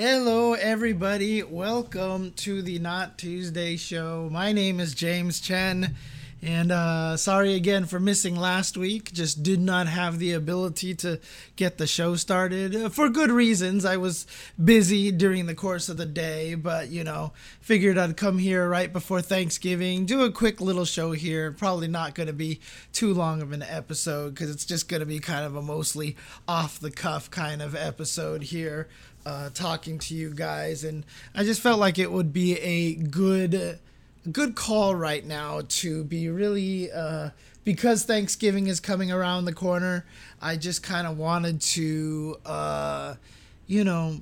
Hello, everybody. Welcome to the Not Tuesday show. My name is James Chen, and uh, sorry again for missing last week. Just did not have the ability to get the show started uh, for good reasons. I was busy during the course of the day, but you know, figured I'd come here right before Thanksgiving, do a quick little show here. Probably not going to be too long of an episode because it's just going to be kind of a mostly off the cuff kind of episode here uh, talking to you guys, and I just felt like it would be a good, good call right now to be really uh, because Thanksgiving is coming around the corner. I just kind of wanted to, uh, you know,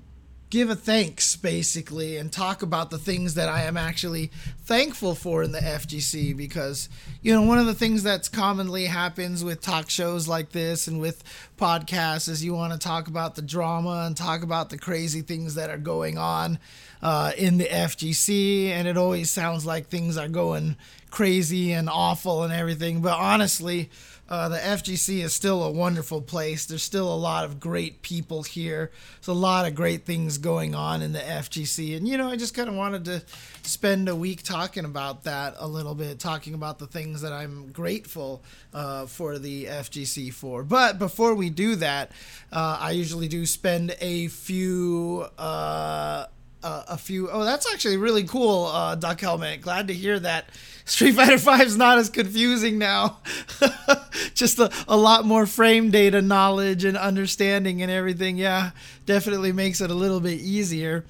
give a thanks basically and talk about the things that I am actually thankful for in the FGC because you know one of the things that's commonly happens with talk shows like this and with podcasts is you want to talk about the drama and talk about the crazy things that are going on uh, in the FGC and it always sounds like things are going crazy and awful and everything but honestly uh, the FGC is still a wonderful place. There's still a lot of great people here. There's a lot of great things going on in the FGC. And, you know, I just kind of wanted to spend a week talking about that a little bit, talking about the things that I'm grateful uh, for the FGC for. But before we do that, uh, I usually do spend a few. Uh, a few. Oh, that's actually really cool, uh, Duck Helmet. Glad to hear that Street Fighter Five is not as confusing now. Just a, a lot more frame data knowledge and understanding and everything. Yeah, definitely makes it a little bit easier.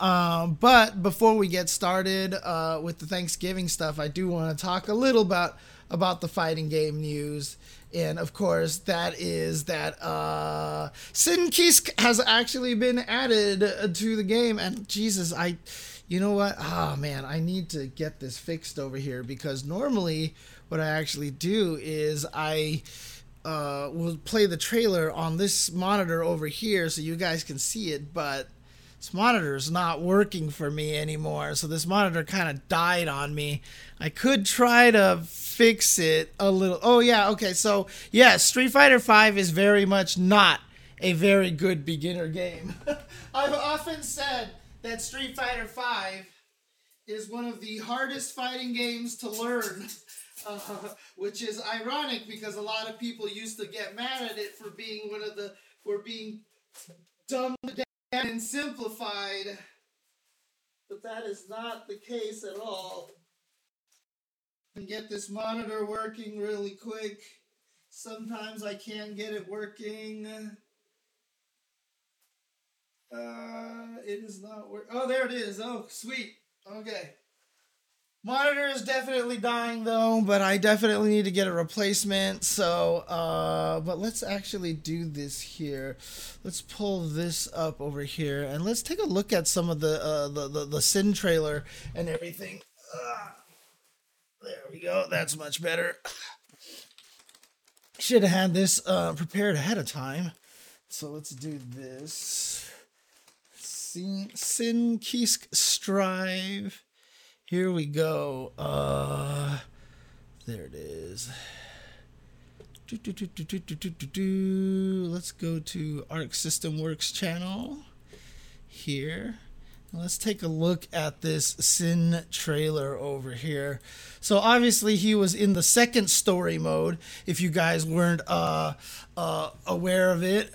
Um, but before we get started uh, with the Thanksgiving stuff, I do want to talk a little about about the fighting game news and of course that is that uh Sin Kiske has actually been added to the game and Jesus I you know what oh man I need to get this fixed over here because normally what I actually do is I uh will play the trailer on this monitor over here so you guys can see it but this monitor is not working for me anymore. So this monitor kind of died on me. I could try to fix it a little. Oh yeah, okay. So yeah, Street Fighter V is very much not a very good beginner game. I've often said that Street Fighter V is one of the hardest fighting games to learn. Uh, which is ironic because a lot of people used to get mad at it for being one of the for being dumbed down and simplified, but that is not the case at all. And get this monitor working really quick. Sometimes I can't get it working. Uh, it is not work. Oh, there it is. Oh, sweet. Okay. Monitor is definitely dying though, but I definitely need to get a replacement. So, uh, but let's actually do this here. Let's pull this up over here and let's take a look at some of the uh, the, the the Sin trailer and everything. Uh, there we go. That's much better. Should have had this uh, prepared ahead of time. So let's do this. Sin, Kiske Strive. Here we go. Uh, there it is. Do, do, do, Let's go to Arc System Works channel here. Let's take a look at this Sin trailer over here. So obviously he was in the second story mode. If you guys weren't uh, uh, aware of it.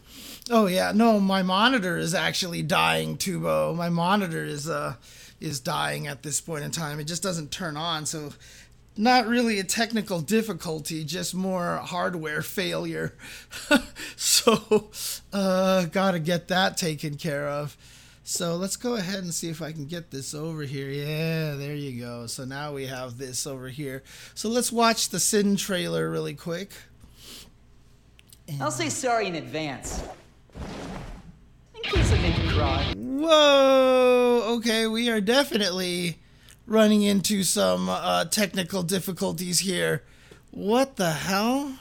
oh yeah, no, my monitor is actually dying, Tubo. My monitor is uh is dying at this point in time. It just doesn't turn on. So, not really a technical difficulty, just more hardware failure. so, uh, gotta get that taken care of. So let's go ahead and see if I can get this over here. Yeah, there you go. So now we have this over here. So let's watch the Sin trailer really quick. And I'll say sorry in advance In case I make you cry. Whoa! Okay, we are definitely running into some uh, technical difficulties here. What the hell?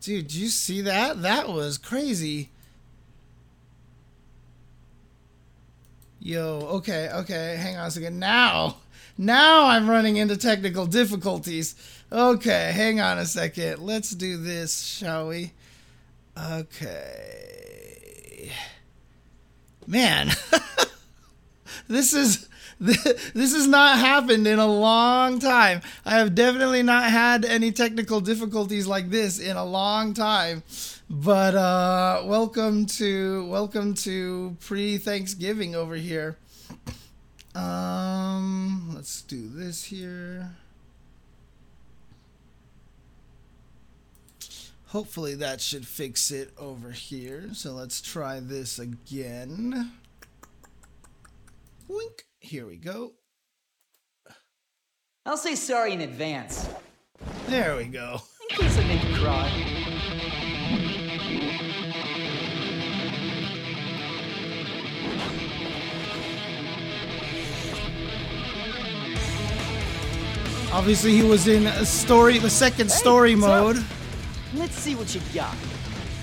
Dude, you see that? That was crazy. Yo, okay, okay, hang on a second. Now, now I'm running into technical difficulties. Okay, hang on a second. Let's do this, shall we? Okay. Man, this is this has not happened in a long time. I have definitely not had any technical difficulties like this in a long time. But uh, welcome to welcome to pre-Thanksgiving over here. Um, let's do this here. Hopefully that should fix it over here. So let's try this again. Wink. Here we go. I'll say sorry in advance. There we go. In case I make you cry. Obviously, he was in a story, the second story hey, mode. Up? Let's see what you got.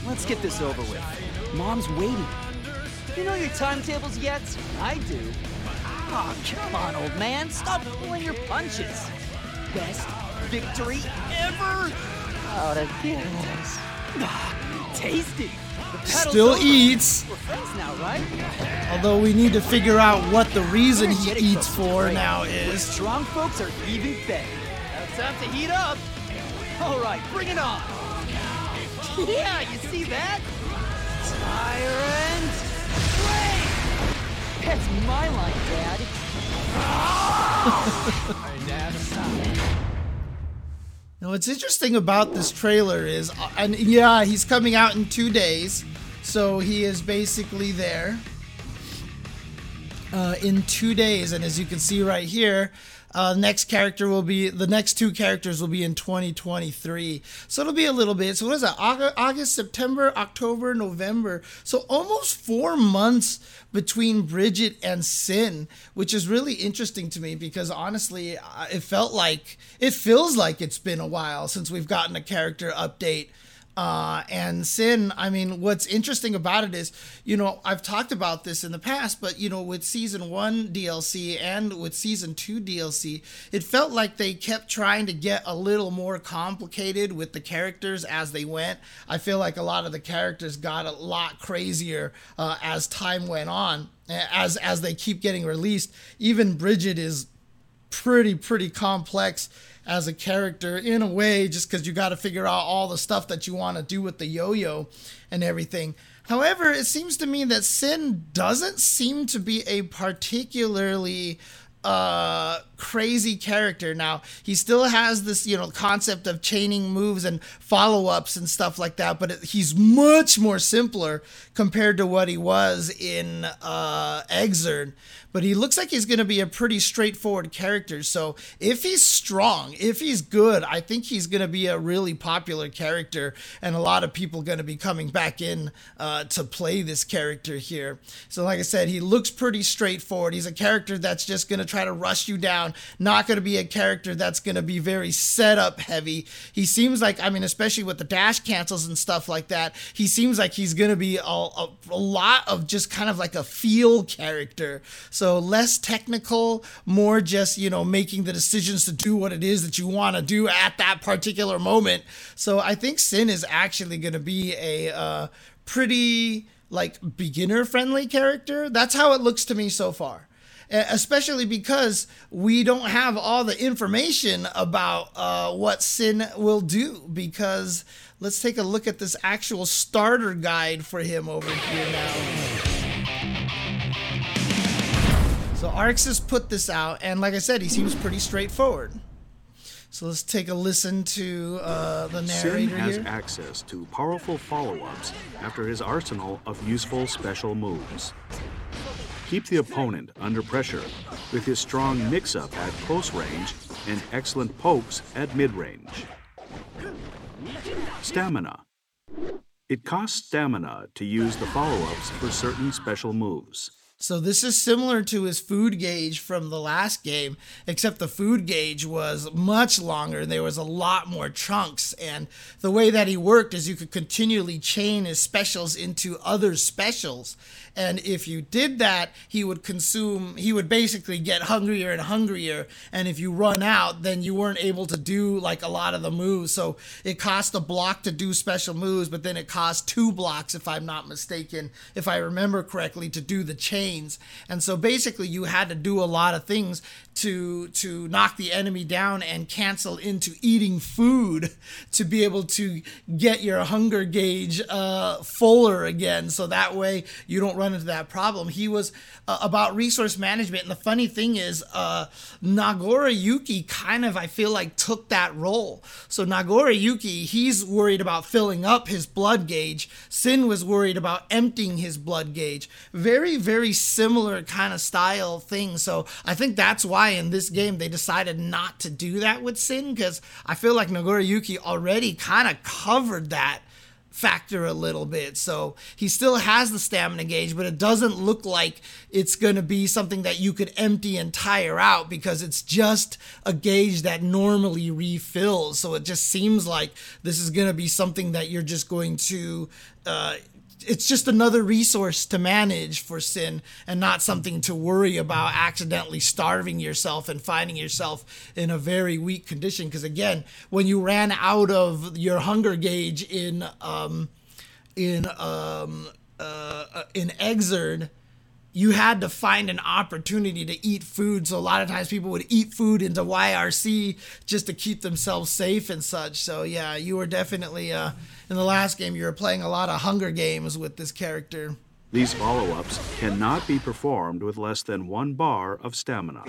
Let's get this over with. Mom's waiting. You know your timetables yet? I do. Oh, come on, old man. Stop pulling your punches. Best victory ever! Out of gas. Taste it. Still over. eats. We're friends now, right? Although we need to figure out what the reason he eats for now is. Strong folks are even fed. Now time to heat up. All right, bring it on. Yeah, you see that? Tyrant! That's my line, Dad. now, what's interesting about this trailer is, uh, and yeah, he's coming out in two days, so he is basically there uh, in two days. And as you can see right here, uh, next character will be the next two characters will be in 2023. So it'll be a little bit. So what is that? August, August, September, October, November. So almost four months between Bridget and Sin, which is really interesting to me because honestly, it felt like it feels like it's been a while since we've gotten a character update uh, and sin, I mean, what's interesting about it is, you know, I've talked about this in the past, but, you know, with season one DLC and with season two DLC, it felt like they kept trying to get a little more complicated with the characters as they went. I feel like a lot of the characters got a lot crazier uh, as time went on, as, as they keep getting released. Even Bridget is pretty, pretty complex as a character in a way, just because you got to figure out all the stuff that you want to do with the yo yo and everything. However, it seems to me that Sin doesn't seem to be a particularly uh crazy character now he still has this you know concept of chaining moves and follow-ups and stuff like that but it, he's much more simpler compared to what he was in uh Xrd but he looks like he's going to be a pretty straightforward character. So if he's strong, if he's good, I think he's going to be a really popular character, and a lot of people going to be coming back in uh, to play this character here. So, like I said, he looks pretty straightforward. He's a character that's just going to try to rush you down, not going to be a character that's going to be very setup heavy. He seems like, I mean, especially with the dash cancels and stuff like that, he seems like he's going to be a, a, a lot of just kind of like a feel character. So less technical, more just, you know, making the decisions to do what it is that you want to do at that particular moment. So I think Sin is actually going to be a uh, pretty like beginner friendly character. That's how it looks to me so far especially because we don't have all the information about uh, what sin will do because let's take a look at this actual starter guide for him over here now so ArcSys put this out, and like I said, he seems pretty straightforward. So let's take a listen to uh, the narrator Sin has here. access to powerful follow-ups after his arsenal of useful special moves. Keep the opponent under pressure with his strong mix-up at close range and excellent pokes at mid-range. Stamina. It costs stamina to use the follow-ups for certain special moves. So this is similar to his food gauge from the last game, except the food gauge was much longer. There was a lot more chunks, and the way that he worked is you could continually chain his specials into other specials. And if you did that, he would consume, he would basically get hungrier and hungrier. And if you run out, then you weren't able to do like a lot of the moves. So it cost a block to do special moves, but then it cost two blocks, if I'm not mistaken, if I remember correctly, to do the chains. And so basically, you had to do a lot of things to to knock the enemy down and cancel into eating food to be able to get your hunger gauge uh, fuller again. So that way you don't run into that problem. He was uh, about resource management. And the funny thing is uh, Nagoriyuki kind of I feel like took that role. So Nagoriyuki he's worried about filling up his blood gauge. Sin was worried about emptying his blood gauge. Very very similar kind of style thing. So I think that's why why in this game they decided not to do that with Sin because I feel like Nagoriyuki already kind of covered that factor a little bit. So he still has the stamina gauge, but it doesn't look like it's going to be something that you could empty and tire out because it's just a gauge that normally refills. So it just seems like this is going to be something that you're just going to uh, it's just another resource to manage for sin and not something to worry about accidentally starving yourself and finding yourself in a very weak condition. Because again when you ran out of your hunger gauge in um in um uh, uh in Xrd you had to find an opportunity to eat food. So a lot of times people would eat food into YRC just to keep themselves safe and such. So yeah, you were definitely uh, in the last game you were playing a lot of Hunger Games with this character. These follow-ups cannot be performed with less than one bar of stamina.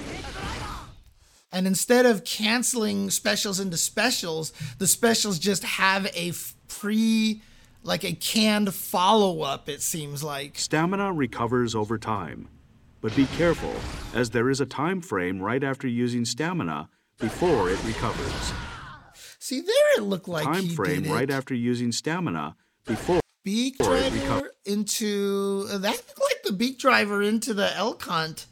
And instead of canceling specials into specials, the specials just have a pre like a canned follow up, it seems like. Stamina recovers over time. But be careful, as there is a time frame right after using stamina before it recovers. See, there it looked like time frame right after using stamina before beak driver into uh, that looked like the beak driver into the elk hunt.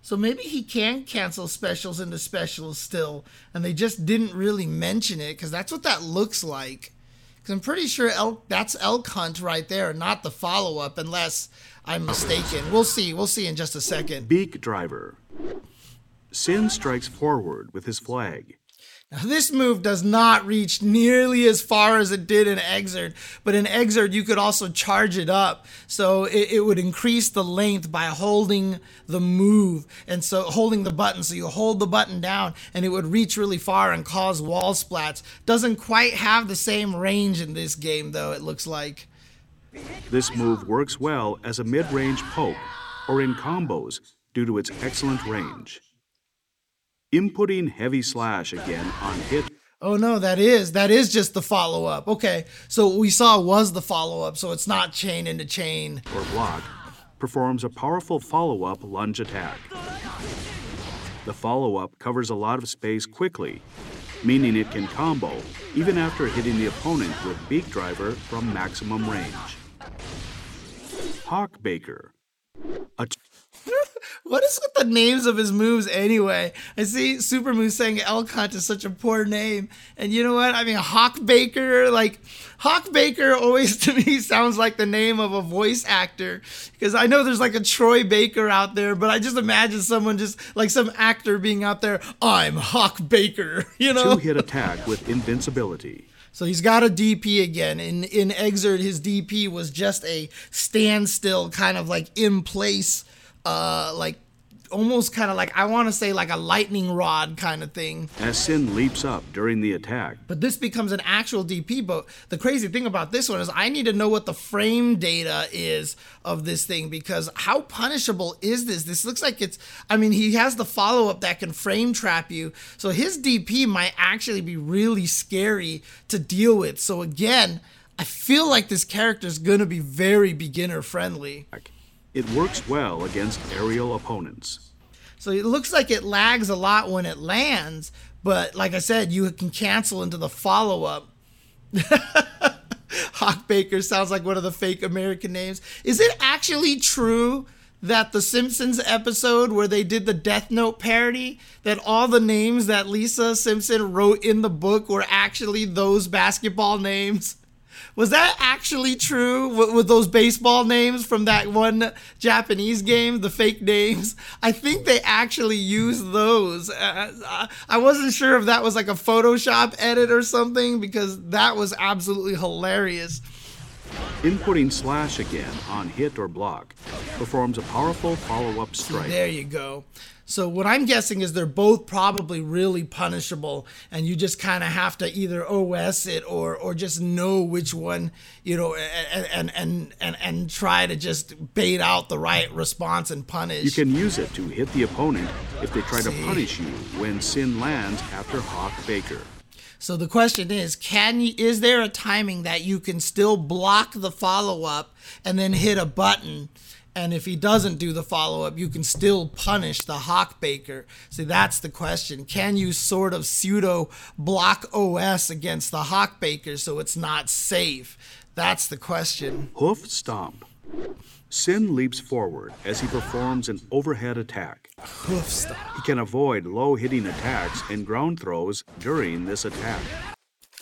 So maybe he can cancel specials into specials still, and they just didn't really mention it because that's what that looks like. Because I'm pretty sure elk that's elk hunt right there, not the follow up, unless I'm mistaken. We'll see. We'll see in just a second. Beak driver. Sin strikes forward with his flag. Now, this move does not reach nearly as far as it did in Xrd, but in Xrd, you could also charge it up. So it, it, would increase the length by holding the move. And so holding the button. So you hold the button down and it would reach really far and cause wall splats. Doesn't quite have the same range in this game, though, it looks like. This move works well as a mid range poke or in combos due to its excellent range. Inputting heavy slash again on hit. Oh no, that is that is just the follow up. Okay, so what we saw was the follow up, so it's not chain into chain. Or block performs a powerful follow up lunge attack. The follow up covers a lot of space quickly, meaning it can combo even after hitting the opponent with Beak Driver from maximum range. Hawk Baker. A what is with the names of his moves anyway? I see Super Moose saying Elk Hunt is such a poor name. And you know what? I mean, Hawk Baker, like, Hawk Baker always to me sounds like the name of a voice actor. Because I know there's like a Troy Baker out there, but I just imagine someone just, like some actor being out there, I'm Hawk Baker, you know? Two hit attack with invincibility. So he's got a DP again. In in Xrd, his DP was just a standstill, kind of like in place uh like almost kind of like I want to say like a lightning rod kind of thing. As Sin leaps up during the attack. But this becomes an actual DP. But the crazy thing about this one is I need to know what the frame data is of this thing because how punishable is this? This looks like it's. I mean, he has the follow up that can frame trap you. So his DP might actually be really scary to deal with. So again. I feel like this character is going to be very beginner friendly. It works well against aerial opponents. So it looks like it lags a lot when it lands, but like I said, you can cancel into the follow up. Hawk Baker sounds like one of the fake American names. Is it actually true that the Simpsons episode where they did the Death Note parody, that all the names that Lisa Simpson wrote in the book were actually those basketball names? Was that actually true with, with, those baseball names from that one Japanese game, the fake names? I think they actually used those. Uh, I wasn't sure if that was like a Photoshop edit or something because that was absolutely hilarious. Inputting slash again on hit or block performs a powerful follow up strike. There you go. So what I'm guessing is they're both probably really punishable, and you just kind of have to either OS it or or just know which one you know, and and and and, try to just bait out the right response and punish. You can use it to hit the opponent if they try See? to punish you when Sin lands after Hawk Baker. So the question is, can you, is there a timing that you can still block the follow up and then hit a button? And if he doesn't do the follow up, you can still punish the Hawk Baker. See, that's the question. Can you sort of pseudo block OS against the Hawk Baker so it's not safe? That's the question. Hoof stomp. Sin leaps forward as he performs an overhead attack. Hoof stomp. He can avoid low hitting attacks and ground throws during this attack.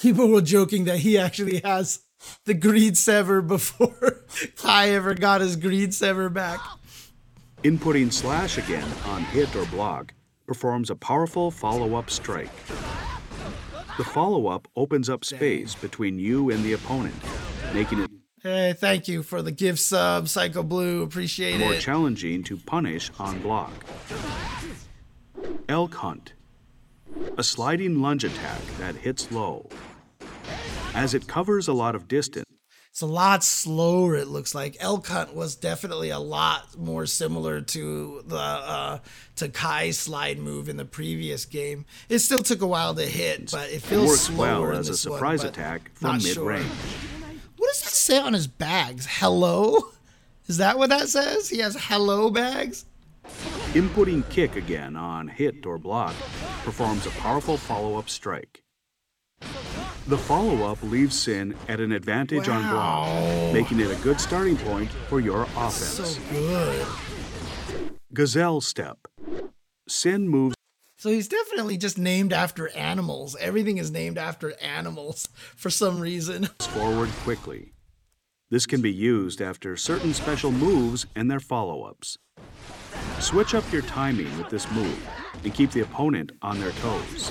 People were joking that he actually has the greed sever before Ky ever got his greed sever back. Inputting slash again on hit or block performs a powerful follow up strike. The follow up opens up space between you and the opponent, making it Hey, thank you for the gift sub, Psycho Blue. Appreciate more it. More challenging to punish on block. Elk Hunt. A sliding lunge attack that hits low. As it covers a lot of distance, it's a lot slower it looks like elk hunt was definitely a lot more similar to the uh, to Ky's slide move in the previous game it still took a while to hit but it feels it works slower well as a surprise one, attack from mid-range sure. What does that say on his bags? Hello? Is that what that says? He has hello bags? Inputting kick again on hit or block performs a powerful follow up strike. The follow up leaves Sin at an advantage wow. on block, making it a good starting point for your offense. So good. Gazelle Step. Sin moves so he's definitely just named after animals. Everything is named after animals for some reason. Forward quickly. This can be used after certain special moves and their follow ups. Switch up your timing with this move and keep the opponent on their toes.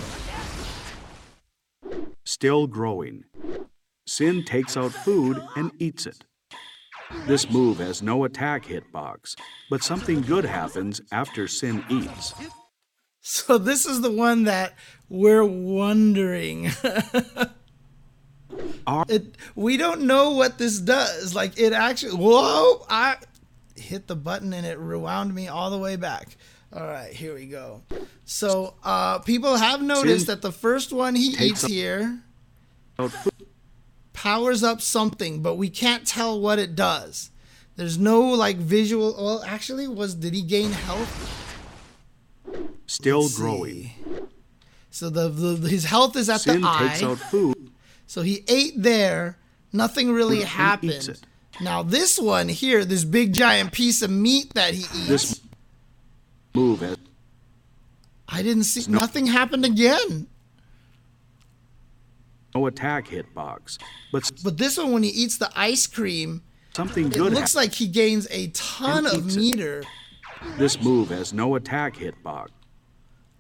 Still growing. Sin takes out food and eats it. This move has no attack hitbox, but something good happens after Sin eats. So this is the one that we're wondering. it, we don't know what this does. Like it actually. Whoa! I hit the button and it rewound me all the way back. All right, here we go. So uh, people have noticed that the first one he eats here powers up something, but we can't tell what it does. There's no like visual. Well, actually, was did he gain health? still growing. So the, the, his health is at Sin the eye. takes out food. So he ate there. Nothing really happened. Now this one here, this big giant piece of meat that he eats. This move has. I didn't see. No, nothing happened again. No attack hitbox, but but this one when he eats the ice cream, something good. It looks like he gains a ton of meter. It. This move has no attack hitbox.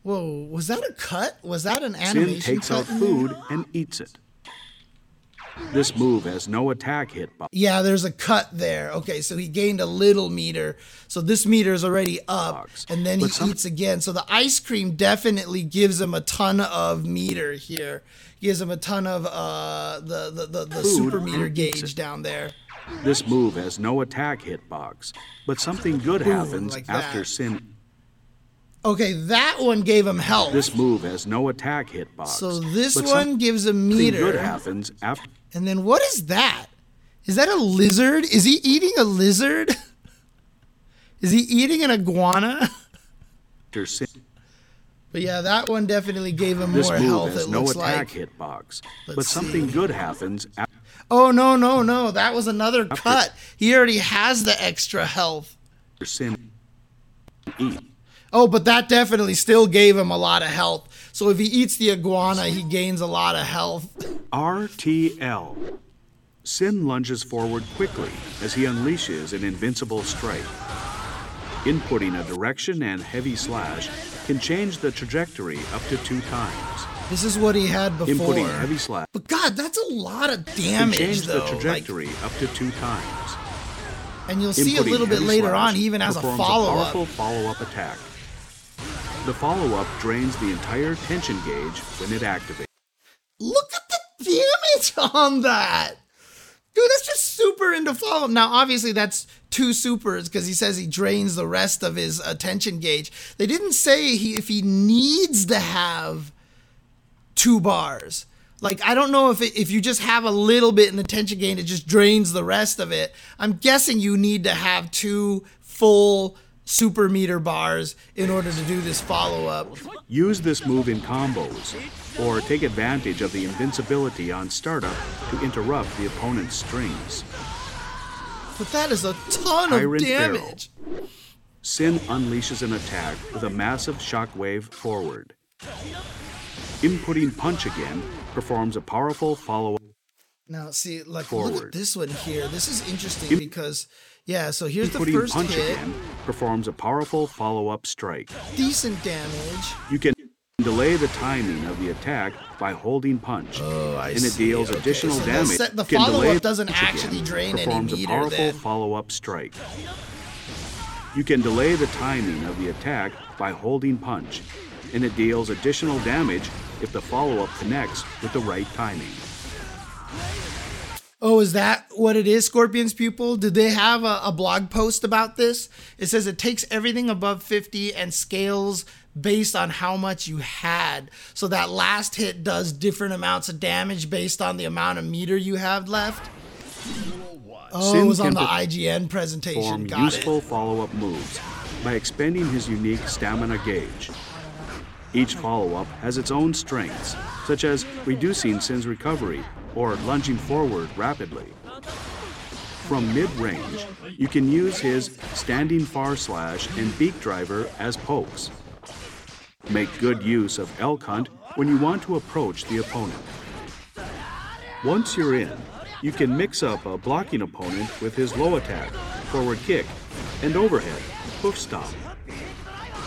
Whoa, was that a cut? Was that an animation? Sin takes out food and eats it. This move has no attack hitbox. Yeah, there's a cut there. Okay, so he gained a little meter. So this meter is already up, and then he eats again. So the ice cream definitely gives him a ton of meter here. Gives him a ton of uh, the the the, the super meter gauge down there. This move has no attack hitbox, but something good Boom, happens like after Sin. Okay, that one gave him health. This move has no attack hitbox. So this one gives a meter. Something good happens after. And then what is that? Is that a lizard? Is he eating a lizard? Is he eating an iguana? But yeah, that one definitely gave him this more health. Has it no looks attack like. hitbox, but something see. good happens. After- Oh no no no! That was another cut. He already has the extra health. Oh, but that definitely still gave him a lot of health. So if he eats the iguana, he gains a lot of health. RTL. Sin lunges forward quickly as he unleashes an invincible strike. Inputting a direction and heavy slash can change the trajectory up to two times. This is what he had before. Inputting heavy slash But God, that's a lot of damage. can change though. the Like, trajectory up to two times. and you'll see a little bit later on, he even has a performs follow powerful follow-up attack. The follow-up drains the entire tension gauge when it activates. Look at the damage on that. Dude, that's just super into follow. Up. Now, obviously, that's two supers because he says he drains the rest of his attention gauge. They didn't say he, if he needs to have two bars. Like, I don't know if it, if you just have a little bit in the tension gain, it just drains the rest of it. I'm guessing you need to have two full super meter bars in order to do this follow up. Use this move in combos, or take advantage of the invincibility on startup to interrupt the opponent's strings. But that is a ton of Tyrant Barrel. damage. Sin unleashes an attack with a massive shockwave forward. Inputting Punch again performs a powerful follow-up. Now, see, like, look at this one here. This is interesting because, yeah, so here's the first Punch hit. again performs a powerful follow-up strike. Decent damage. You can delay the timing of the attack by holding Punch, Oh, I and it see. deals Okay, additional so damage. the delay follow-up doesn't actually again, drain any performs a powerful follow-up strike. You can delay the timing of the attack by holding Punch, and it deals additional damage if the follow-up connects with the right timing. Oh, is that what it is, Scorpion's Pupil? Did they have a, a blog post about this? It says it takes everything above 50 and scales based on how much you had. So that last hit does different amounts of damage based on the amount of meter you have left. Oh, Sin it was on the IGN presentation. Got useful it. follow-up moves by expending his unique stamina gauge. Each follow-up has its own strengths, such as reducing Sin's recovery or lunging forward rapidly. From mid-range, you can use his standing far slash and beak driver as pokes. Make good use of elk hunt when you want to approach the opponent. Once you're in, you can mix up a blocking opponent with his low attack, forward kick, and overhead, hoof stomp.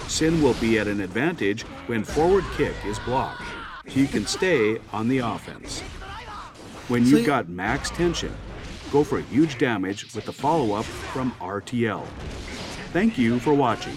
Sin will be at an advantage when forward kick is blocked, you can stay on the offense. When you've you- got max tension, go for a huge damage with the follow-up from RTL. Thank you for watching.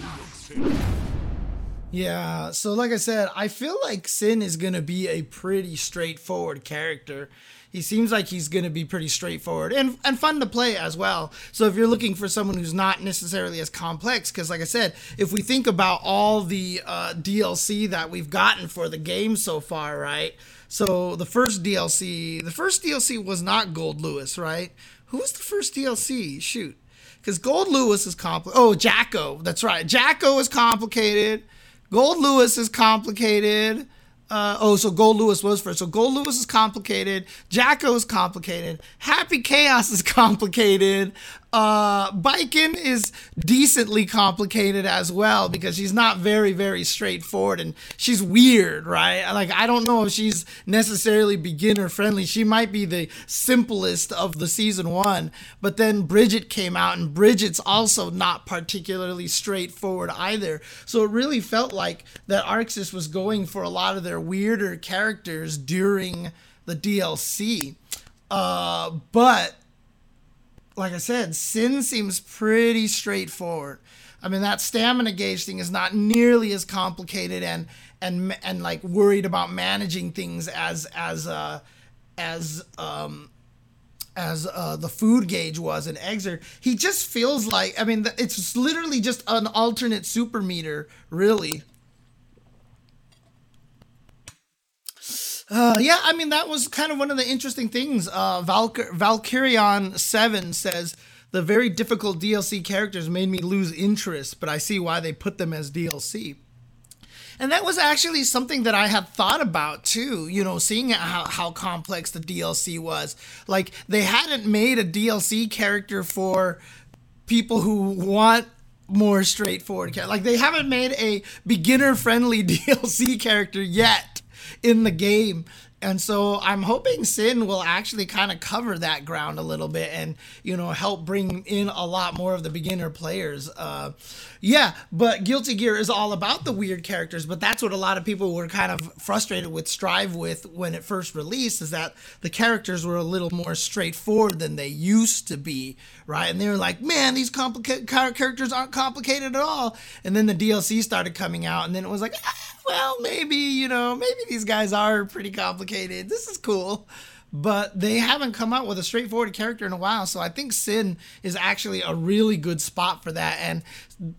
Yeah, so like I said, I feel like Sin is going to be a pretty straightforward character. He seems like he's going to be pretty straightforward and and fun to play as well. So if you're looking for someone who's not necessarily as complex cuz like I said, if we think about all the uh, DLC that we've gotten for the game so far, right? So the first DLC, the first DLC was not Goldlewis, right? Who was the first DLC? Shoot. Because Goldlewis is complicated. Oh, Jack-O. That's right. Jack-O is complicated. Goldlewis is complicated. Uh, oh, so Goldlewis was first. So Goldlewis is complicated. Jack-O is complicated. Happy Chaos is complicated. Uh, Baiken is decently complicated as well because she's not very, very straightforward and she's weird, right? Like, I don't know if she's necessarily beginner friendly. She might be the simplest of the season one, but then Bridget came out and Bridget's also not particularly straightforward either. So it really felt like that ArcSys was going for a lot of their weirder characters during the DLC. Uh, but like I said, Sin seems pretty straightforward. I mean, that stamina gauge thing is not nearly as complicated and and and like worried about managing things as as uh as um as uh, the food gauge was in Exer. He just feels like I mean, it's literally just an alternate super meter, really. Uh, yeah, I mean that was kind of one of the interesting things. Uh, Valkyr- Valkyrion Seven says the very difficult DLC characters made me lose interest, but I see why they put them as DLC. And that was actually something that I had thought about too, you know, seeing how, how complex the DLC was. Like, they hadn't made a DLC character for people who want more straightforward. Like they haven't made a beginner friendly DLC character yet in the game. And so I'm hoping Sin will actually kind of cover that ground a little bit and, you know, help bring in a lot more of the beginner players. Uh, yeah, but Guilty Gear is all about the weird characters, but that's what a lot of people were kind of frustrated with Strive with when it first released is that the characters were a little more straightforward than they used to be, right? And they were like, man, these complicated characters aren't complicated at all. And then the DLC started coming out, and then it was like, ah, well, maybe, you know, maybe these guys are pretty complicated. This is cool. But they haven't come out with a straightforward character in a while. So I think Sin is actually a really good spot for that. And,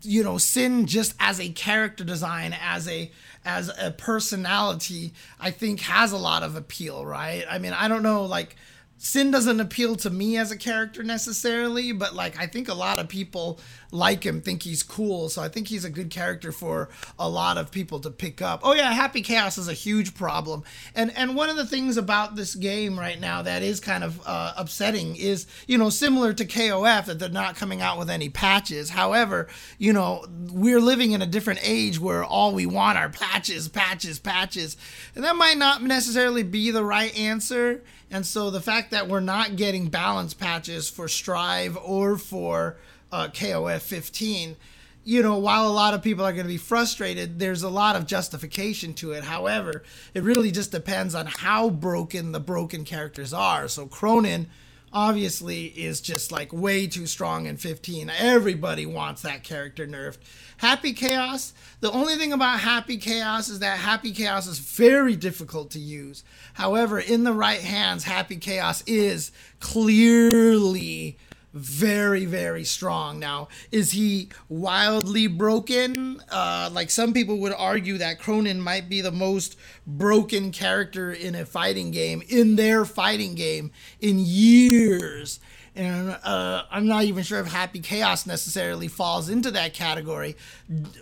you know, Sin just as a character design, as a as a personality, I think has a lot of appeal, right? I mean, I don't know, like Sin doesn't appeal to me as a character necessarily, but like I think a lot of people like him, think he's cool. So I think he's a good character for a lot of people to pick up. Oh yeah, Happy Chaos is a huge problem. And and one of the things about this game right now that is kind of uh, upsetting is, you know, similar to KOF that they're not coming out with any patches. However, you know, we're living in a different age where all we want are patches, patches, patches. And that might not necessarily be the right answer and so the fact that we're not getting balance patches for Strive or for uh, KOF 15, you know, while a lot of people are going to be frustrated, there's a lot of justification to it. However, it really just depends on how broken the broken characters are. So Krohnen obviously is just like way too strong in 15. Everybody wants that character nerfed. Happy Chaos, the only thing about Happy Chaos is that Happy Chaos is very difficult to use. However, in the right hands, Happy Chaos is clearly very very strong. Now is he wildly broken? Uh like some people would argue that Krohnen might be the most broken character in a fighting game in their fighting game in years and uh, I'm not even sure if Happy Chaos necessarily falls into that category,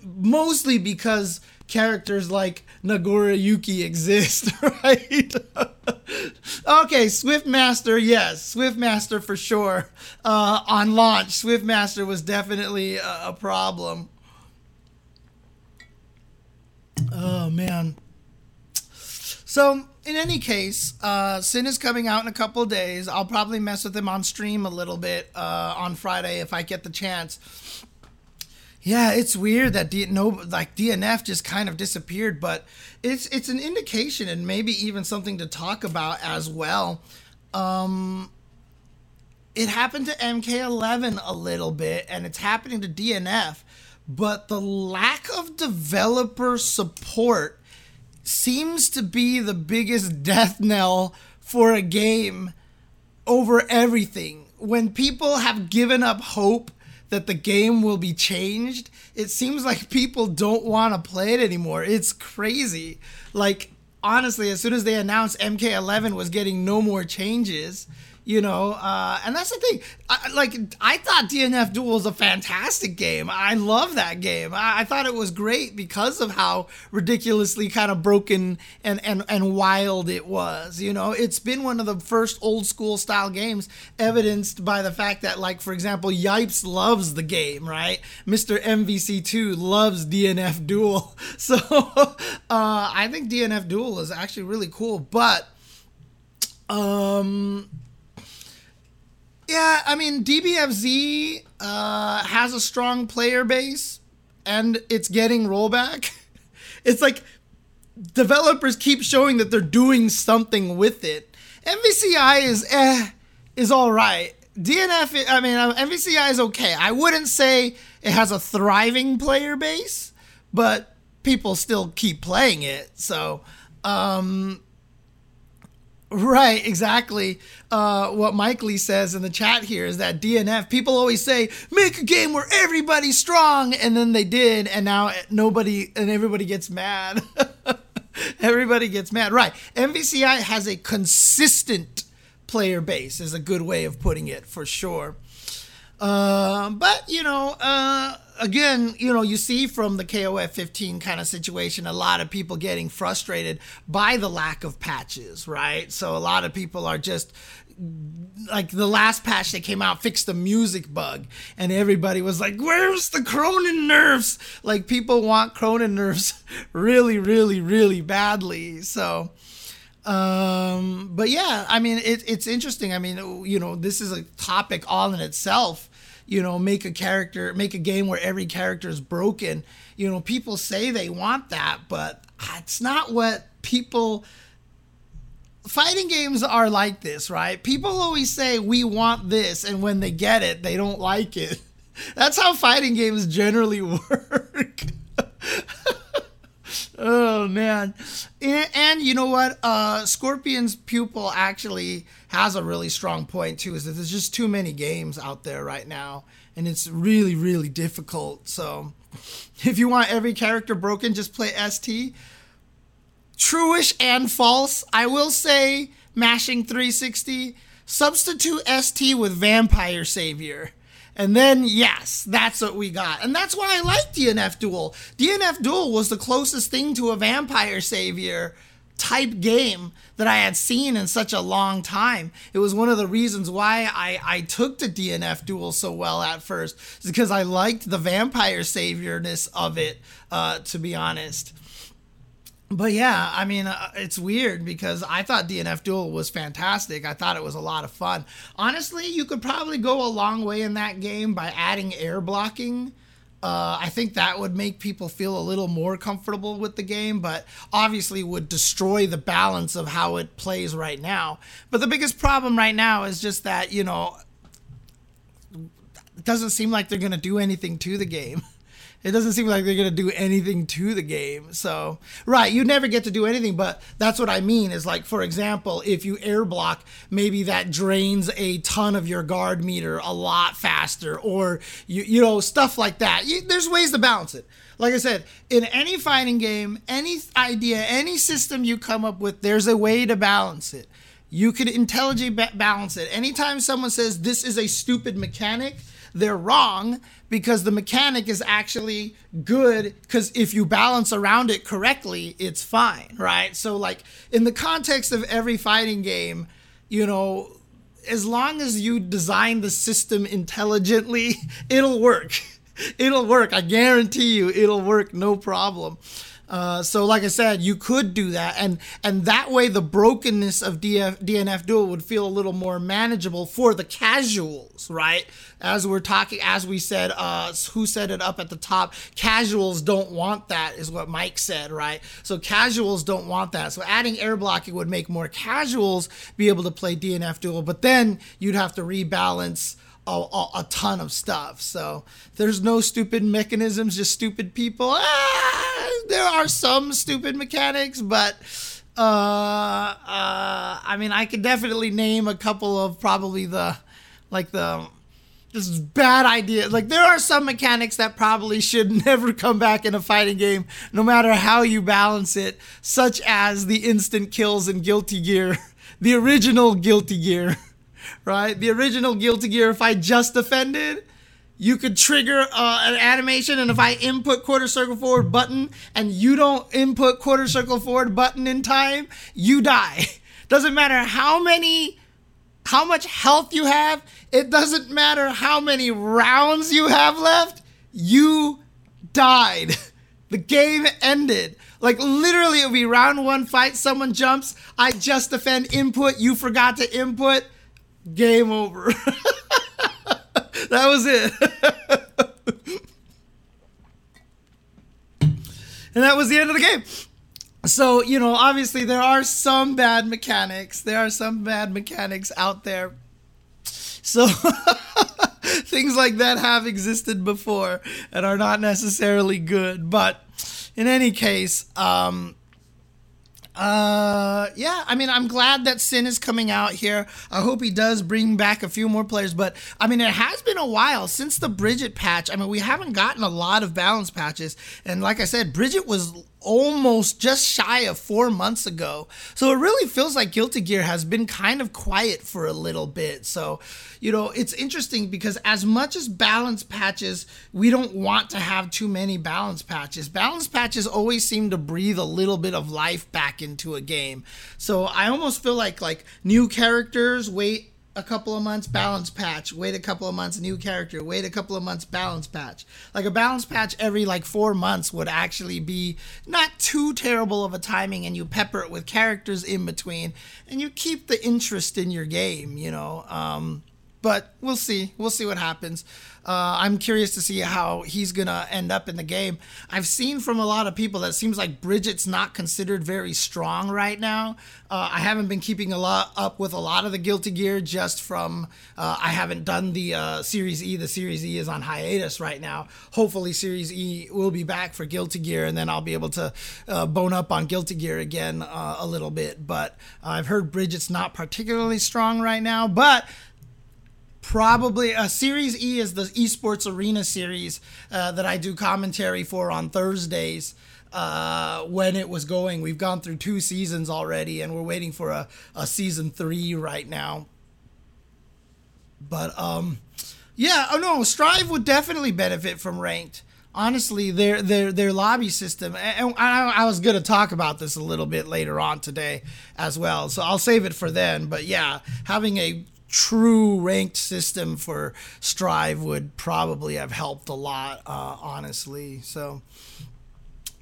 mostly because characters like Nagoriyuki exist, right? okay, Swiftmaster, yes, Swiftmaster for sure. Uh, on launch, Swiftmaster was definitely a, a problem. Oh man. So in any case, uh, Sin is coming out in a couple days. I'll probably mess with him on stream a little bit uh, on Friday if I get the chance. Yeah, it's weird that D- no like DNF just kind of disappeared, but it's it's an indication and maybe even something to talk about as well. Um, it happened to MK11 a little bit, and it's happening to DNF, but the lack of developer support seems to be the biggest death knell for a game over everything. When people have given up hope that the game will be changed, it seems like people don't want to play it anymore. It's crazy. Like, honestly, as soon as they announced MK11 was getting no more changes, you know uh, and that's the thing. I, like i thought dnf duel was a fantastic game. I love that game. I, I, thought it was great because of how ridiculously kind of broken and, and and wild it was you know? It's been one of the first old school style games evidenced by the fact that like for example yipes loves the game right? Mr mvc2 loves dnf duel. So uh, i think dnf duel is actually really cool but um yeah, I mean DBFZ uh, has a strong player base, and it's getting rollback. It's like developers keep showing that they're doing something with it. MVCI is eh, is all right. DNF, I mean, uh, MVCI is okay. I wouldn't say it has a thriving player base, but people still keep playing it. So, um, Right, exactly. Uh, what Mike Lee says in the chat here is that DNF, people always say, make a game where everybody's strong. And then they did, and now nobody and everybody gets mad. everybody gets mad. Right. MVCI has a consistent player base, is a good way of putting it for sure. Uh, but, you know, uh, again, you know, you see from the KOF 15 kind of situation, a lot of people getting frustrated by the lack of patches, right? So a lot of people are just like the last patch that came out fixed the music bug. And everybody was like where's the Krohnen nerfs like people want Krohnen nerfs really really really badly. So um but yeah i mean it, it's interesting. I mean you know this is a topic all in itself you know make a character make a game where every character is broken you know people say they want that but it's not what people fighting games are like this, right? People always say we want this, and when they get it, they don't like it. That's how fighting games generally work. oh man, and, and, you know what? Uh, Scorpion's pupil actually has a really strong point too. Is that there's just too many games out there right now, and it's really really difficult. So, if you want every character broken, just play ST truish and false. I will say, mashing 360, substitute ST with Vampire Savior. And then, yes, that's what we got. And that's why I like DNF Duel. DNF Duel was the closest thing to a Vampire Savior type game that I had seen in such a long time. It was one of the reasons why I, I took to DNF Duel so well at first, because I liked the Vampire Saviorness of it, uh, to be honest but yeah, I mean, uh, it's weird because I thought DNF Duel was fantastic. I thought it was a lot of fun. Honestly, you could probably go a long way in that game by adding air blocking. Uh, I think that would make people feel a little more comfortable with the game, but obviously would destroy the balance of how it plays right now. But the biggest problem right now is just that, you know, it doesn't seem like they're going to do anything to the game. It doesn't seem like they're going to do anything to the game. So, right, you never get to do anything, but that's what I mean is like, for example, if you air block, maybe that drains a ton of your guard meter a lot faster, or, you, you know, stuff like that. You, there's ways to balance it. Like I said, in any fighting game, any idea, any system you come up with, there's a way to balance it. You could intelligently balance it. Anytime someone says this is a stupid mechanic, they're wrong because the mechanic is actually good because if you balance around it correctly, it's fine, right? So, like, in the context of every fighting game, you know, as long as you design the system intelligently, it'll work. It'll work. I guarantee you, it'll work no problem. Uh, so, like I said, you could do that, and and that way the brokenness of DF, DNF Duel would feel a little more manageable for the casuals, right? As we're talking, as we said, uh, who said it up at the top? Casuals don't want that, is what Mike said, right? So casuals don't want that. So adding air blocking would make more casuals be able to play DNF Duel, but then you'd have to rebalance a, a, a, ton of stuff. So there's no stupid mechanisms, just stupid people. Ah, there are some stupid mechanics, but uh, uh, I mean, I could definitely name a couple of probably the like the just bad idea. Like there are some mechanics that probably should never come back in a fighting game, no matter how you balance it, such as the instant kills in Guilty Gear, the original Guilty Gear right? The original Guilty Gear, if I just defended, you could trigger uh, an animation, and if I input quarter circle forward button and you don't input quarter circle forward button in time, you die. Doesn't matter how many, how much health you have. It doesn't matter how many rounds you have left. You died. The game ended. Like literally, it would be round one fight. Someone jumps. I just defend input. You forgot to input game over. that was it. and that was the end of the game. So, you know, obviously there are some bad mechanics. There are some bad mechanics out there. So, things like that have existed before and are not necessarily good. But in any case, um, uh, yeah, I mean, I'm glad that Sin is coming out here. I hope he does bring back a few more players. But I mean, it has been a while since the Bridget patch. I mean, we haven't gotten a lot of balance patches. And like I said, Bridget was almost just shy of four months ago. So it really feels like Guilty Gear has been kind of quiet for a little bit. So, you know, it's interesting because as much as balance patches, we don't want to have too many balance patches. Balance patches always seem to breathe a little bit of life back into a game. So I almost feel like like new characters wait a couple of months balance patch wait a couple of months new character wait a couple of months balance patch like a balance patch every like four months would actually be not too terrible of a timing and you pepper it with characters in between and you keep the interest in your game you know um, but we'll see. We'll see what happens. Uh, I'm curious to see how he's gonna end up in the game. I've seen from a lot of people that seems like Bridget's not considered very strong right now. Uh, I haven't been keeping a lot up with a lot of the Guilty Gear just from uh, I haven't done the uh, Series E. The Series E is on hiatus right now. Hopefully, Series E will be back for Guilty Gear, and then I'll be able to uh, bone up on Guilty Gear again uh, a little bit. But I've heard Bridget's not particularly strong right now, but probably uh, series e is the esports arena series uh, that i do commentary for on thursdays uh, when it was going. We've gone through two seasons already and we're waiting for a, a season three right now. But um yeah oh no strive would definitely benefit from ranked. Honestly their their their lobby system and I, I was to talk about this a little bit later on today as well so i'll save it for then. But yeah having a true ranked system for Strive would probably have helped a lot, uh, honestly. So,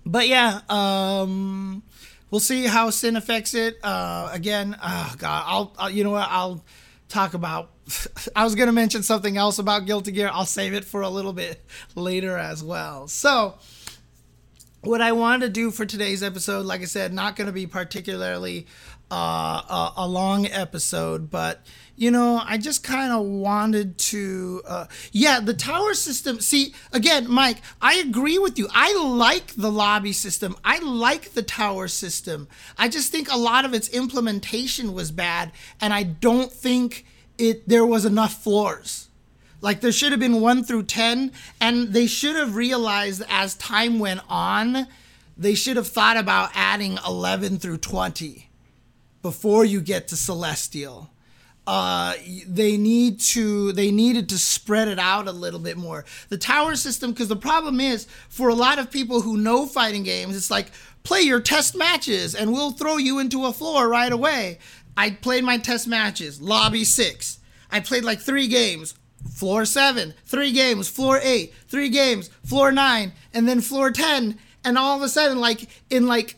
but yeah, um, we'll see how Sin affects it. Uh, again, oh God, I'll, I'll, you know what, I'll talk about. I was gonna mention something else about Guilty Gear. I'll save it for a little bit later as well. So what I wanted to do for today's episode, like I said, not going to be particularly uh, a, a, long episode, but you know, I just kind of wanted to, uh, yeah, the tower system. See, again, Mike, I agree with you. I like the lobby system. I like the tower system. I just think a lot of its implementation was bad, and I don't think it there was enough floors. Like there should have been one through 10, and they should have realized as time went on, they should have thought about adding 11 through 20 before you get to Celestial. Uh, they need to they needed to spread it out a little bit more. The tower system, because the problem is for a lot of people who know fighting games, it's like play your test matches and we'll throw you into a floor right away. I played my test matches, lobby six. I played like three games, floor seven, three games, floor eight, three games, floor nine, and then floor 10. And all of a sudden, like in like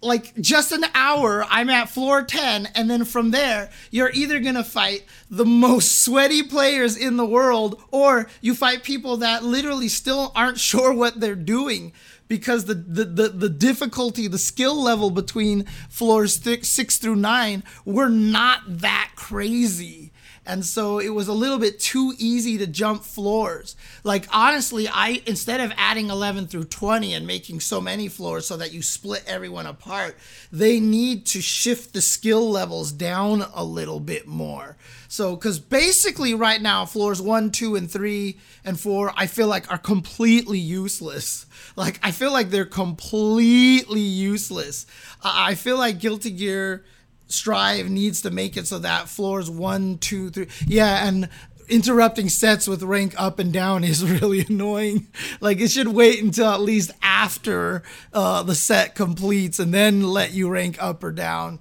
like just an hour i'm at floor 10 and then from there you're either going to fight the most sweaty players in the world or you fight people that literally still aren't sure what they're doing. Because the the, the, the difficulty the skill level between floors six, six through nine were not that crazy and so it was a little bit too easy to jump floors. Like honestly, I instead of adding 11 through 20 and making so many floors so that you split everyone apart, they need to shift the skill levels down a little bit more. So cuz basically right now floors 1, 2 and 3 and 4 I feel like are completely useless. Like I feel like they're completely useless. I feel like Guilty Gear Strive needs to make it so that floors one, two, three, yeah, and interrupting sets with rank up and down is really annoying. Like it should wait until at least after uh, the set completes and then let you rank up or down.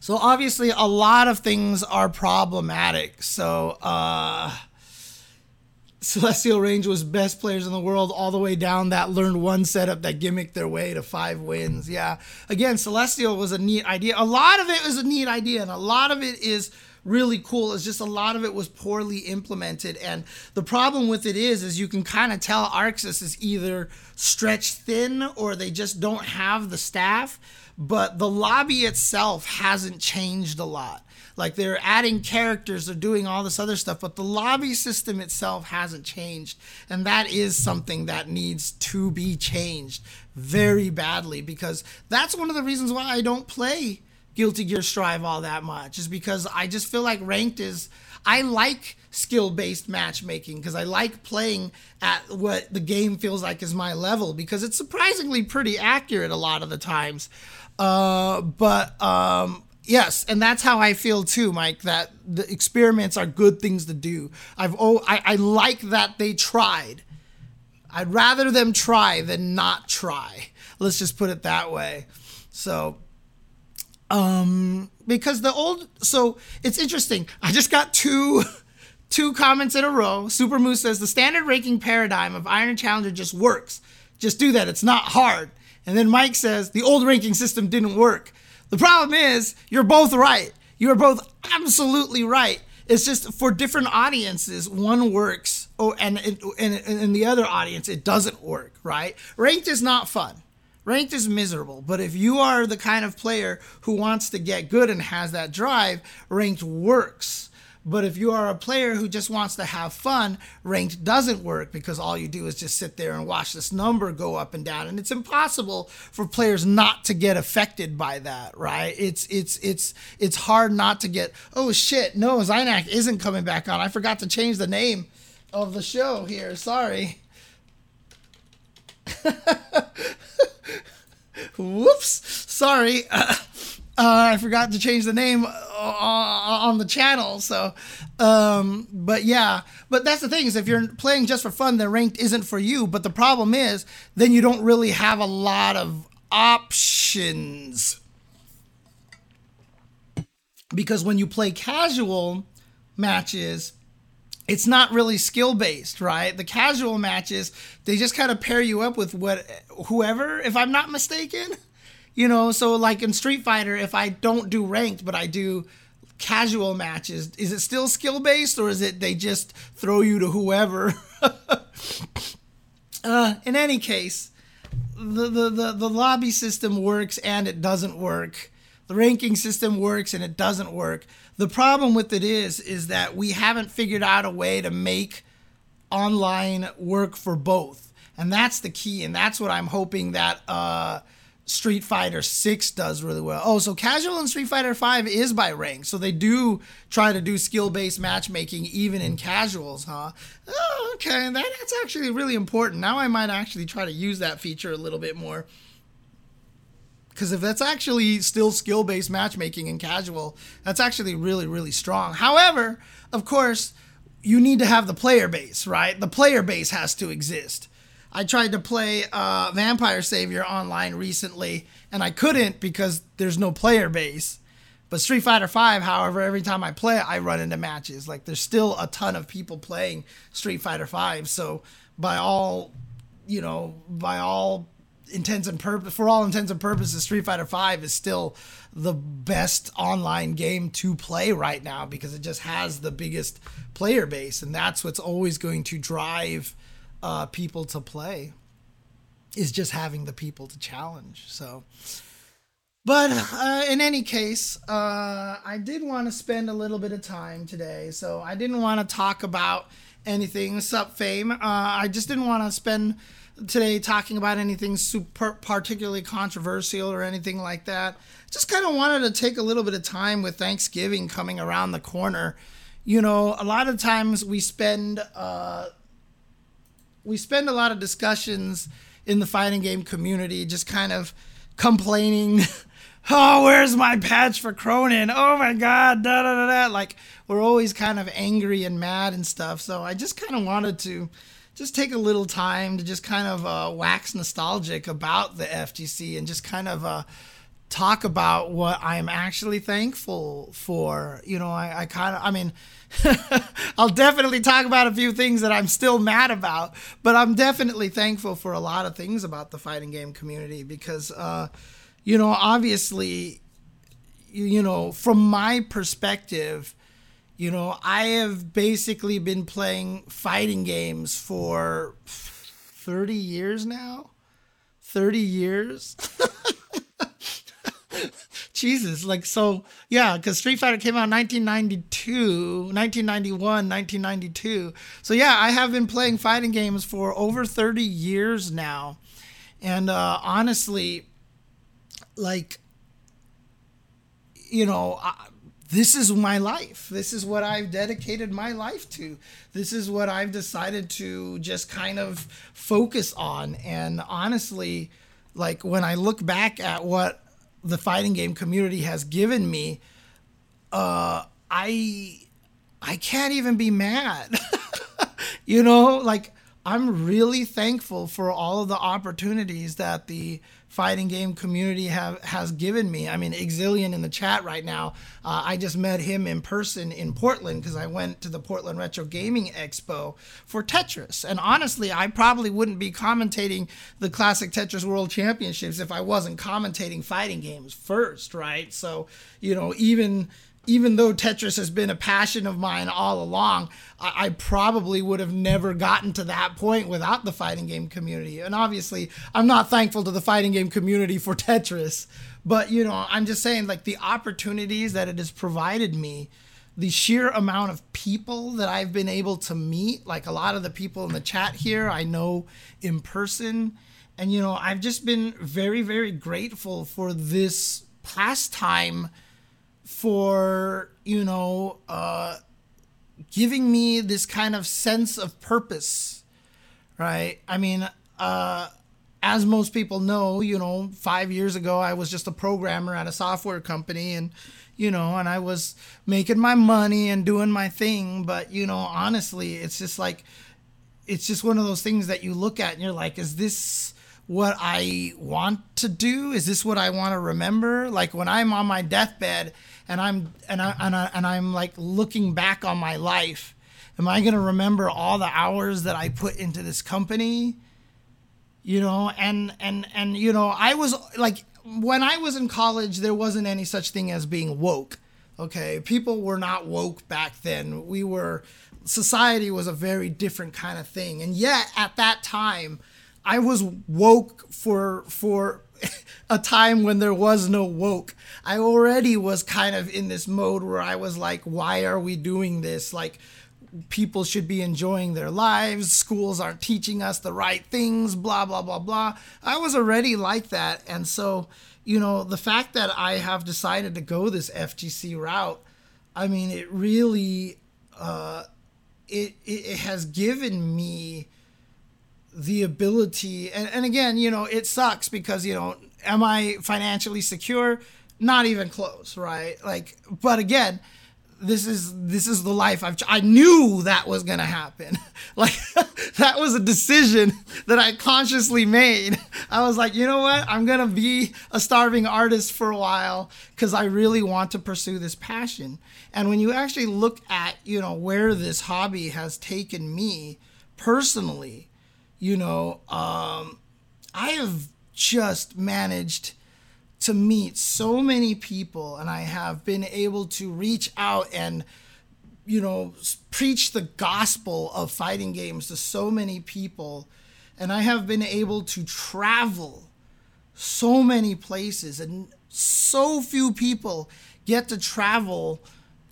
So obviously, a lot of things are problematic. So. Uh, Celestial Range was best players in the world all the way down that learned one setup that gimmicked their way to five wins. Yeah. Again, Celestial was a neat idea. A lot of it was a neat idea, and a lot of it is really cool. It's just a lot of it was poorly implemented. And the problem with it is, is you can kind of tell ArcSys is either stretched thin or they just don't have the staff. But the lobby itself hasn't changed a lot. Like they're adding characters, they're doing all this other stuff, but the lobby system itself hasn't changed. And that is something that needs to be changed very badly because that's one of the reasons why I don't play Guilty Gear Strive all that much, is because I just feel like ranked is. I like skill based matchmaking because I like playing at what the game feels like is my level because it's surprisingly pretty accurate a lot of the times. Uh, but um, yes, and that's how I feel too, Mike. That the experiments are good things to do. I've oh, I, I like that they tried. I'd rather them try than not try. Let's just put it that way. So, um, because the old, so it's interesting. I just got two. Two comments in a row. Super Moose says the standard ranking paradigm of Iron Challenger just works. Just do that. It's not hard. And then Mike says the old ranking system didn't work. The problem is you're both right. You are both absolutely right. It's just for different audiences, one works, oh, and and in the other audience it doesn't work. Right? Ranked is not fun. Ranked is miserable. But if you are the kind of player who wants to get good and has that drive, ranked works. But if you are a player who just wants to have fun, ranked doesn't work because all you do is just sit there and watch this number go up and down. And it's impossible for players not to get affected by that, right? It's it's it's it's hard not to get, oh shit, no, Zynak isn't coming back on. I forgot to change the name of the show here. Sorry. Whoops. Sorry. Uh, I forgot to change the name uh, on the channel. So, um, but yeah, but that's the thing is if you're playing just for fun, then ranked isn't for you. But the problem is then you don't really have a lot of options because when you play casual matches, it's not really skill based, right? The casual matches, they just kind of pair you up with what whoever, if I'm not mistaken. You know, so like in Street Fighter, if I don't do ranked, but I do casual matches, is it still skill based or is it they just throw you to whoever? uh, in any case, the, the, the, the lobby system works and it doesn't work. The ranking system works and it doesn't work. The problem with it is, is that we haven't figured out a way to make online work for both. And that's the key. And that's what I'm hoping that, uh, Street Fighter 6 does really well. Oh, so casual in Street Fighter 5 is by rank. So they do try to do skill-based matchmaking even in casuals, huh? Oh, okay. That's actually really important. Now I might actually try to use that feature a little bit more. Cuz if that's actually still skill-based matchmaking in casual, that's actually really really strong. However, of course, you need to have the player base, right? The player base has to exist. I tried to play uh, Vampire Savior online recently, and I couldn't because there's no player base. But Street Fighter V, however, every time I play it, I run into matches. Like there's still a ton of people playing Street Fighter V. So by all, you know, by all intents and purpose, for all intents and purposes, Street Fighter V is still the best online game to play right now because it just has the biggest player base, and that's what's always going to drive uh, people to play is just having the people to challenge. So, but uh, in any case, uh, I did want to spend a little bit of time today. So I didn't want to talk about anything. Sup, fame. Uh, I just didn't want to spend today talking about anything super particularly controversial or anything like that. Just kind of wanted to take a little bit of time with Thanksgiving coming around the corner. You know, a lot of times we spend uh, we spend a lot of discussions in the fighting game community just kind of complaining oh where's my patch for Krohnen? Oh my god da da da da. Like we're always kind of angry and mad and stuff. So i just kind of wanted to just take a little time to just kind of uh, wax nostalgic about the ftc and just kind of uh, talk about what i'm actually thankful for. You know i, I kind of i mean I'll definitely talk about a few things that I'm still mad about, but I'm definitely thankful for a lot of things about the fighting game community because, uh, you know, obviously, you know, from my perspective, you know, I have basically been playing fighting games for 30 years now. 30 years. Jesus, like so, yeah, because Street Fighter came out in 1992, 1991, 1992. So yeah, I have been playing fighting games for over 30 years now, and uh, honestly, like you know, I, this is my life. This is what I've dedicated my life to. This is what I've decided to just kind of focus on. And honestly, like when I look back at what the fighting game community has given me, uh, I I can't even be mad. you know, like I'm really thankful for all of the opportunities that the fighting game community have has given me. I mean, Exilian in the chat right now. Uh, I just met him in person in Portland because I went to the Portland Retro Gaming Expo for Tetris. And honestly, I probably wouldn't be commentating the Classic Tetris World Championships if I wasn't commentating fighting games first, right? So, you know, even even though Tetris has been a passion of mine all along, I, I, probably would have never gotten to that point without the fighting game community. And obviously, I'm not thankful to the fighting game community for Tetris, but you know, I'm just saying, like, the opportunities that it has provided me, the sheer amount of people that I've been able to meet, like a lot of the people in the chat here, I know in person. And, you know, I've just been very, very grateful for this pastime for you know uh, giving me this kind of sense of purpose right i mean uh, as most people know you know five years ago i was just a programmer at a software company and you know and i was making my money and doing my thing but you know honestly it's just like it's just one of those things that you look at and you're like is this what I want to do? Is this what I want to remember? Like when I'm on my deathbed and I'm and I and, I, and I'm like looking back on my life, am I going to remember all the hours that I put into this company? You know, and and and you know, I was like when I was in college, there wasn't any such thing as being woke. Okay, people were not woke back then. We were society was a very different kind of thing, and yet at that time I was woke for for a time when there was no woke. I already was kind of in this mode where I was like, why are we doing this? Like people should be enjoying their lives. Schools aren't teaching us the right things, blah blah blah blah. I was already like that. And so, you know, the fact that I have decided to go this FGC route, I mean, it really uh it, it has given me the ability and, and again you know it sucks because you know am i financially secure not even close right like but again this is this is the life I've I knew that was to happen. like that was a decision that I consciously made. I was like, "You know what? I'm to be a starving artist for a while cuz I really want to pursue this passion." And when you actually look at, you know, where this hobby has taken me personally, you know, um, I have just managed to meet so many people and I have been able to reach out and you know preach the gospel of fighting games to so many people and I have been able to travel so many places and so few people get to travel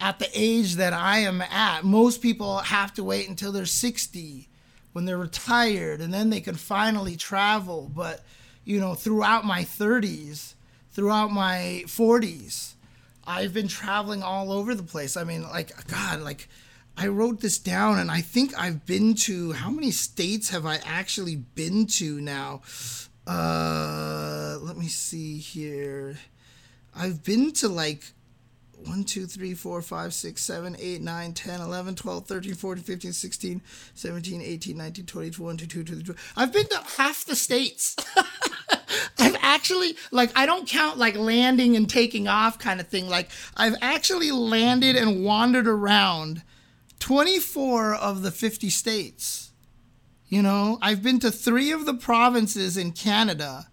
at the age that I am at. Most people have to wait until they're 60 when they're retired and then they can finally travel. But, you know, throughout my 30s, throughout my 40s, I've been traveling all over the place. I mean, like, God, like, I wrote this down and I think I've been to how many states have I actually been to now? Uh, let me see here. I've been to like 1, 2, 3, 4, 5, 6, 7, 8, 9, 10, 11, 12, 13, 14, 15, 16, 17, 18, 19, 20, 21, 22, 23. I've been to half the states. I've actually, like, I don't count like landing and taking off kind of thing. Like, I've actually landed and wandered around 24 of the 50 states. You know, I've been to three of the provinces in Canada.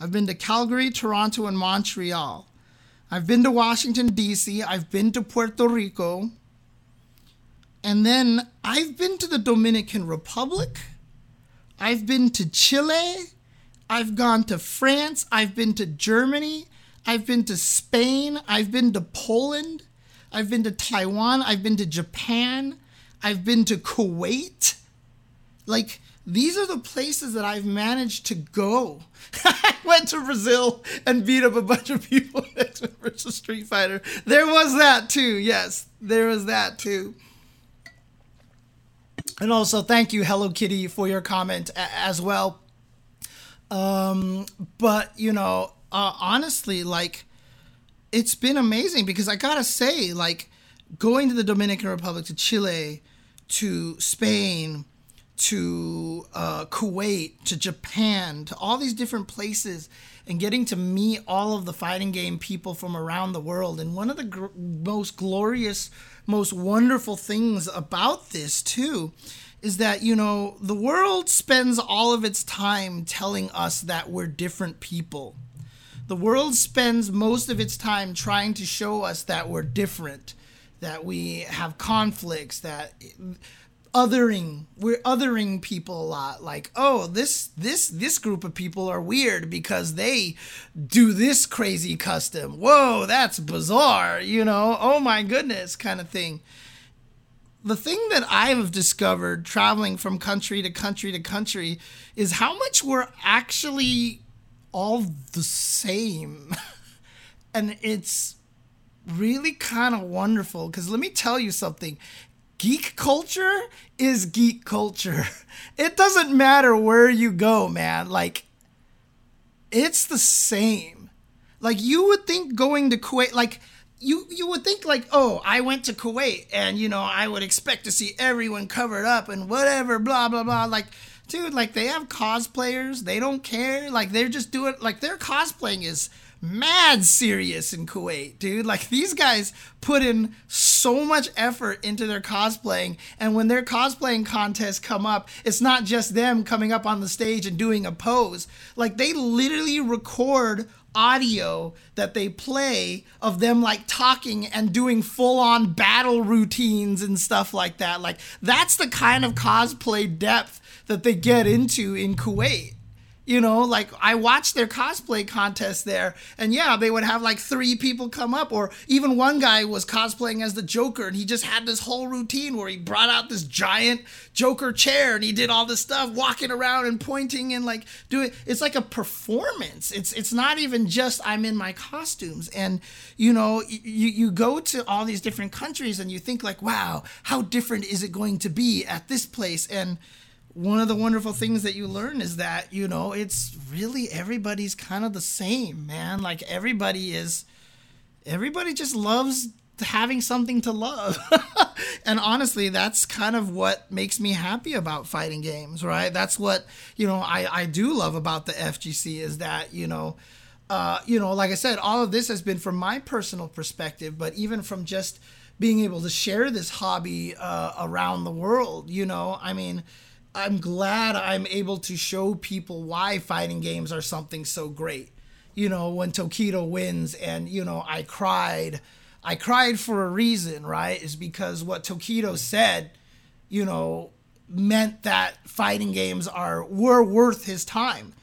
I've been to Calgary, Toronto, and Montreal. I've been to Washington, D.C., I've been to Puerto Rico, and then I've been to the Dominican Republic, I've been to Chile, I've gone to France, I've been to Germany, I've been to Spain, I've been to Poland, I've been to Taiwan, I've been to Japan, I've been to Kuwait. Like, these are the places that I've managed to go. I went to Brazil and beat up a bunch of people versus Street Fighter. There was that too. Yes, there was that too. And also, thank you, Hello Kitty, for your comment a- as well. Um, but you know, uh, honestly, like, it's been amazing because I gotta say, like, going to the Dominican Republic, to Chile, to Spain, to uh, Kuwait, to Japan, to all these different places, and getting to meet all of the fighting game people from around the world. And one of the gr- most glorious, most wonderful things about this, too, is that, you know, the world spends all of its time telling us that we're different people. The world spends most of its time trying to show us that we're different, that we have conflicts, that othering we're othering people a lot. Like oh this this this group of people are weird because they do this crazy custom. Whoa that's bizarre you know? Oh my goodness kind of thing. The thing that i've discovered traveling from country to country to country is how much we're actually all the same. And it's really kind of wonderful because let me tell you something geek culture is geek culture. It doesn't matter where you go, man. Like, it's the same. Like, you would think going to Kuwait, like, you, you would think like oh i went to kuwait and you know i would expect to see everyone covered up and whatever blah blah blah like dude like they have cosplayers they don't care like they're just doing like their cosplaying is mad serious in Kuwait, dude. Like these guys put in so much effort into their cosplaying, and when their cosplaying contests come up, it's not just them coming up on the stage and doing a pose. Like they literally record audio that they play of them like talking and doing full on battle routines and stuff like that. Like that's the kind of cosplay depth that they get into in Kuwait. You know, like I watched their cosplay contest there, and yeah, they would have like three people come up, or even one guy was cosplaying as the Joker, and he just had this whole routine where he brought out this giant Joker chair and he did all this stuff, walking around and pointing and like doing. It's like a performance. It's it's not even just I'm in my costumes, and you know, you you go to all these different countries and you think like, wow, how different is it going to be at this place, and one of the wonderful things that you learn is that you know it's really everybody's kind of the same man. Like everybody is everybody just loves having something to love. And honestly that's kind of what makes me happy about fighting games right? That's what you know i i do love about the fgc is that you know uh you know like i said all of this has been from my personal perspective but even from just being able to share this hobby uh, around the world you know? I mean I'm glad I'm able to show people why fighting games are something so great. You know, when Tokido wins and, you know, I cried. I cried for a reason, right? Is because what Tokido said, you know, meant that fighting games are were worth his time.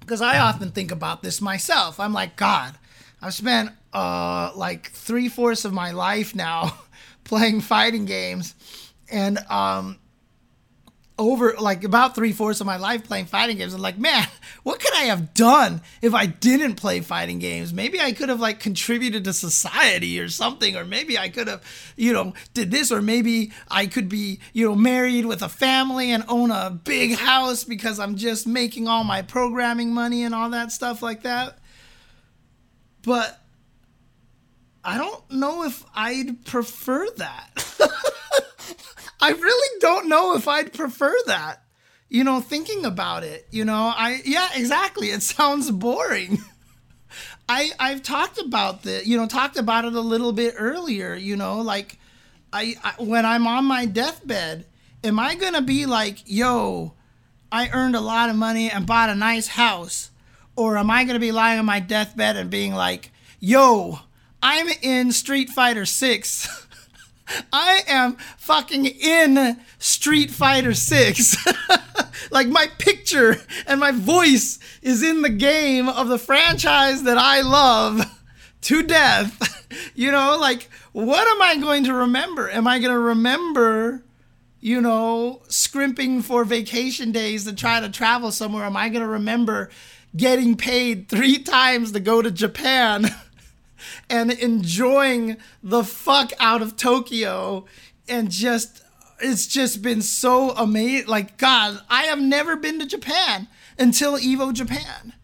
Because I often think about this myself. I'm like, God, I've spent uh like three fourths of my life now playing fighting games. And um over like about three fourths of my life playing fighting games. I'm like, man, what could I have done if I didn't play fighting games? Maybe I could have like contributed to society or something, or maybe I could have, you know, did this, or maybe I could be, you know, married with a family and own a big house because I'm just making all my programming money and all that stuff like that. But I don't know if I'd prefer that. I really don't know if I'd prefer that. You know, thinking about it, you know, I yeah, exactly. It sounds boring. I I've talked about the, you know, talked about it a little bit earlier, you know, like I, I when I'm on my deathbed, am I going to be like, "Yo, I earned a lot of money and bought a nice house?" Or am I going to be lying on my deathbed and being like, "Yo, I'm in Street Fighter 6." I am fucking in Street Fighter 6. like my picture and my voice is in the game of the franchise that I love to death. you know, like what am I going to remember? Am I going to remember you know, scrimping for vacation days to try to travel somewhere? Am I going to remember getting paid three times to go to Japan and enjoying the fuck out of Tokyo and just it's just been so amazing. Like God, I have never been to Japan until Evo Japan.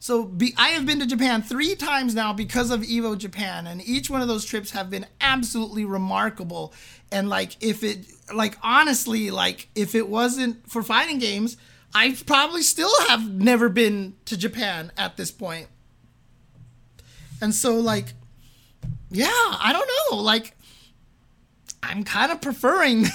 So be, I have been to Japan three times now because of Evo Japan, and each one of those trips have been absolutely remarkable. And like, if it, like, honestly, like, if it wasn't for fighting games, I probably still have never been to Japan at this point. And so, like, yeah, I don't know. Like, I'm kind of preferring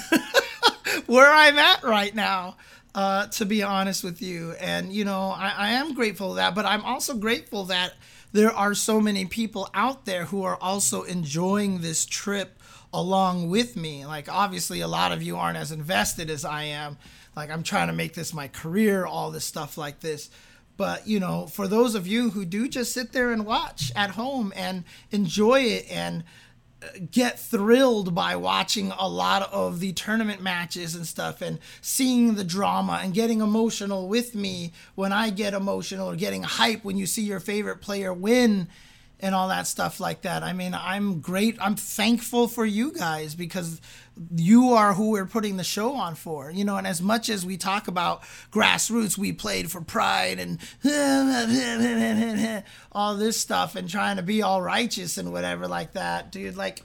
where I'm at right now, uh, to be honest with you. And, you know, I, I am grateful that, but I'm also grateful that there are so many people out there who are also enjoying this trip along with me. Like, obviously, a lot of you aren't as invested as I am. Like, I'm trying to make this my career, all this stuff like this. But, you know, for those of you who do just sit there and watch at home and enjoy it and, uh, get thrilled by watching a lot of the tournament matches and stuff and seeing the drama and getting emotional with me when I get emotional or getting hype when you see your favorite player win and all that stuff like that. I mean, I'm great. I'm thankful for you guys because you are who we're putting the show on for. You know, and as much as we talk about grassroots, we played for pride and all this stuff and trying to be all righteous and whatever like that, dude. Like,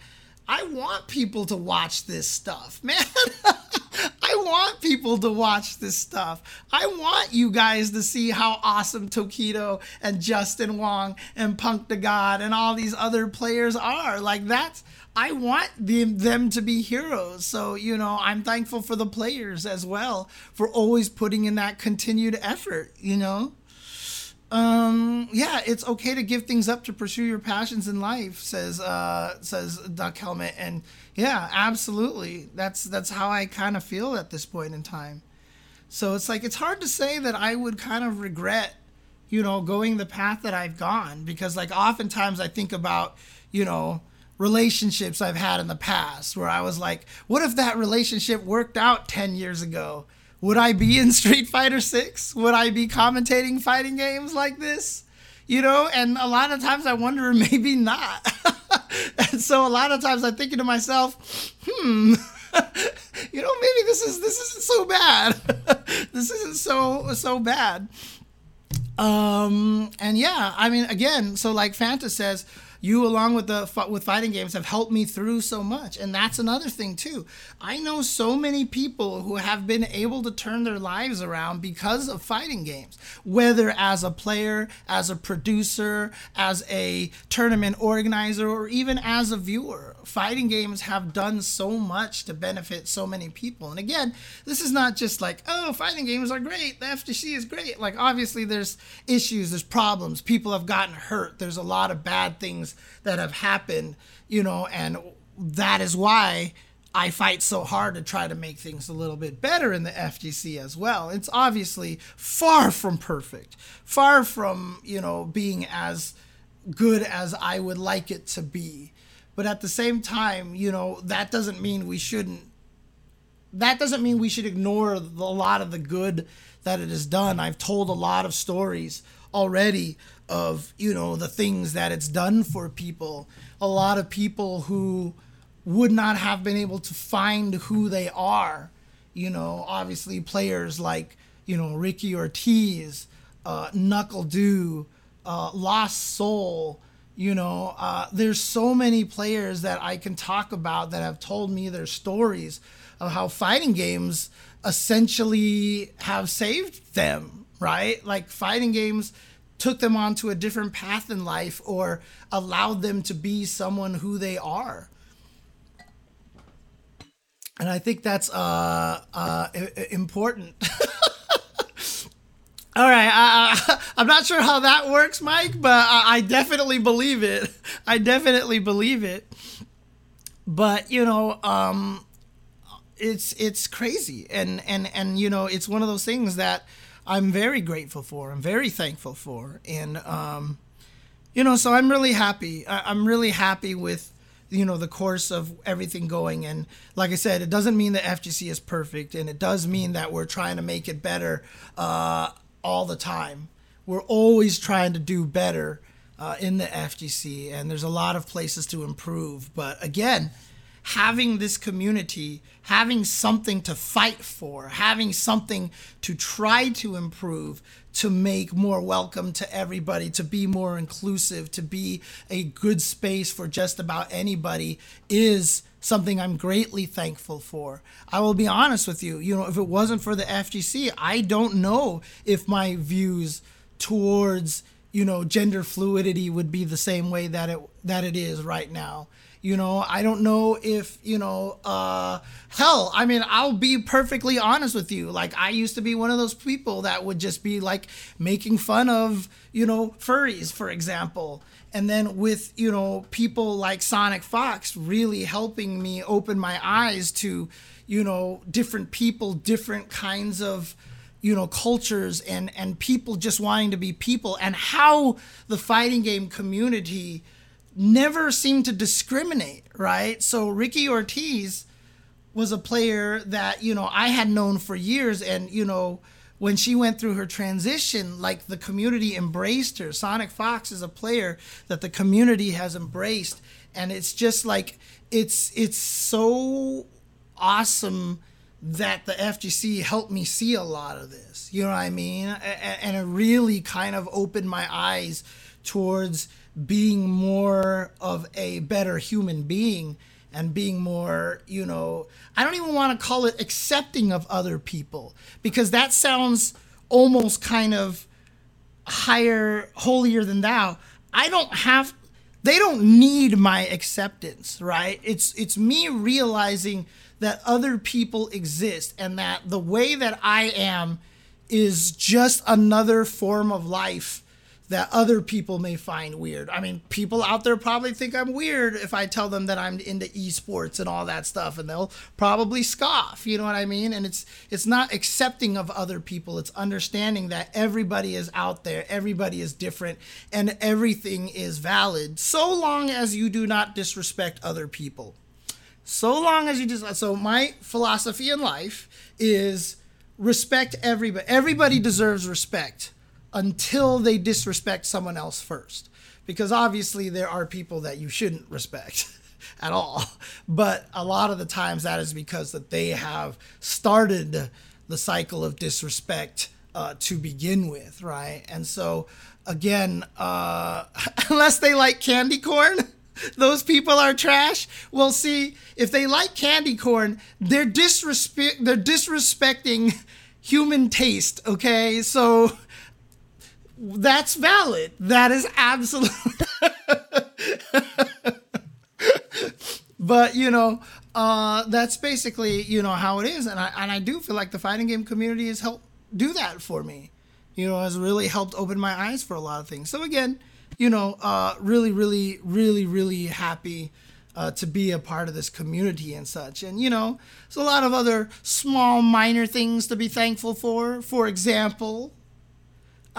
I want people to watch this stuff, man. I want people to watch this stuff. I want you guys to see how awesome Tokido and Justin Wong and Punk the God and all these other players are. Like that's I want them to be heroes. So, you know, I'm thankful for the players as well for always putting in that continued effort, you know? Um, yeah, it's okay to give things up to pursue your passions in life, says uh says Duck Helmet and yeah, absolutely. That's that's how I kind of feel at this point in time. So it's like it's hard to say that I would kind of regret, you know, going the path that I've gone because like oftentimes I think about, you know, relationships I've had in the past where I was like, what if that relationship worked out 10 years ago? Would I be in Street Fighter 6? Would I be commentating fighting games like this? You know, and a lot of times I wonder maybe not. and so a lot of times I'm thinking to myself, hmm, you know, maybe this is this isn't so bad. this isn't so so bad. Um and yeah, I mean again, so like Fanta says, you along with the with fighting games have helped me through so much. And that's another thing too. I know so many people who have been able to turn their lives around because of fighting games whether as a player as a producer as a tournament organizer or even as a viewer. Fighting games have done so much to benefit so many people. And again this is not just like oh fighting games are great. The ftc is great. Like obviously there's issues there's problems. People have gotten hurt. There's a lot of bad things things that have happened, you know, and that is why I fight so hard to try to make things a little bit better in the FGC as well. It's obviously far from perfect, far from, you know, being as good as I would like it to be. But at the same time, you know, that doesn't mean we shouldn't that doesn't mean we should ignore a lot of the good that it has done. I've told a lot of stories already of you know the things that it's done for people. A lot of people who would not have been able to find who they are you know obviously players like you know ricky ortiz uh, NuckleDu uh, lost soul you know uh, there's so many players that i can talk about that have told me their stories of how fighting games essentially have saved them right? Like fighting games took them onto a different path in life or allowed them to be someone who they are. And I think that's uh, uh, important. All right, I, am not sure how that works, Mike, but I, I definitely believe it. I definitely believe it. But you know, um, it's it's crazy, and and and you know, it's one of those things that I'm very grateful for. I'm very thankful for, and um, you know, so I'm really happy. I, am really happy with you know the course of everything going. And like i said it doesn't mean the fgc is perfect. And it does mean that we're trying to make it better uh, all the time. We're always trying to do better uh, in the fgc and there's a lot of places to improve. But again having this community, having something to fight for, having something to try to improve, to make more welcome to everybody, to be more inclusive, to be a good space for just about anybody is something I'm greatly thankful for. I will be honest with you, you know, if it wasn't for the FGC, I don't know if my views towards, you know, gender fluidity would be the same way that it that it is right now. You know, I don't know if, you know, uh, hell, I mean, I'll be perfectly honest with you. Like, I used to be one of those people that would just be like making fun of, you know, furries, for example. And then with, you know, people like Sonic Fox really helping me open my eyes to, you know, different people, different kinds of, you know cultures and and people just wanting to be people and how the fighting game community never seemed to discriminate, right? So Ricky Ortiz was a player that, you know, I had known for years and, you know, when she went through her transition, like the community embraced her. Sonic Fox is a player that the community has embraced and it's just like it's it's so awesome that the FGC helped me see a lot of this. You know what I mean? And it really kind of opened my eyes towards being more of a better human being and being more, you know, I don't even want to call it accepting of other people because that sounds almost kind of higher, holier than thou. I don't have they don't need my acceptance, right? It's it's me realizing that other people exist and that the way that I am is just another form of life that other people may find weird. I mean, people out there probably think I'm weird if I tell them that I'm into esports and all that stuff and they'll probably scoff, you know what I mean? And it's it's not accepting of other people, it's understanding that everybody is out there, everybody is different and everything is valid so long as you do not disrespect other people. So long as you just so my philosophy in life is respect everybody. Everybody deserves respect until they disrespect someone else first. Because obviously, there are people that you shouldn't respect at all. But a lot of the times, that is because that they have started the cycle of disrespect uh, to begin with, right? And so, again, uh, unless they like candy corn, those people are trash. Well, see, if they like candy corn, they're disrespect they're disrespecting human taste. Okay, so that's valid. That is absolute. but you know, uh, that's basically you know how it is, and I and I do feel like the fighting game community has helped do that for me. You know, has really helped open my eyes for a lot of things. So again, you know, uh, really, really, really, really happy. Uh, to be a part of this community and such. And, you know, there's a lot of other small, minor things to be thankful for. For example,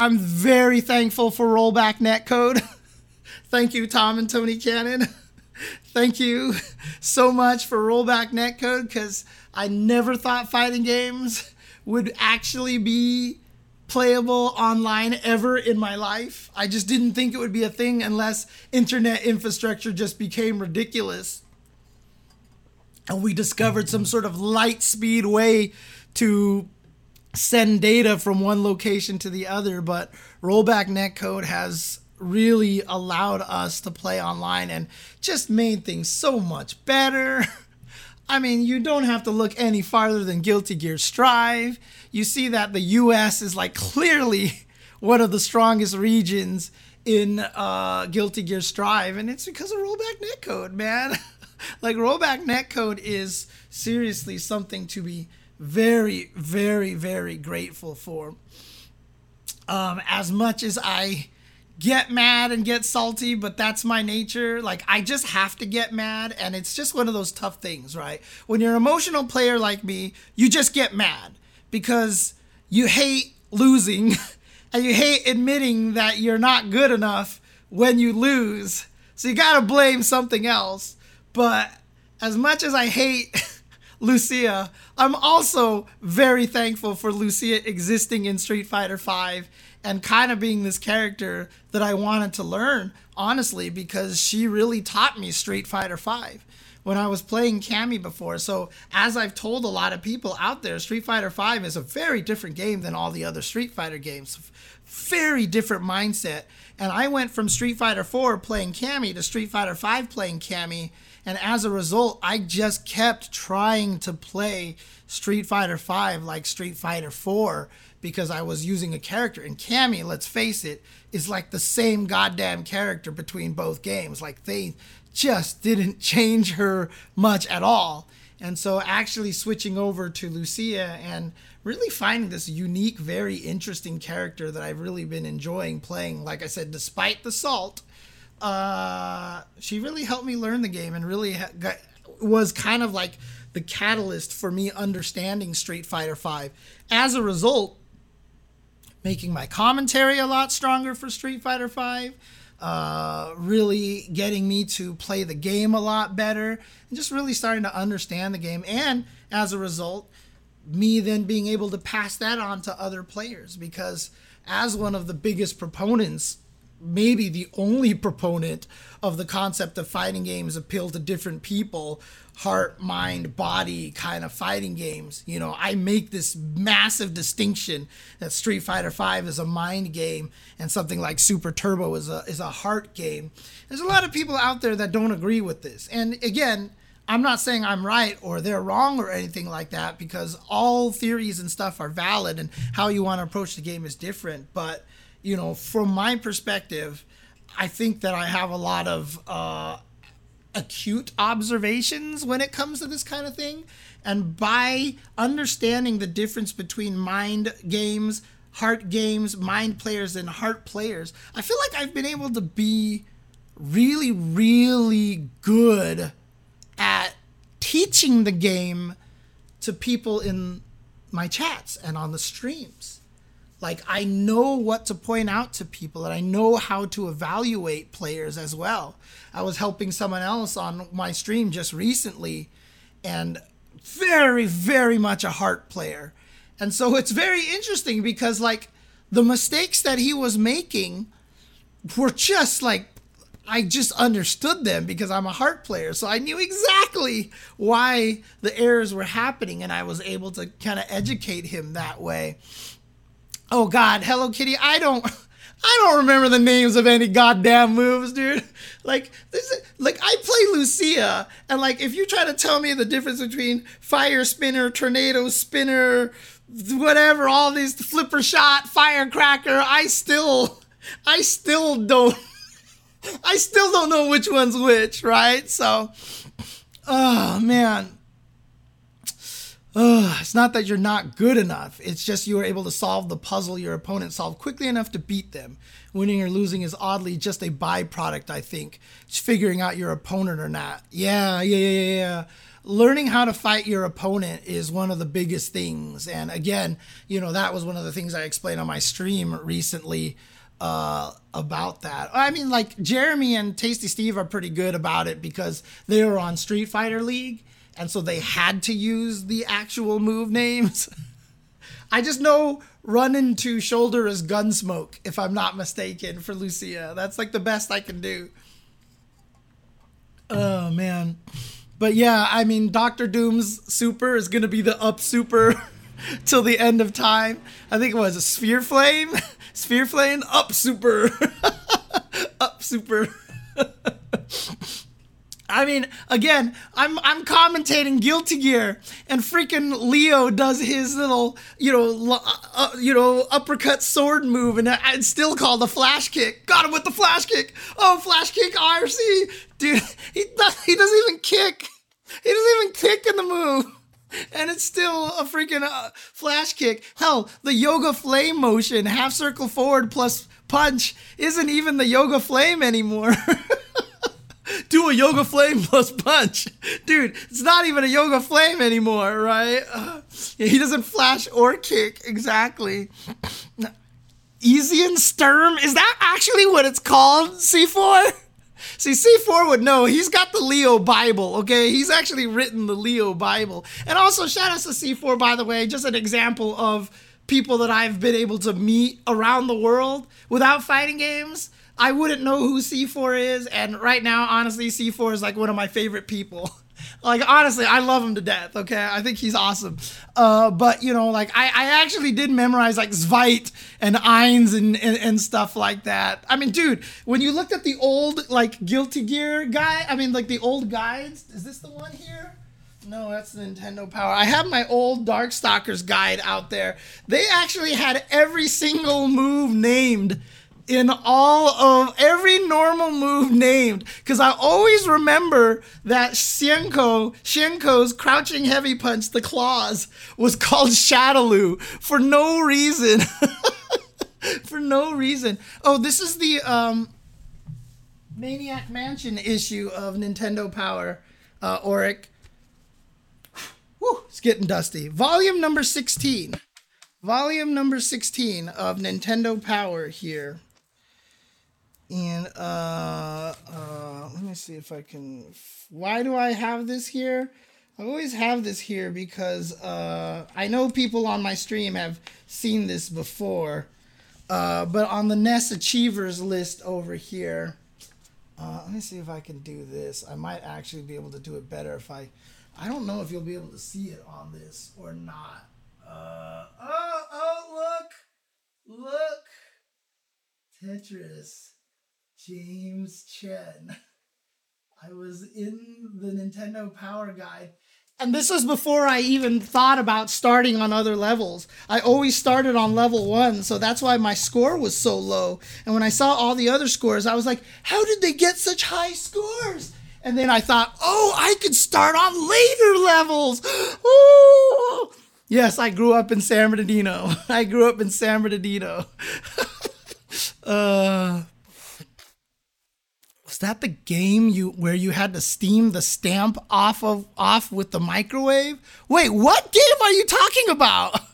I'm very thankful for rollback netcode. Thank you, Tom and Tony Cannon. Thank you so much for rollback netcode because I never thought fighting games would actually be playable online ever in my life. I just didn't think it would be a thing unless internet infrastructure just became ridiculous. And we discovered some sort of light speed way to send data from one location to the other, but rollback netcode has really allowed us to play online and just made things so much better. I mean, you don't have to look any farther than Guilty Gear Strive. You see that the US is like clearly one of the strongest regions in uh, Guilty Gear Strive, and it's because of rollback netcode, man. like rollback netcode is seriously something to be very, very, very grateful for. Um, as much as I get mad and get salty, but that's my nature. Like, I just have to get mad, and it's just one of those tough things, right? When you're an emotional player like me, you just get mad because you hate losing and you hate admitting that you're not good enough when you lose. So you gotta blame something else. But as much as I hate Lucia, I'm also very thankful for Lucia existing in Street Fighter V and kind of being this character that I wanted to learn, honestly, because she really taught me Street Fighter V when I was playing Cammy before. So, as I've told a lot of people out there, Street Fighter V is a very different game than all the other Street Fighter games. Very different mindset. And I went from Street Fighter 4 playing Cammy to Street Fighter 5 playing Cammy. And as a result, I just kept trying to play Street Fighter 5 like Street Fighter 4 because I was using a character. And Cammy, let's face it, is like the same goddamn character between both games. Like they just didn't change her much at all. And so actually switching over to Lucia and really finding this unique, very interesting character that I've really been enjoying playing. Like I said, despite the salt, uh, she really helped me learn the game and really ha- got, was kind of like the catalyst for me understanding Street Fighter V. As a result, making my commentary a lot stronger for Street Fighter V. Uh, really getting me to play the game a lot better and just really starting to understand the game. And as a result, me then being able to pass that on to other players because as one of the biggest proponents maybe the only proponent of the concept of fighting games appeal to different people heart mind body kind of fighting games you know i make this massive distinction that street fighter 5 is a mind game and something like super turbo is a is a heart game there's a lot of people out there that don't agree with this and again I'm not saying I'm right or they're wrong or anything like that because all theories and stuff are valid and how you want to approach the game is different. But, you know, from my perspective, I think that I have a lot of uh, acute observations when it comes to this kind of thing. And by understanding the difference between mind games, heart games, mind players, and heart players, I feel like I've been able to be really, really good at teaching the game to people in my chats and on the streams. Like, I know what to point out to people and I know how to evaluate players as well. I was helping someone else on my stream just recently and very, very much a heart player. And so it's very interesting because, like, the mistakes that he was making were just like I just understood them because I'm a heart player. So I knew exactly why the errors were happening and I was able to kind of educate him that way. Oh god, Hello Kitty, I don't I don't remember the names of any goddamn moves, dude. Like this is, like I play Lucia and like if you try to tell me the difference between fire spinner, tornado spinner, whatever, all these flipper shot, firecracker, I still I still don't I still don't know which one's which, right? So, oh man. Uh, it's not that you're not good enough. It's just you are able to solve the puzzle your opponent solved quickly enough to beat them. Winning or losing is oddly just a byproduct, I think. It's figuring out your opponent or not. Yeah, yeah, yeah, yeah. Learning how to fight your opponent is one of the biggest things. And again, you know, that was one of the things I explained on my stream recently uh, about that. I mean, like Jeremy and Tasty Steve are pretty good about it because they were on Street Fighter League, and so they had to use the actual move names. I just know run into shoulder is gunsmoke, if I'm not mistaken, for Lucia. That's like the best I can do. Oh man. But yeah, I mean Doctor Doom's super is gonna be the up super till the end of time. I think it was a sphere flame. Sphere flame up super. up super. I mean, again, I'm I'm commentating Guilty Gear, and freaking Leo does his little, you know, uh, uh, you know, uppercut sword move, and it's still called a flash kick. Got him with the flash kick. Oh, flash kick IRC, dude. He does, he doesn't even kick. He doesn't even kick in the move and it's still a freaking uh, flash kick. Hell, the yoga flame motion, half circle forward plus punch, isn't even the yoga flame anymore. Do a yoga flame plus punch. Dude, it's not even a yoga flame anymore, right? Uh, he doesn't flash or kick, exactly. Eisen Sturm? Is that actually what it's called, C4? See, C4 would know. He's got the Leo Bible, okay? He's actually written the Leo Bible. And also, shout out to C4, by the way, just an example of people that I've been able to meet around the world without fighting games. I wouldn't know who C4 is. And right now, honestly, C4 is like one of my favorite people. like honestly i love him to death okay i think he's awesome uh, but you know like I, I actually did memorize like Zvite and Ainz and, and, and stuff like that i mean dude when you looked at the old like guilty gear guy i mean like the old guides is this the one here no, that's Nintendo Power. I have my old Darkstalkers guide out there. They actually had every single move named in all of every normal move named because I always remember that Hsien-Ko, Hsien-Ko's crouching heavy punch, the claws, was called Shadaloo for no reason. for no reason. Oh, this is the um, Maniac Mansion issue of Nintendo Power, uh, Auric. Whew, it's getting dusty. Volume number 16. Volume number 16 of Nintendo Power here and uh, uh, let me see if I can. Why do I have this here? I always have this here because uh, I know people on my stream have seen this before. Uh, but on the NES Achievers list over here, uh, let me see if I can do this. I might actually be able to do it better if I. I don't know if you'll be able to see it on this or not. Uh, oh, oh, look! Look! Tetris. James Chen. I was in the Nintendo Power Guide. And this was before I even thought about starting on other levels. I always started on level one, so that's why my score was so low. And when I saw all the other scores, I was like, how did they get such high scores? And then I thought, oh, I could start on later levels. Oh, yes, I grew up in San Bernardino. I grew up in San Bernardino. uh, that the game you where you had to steam the stamp off of off with the microwave? Wait, what game are you talking about?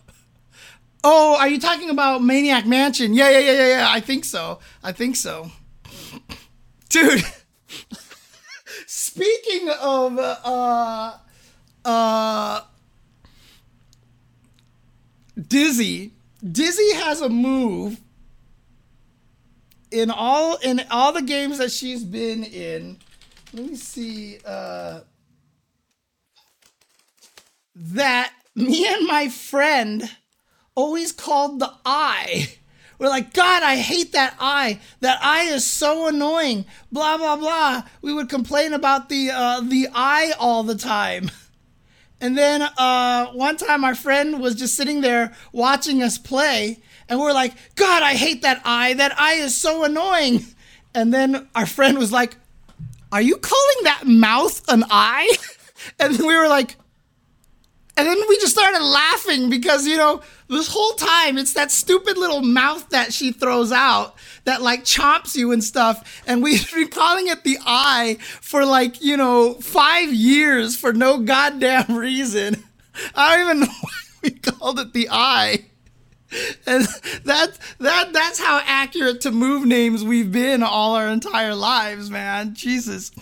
Oh, are you talking about Maniac Mansion? Yeah, yeah, yeah, yeah, yeah. I think so. I think so. Dude. Speaking of uh uh Dizzy, Dizzy has a move in all in all the games that she's been in, let me see uh, that me and my friend always called the eye. We're like, God, I hate that eye. That eye is so annoying. Blah blah blah. We would complain about the uh, the eye all the time. And then uh, one time, our friend was just sitting there watching us play, and we're like, God, I hate that eye. That eye is so annoying. And then our friend was like, Are you calling that mouth an eye? And we were like, and then we just started laughing because, you know, this whole time it's that stupid little mouth that she throws out that like chomps you and stuff. And we've been calling it the eye for like, you know, five years for no goddamn reason. I don't even know why we called it the eye and that that that's how accurate to move names we've been all our entire lives, man. Jesus.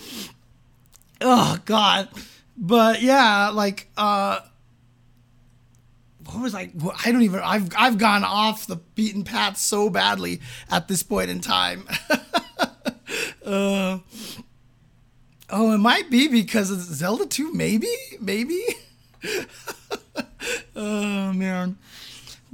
Oh God. But yeah, like uh what was I I don't even I've I've gone off the beaten path so badly at this point in time. uh Oh, it might be because of Zelda 2, maybe? Maybe? oh man.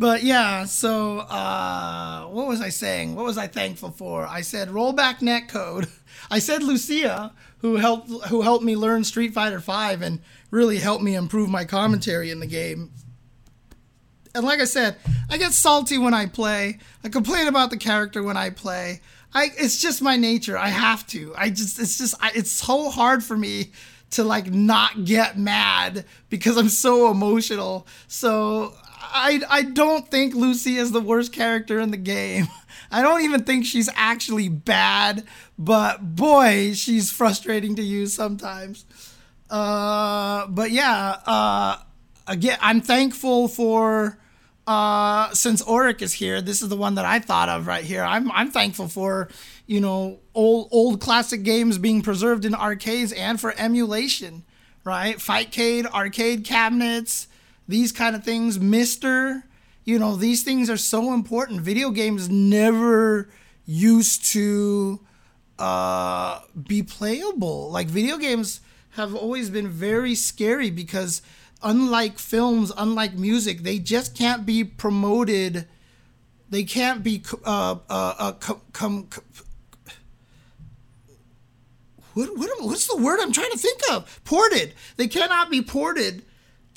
But yeah, so uh, what was I saying? What was I thankful for? I said rollback netcode. I said Lucia, who helped who helped me learn Street Fighter V and really helped me improve my commentary in the game. And like I said, I get salty when I play. I complain about the character when I play. I it's just my nature. I have to. I just it's just I, it's so hard for me to like not get mad because I'm so emotional. So I I don't think Lucy is the worst character in the game. I don't even think she's actually bad, but boy, she's frustrating to use sometimes. Uh, but yeah, uh, again, I'm thankful for uh, since Auric is here. This is the one that I thought of right here. I'm I'm thankful for you know, old old classic games being preserved in arcades and for emulation, right? Fightcade, arcade cabinets, these kind of things, MiSTer, you know, these things are so important. Video games never used to uh, be playable. Like video games have always been very scary because unlike films, unlike music, they just can't be promoted. They can't be uh, uh, uh, com, com, com what, what, what's the word I'm trying to think of? Ported. They cannot be ported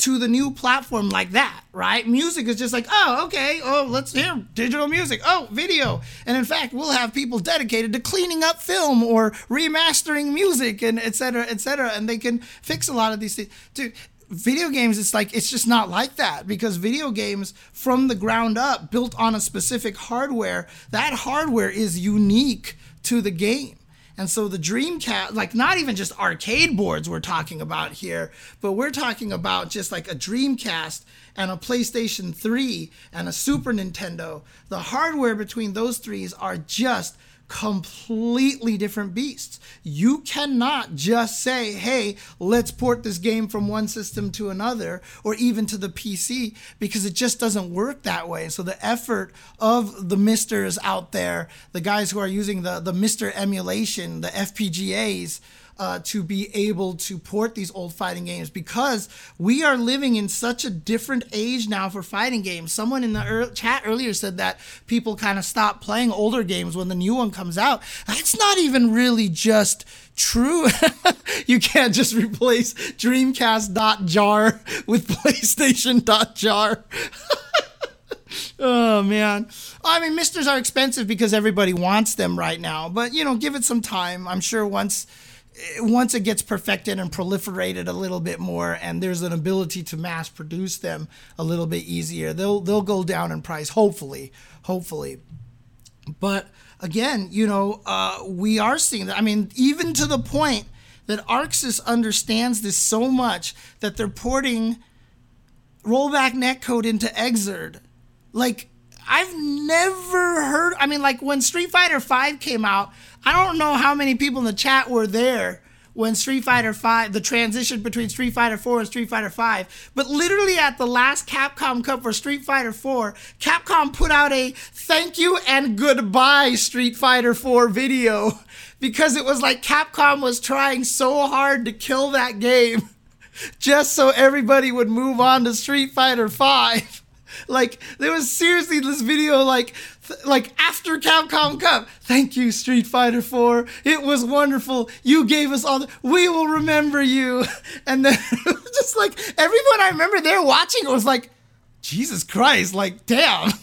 to the new platform like that, right? Music is just like, oh, okay, oh, let's hear digital music, oh, video. And in fact, we'll have people dedicated to cleaning up film or remastering music and et cetera, et cetera. And they can fix a lot of these things. Dude, video games, it's like, it's just not like that because video games from the ground up, built on a specific hardware, that hardware is unique to the game. And so the Dreamcast, like not even just arcade boards we're talking about here, but we're talking about just like a Dreamcast and a PlayStation 3 and a Super Nintendo. The hardware between those threes are just completely different beasts. You cannot just say, hey, let's port this game from one system to another or even to the PC because it just doesn't work that way. So the effort of the MiSTers out there, the guys who are using the, the MiSTer emulation, the FPGAs, uh, to be able to port these old fighting games because we are living in such a different age now for fighting games. Someone in the er- chat earlier said that people kind of stop playing older games when the new one comes out. That's not even really just true. you can't just replace Dreamcast.jar with PlayStation.jar. oh man. I mean, MiSTers are expensive because everybody wants them right now, but you know, give it some time. I'm sure once once it gets perfected and proliferated a little bit more and there's an ability to mass produce them a little bit easier they'll they'll go down in price hopefully hopefully but again you know uh, we are seeing that i mean even to the point that ArcSys understands this so much that they're porting rollback netcode into Xrd. Like I've never heard. I mean, like when Street Fighter V came out, I don't know how many people in the chat were there when Street Fighter Five, the transition between Street Fighter 4 and Street Fighter 5. But literally at the last Capcom Cup for Street Fighter 4, Capcom put out a thank you and goodbye Street Fighter 4 video because it was like Capcom was trying so hard to kill that game just so everybody would move on to Street Fighter 5 like there was seriously this video like th- like after Capcom Cup. Thank you, Street Fighter 4. It was wonderful. You gave us all the we will remember you. And then just like everyone I remember there watching it was like, Jesus Christ, like damn.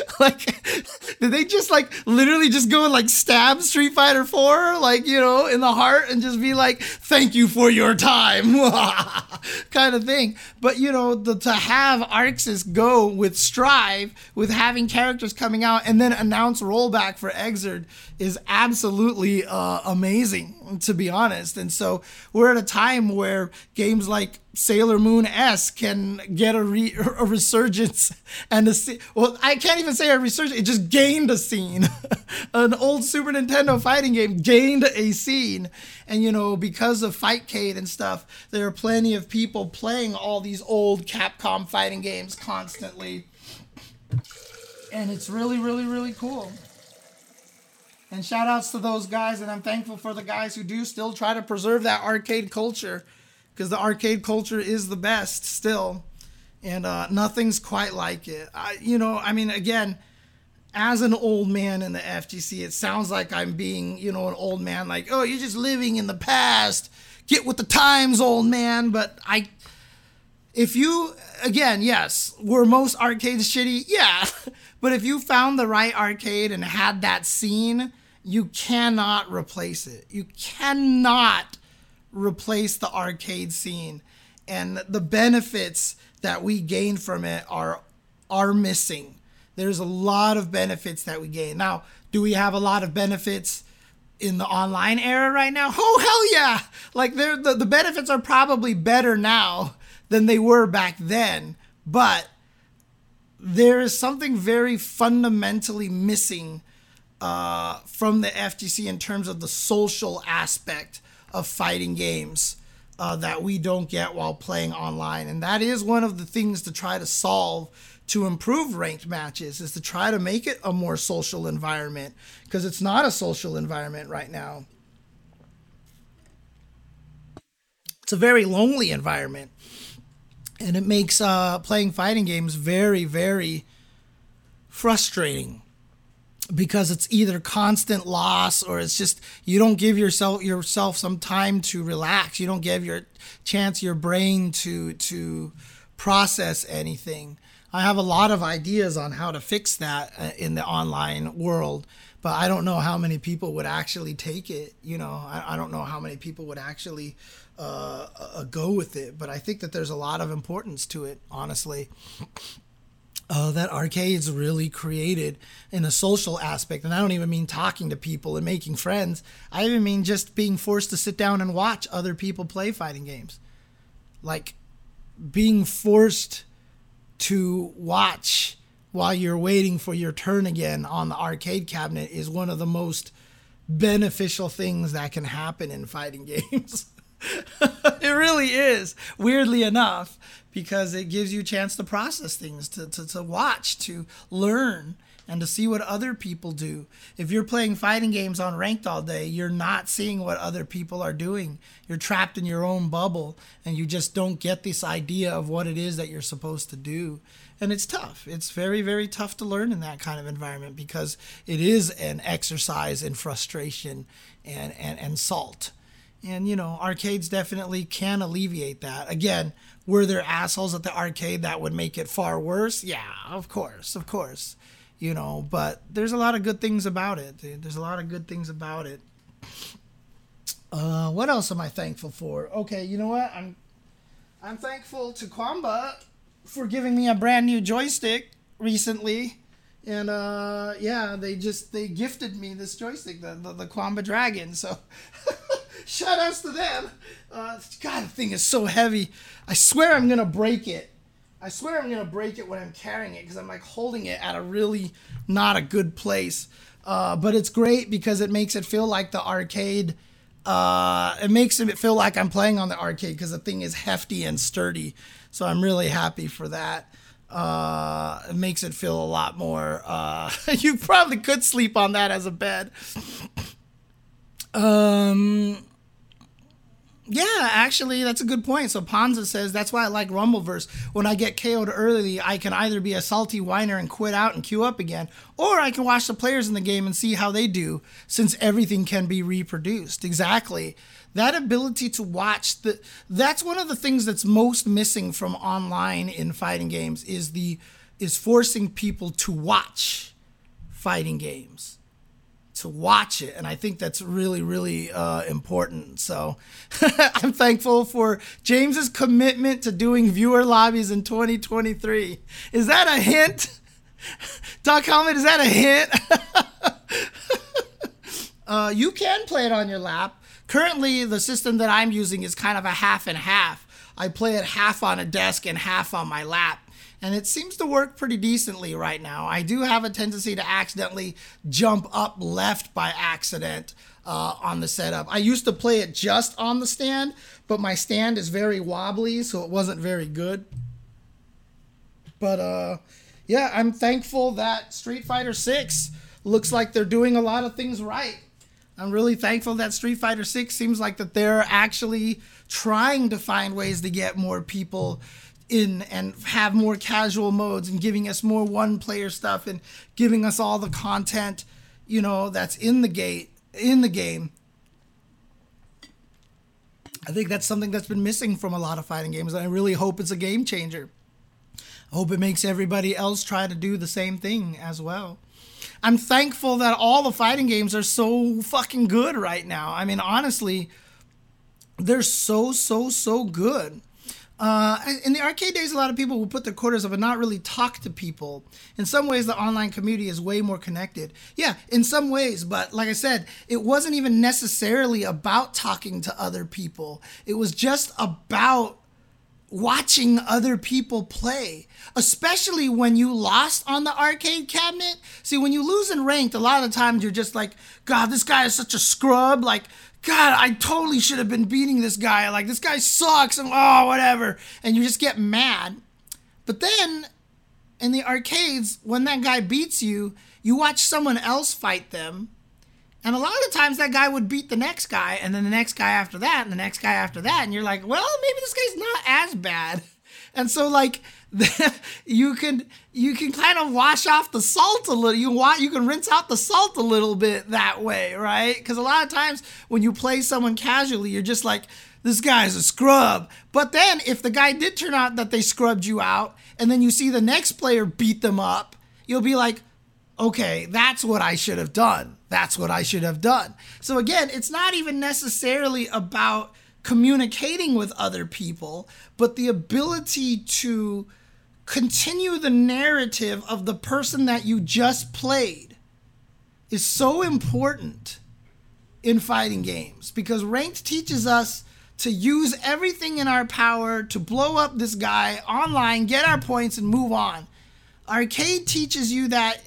like did they just like literally just go and like stab Street Fighter 4 like you know in the heart and just be like thank you for your time. Kind of thing. But you know the, to have ArcSys go with Strive with having characters coming out and then announce rollback for Xrd is absolutely uh, amazing to be honest. And so we're at a time where games like Sailor Moon S can get a, re- a resurgence and a well I can't even say a resurgence it just gained a scene. An old Super Nintendo fighting game gained a scene. And you know because of Fightcade and stuff there are plenty of people playing all these old Capcom fighting games constantly. And it's really really really cool. And shout outs to those guys and I'm thankful for the guys who do still try to preserve that arcade culture because the arcade culture is the best still, and uh, nothing's quite like it. I, you know, I mean, again, as an old man in the FGC, it sounds like I'm being, you know, an old man, like, oh, you're just living in the past. Get with the times, old man. But I, if you, again, yes, were most arcades shitty? Yeah. but if you found the right arcade and had that scene, you cannot replace it. You cannot replace the arcade scene. And the benefits that we gain from it are are missing. There's a lot of benefits that we gain. Now do we have a lot of benefits in the online era right now? Oh hell yeah! Like the, the benefits are probably better now than they were back then but there is something very fundamentally missing uh, from the FGC in terms of the social aspect of fighting games uh, that we don't get while playing online. And that is one of the things to try to solve to improve ranked matches is to try to make it a more social environment because it's not a social environment right now. It's a very lonely environment. And it makes uh, playing fighting games very, very frustrating because it's either constant loss or it's just you don't give yourself yourself some time to relax. You don't give your chance your brain to to process anything. I have a lot of ideas on how to fix that uh, in the online world, but I don't know how many people would actually take it. You know, I, I don't know how many people would actually uh, uh, go with it. But I think that there's a lot of importance to it, honestly uh, that arcades really created in a social aspect. And I don't even mean talking to people and making friends. I even mean just being forced to sit down and watch other people play fighting games. Like being forced to watch while you're waiting for your turn again on the arcade cabinet is one of the most beneficial things that can happen in fighting games. it really is, weirdly enough, because it gives you a chance to process things, to, to, to watch, to learn, and to see what other people do. If you're playing fighting games on ranked all day, you're not seeing what other people are doing. You're trapped in your own bubble, and you just don't get this idea of what it is that you're supposed to do. And it's tough. It's very, very tough to learn in that kind of environment because it is an exercise in frustration and, and, and salt and, you know, arcades definitely can alleviate that. Again, were there assholes at the arcade that would make it far worse? Yeah, of course, of course. You know, but there's a lot of good things about it. There's a lot of good things about it. Uh, what else am I thankful for? Okay, you know what? I'm I'm thankful to Qanba for giving me a brand new joystick recently. And uh, yeah, they just they gifted me this joystick, the the, the Qanba Dragon. So Shout outs to them. Uh, God, the thing is so heavy. I swear I'm gonna break it. I swear I'm gonna break it when I'm carrying it because I'm like holding it at a really not a good place. Uh, but it's great because it makes it feel like the arcade. Uh, it makes it feel like I'm playing on the arcade because the thing is hefty and sturdy. So I'm really happy for that. Uh, it makes it feel a lot more. Uh, you probably could sleep on that as a bed. Um, yeah, actually, that's a good point. So Ponza says that's why I like Rumbleverse. When I get KO'd early, I can either be a salty whiner and quit out and queue up again, or I can watch the players in the game and see how they do, since everything can be reproduced. Exactly. That ability to watch the that's one of the things that's most missing from online in fighting games is the is forcing people to watch fighting games to watch it and i think that's really really uh, important. So i'm thankful for james's commitment to doing viewer lobbies in 2023 is that a hint? Doc helmet is that a hint? Uh, you can play it on your lap. Currently the system that i'm using is kind of a half and half. I play it half on a desk and half on my lap and it seems to work pretty decently right now. I do have a tendency to accidentally jump up left by accident uh, on the setup. I used to play it just on the stand, but my stand is very wobbly, so it wasn't very good. But uh, yeah, I'm thankful that Street Fighter 6 looks like they're doing a lot of things right. I'm really thankful that Street Fighter 6 seems like that they're actually trying to find ways to get more people in and have more casual modes and giving us more one player stuff and giving us all the content you know that's in the gate in the game. I think that's something that's been missing from a lot of fighting games and i really hope it's a game changer. I hope it makes everybody else try to do the same thing as well. I'm thankful that all the fighting games are so fucking good right now. I mean honestly they're so so so good uh, in the arcade days, a lot of people would put their quarters up and not really talk to people. In some ways, the online community is way more connected. Yeah, in some ways, but like I said, it wasn't even necessarily about talking to other people. It was just about watching other people play, especially when you lost on the arcade cabinet. See, when you lose in ranked, a lot of times you're just like, God, this guy is such a scrub. Like, God, I totally should have been beating this guy. Like, this guy sucks and oh, whatever. And you just get mad. But then in the arcades, when that guy beats you, you watch someone else fight them. And a lot of times that guy would beat the next guy, and then the next guy after that, and the next guy after that. And you're like, well, maybe this guy's not as bad. And so, like, you can you can kind of wash off the salt a little. You want you can rinse out the salt a little bit that way, right? Because a lot of times when you play someone casually, you're just like, this guy's a scrub. But then if the guy did turn out that they scrubbed you out, and then you see the next player beat them up, you'll be like, okay, that's what I should have done. That's what I should have done. So again, it's not even necessarily about communicating with other people, but the ability to continue the narrative of the person that you just played is so important in fighting games because ranked teaches us to use everything in our power to blow up this guy online, get our points, and move on. Arcade teaches you that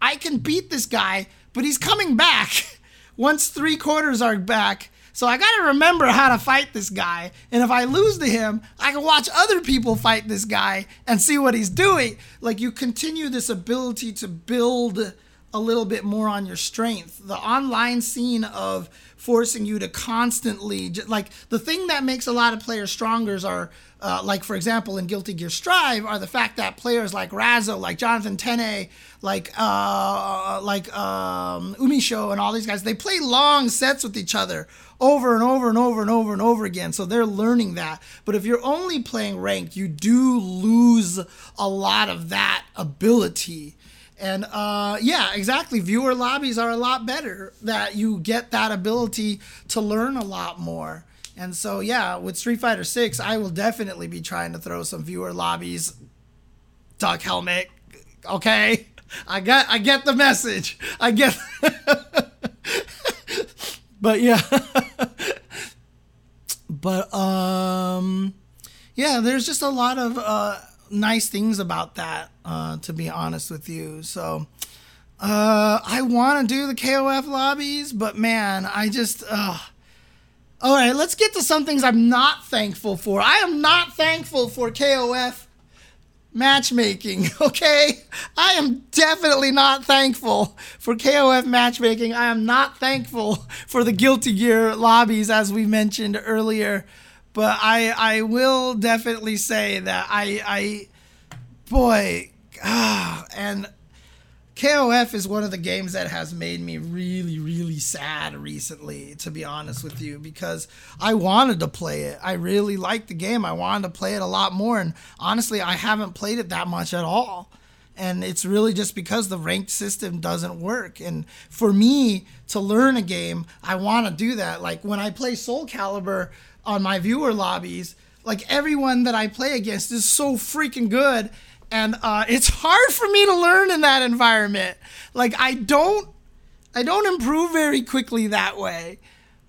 I can beat this guy, but he's coming back once three quarters are back so I got to remember how to fight this guy. And if I lose to him, I can watch other people fight this guy and see what he's doing. Like you continue this ability to build a little bit more on your strength. The online scene of forcing you to constantly like the thing that makes a lot of players stronger are uh, like for example in Guilty Gear Strive are the fact that players like Razzo, like Jonathan Tene, like uh, like um, Umisho and all these guys, they play long sets with each other over and over and over and over and over again. So they're learning that. But if you're only playing ranked, you do lose a lot of that ability. And uh, yeah, exactly. Viewer lobbies are a lot better that you get that ability to learn a lot more. And so yeah, with Street Fighter 6, I will definitely be trying to throw some viewer lobbies. Duck helmet, okay? I got I get the message. I get But yeah. but um yeah, there's just a lot of uh nice things about that, uh, to be honest with you. So uh, I want to do the KOF lobbies, but man, I just. Uh, all right, let's get to some things I'm not thankful for. I am not thankful for KOF matchmaking, okay? I am definitely not thankful for KOF matchmaking. I am not thankful for the Guilty Gear lobbies, as we mentioned earlier but I I will definitely say that I I boy ah and KOF is one of the games that has made me really, really sad recently, to be honest with you, because I wanted to play it. I really liked the game. I wanted to play it a lot more. And honestly, I haven't played it that much at all. And it's really just because the ranked system doesn't work. And for me to learn a game, I want to do that. Like when I play Soul Calibur, on my viewer lobbies, like everyone that I play against is so freaking good. And uh, it's hard for me to learn in that environment. Like I don't, I don't improve very quickly that way.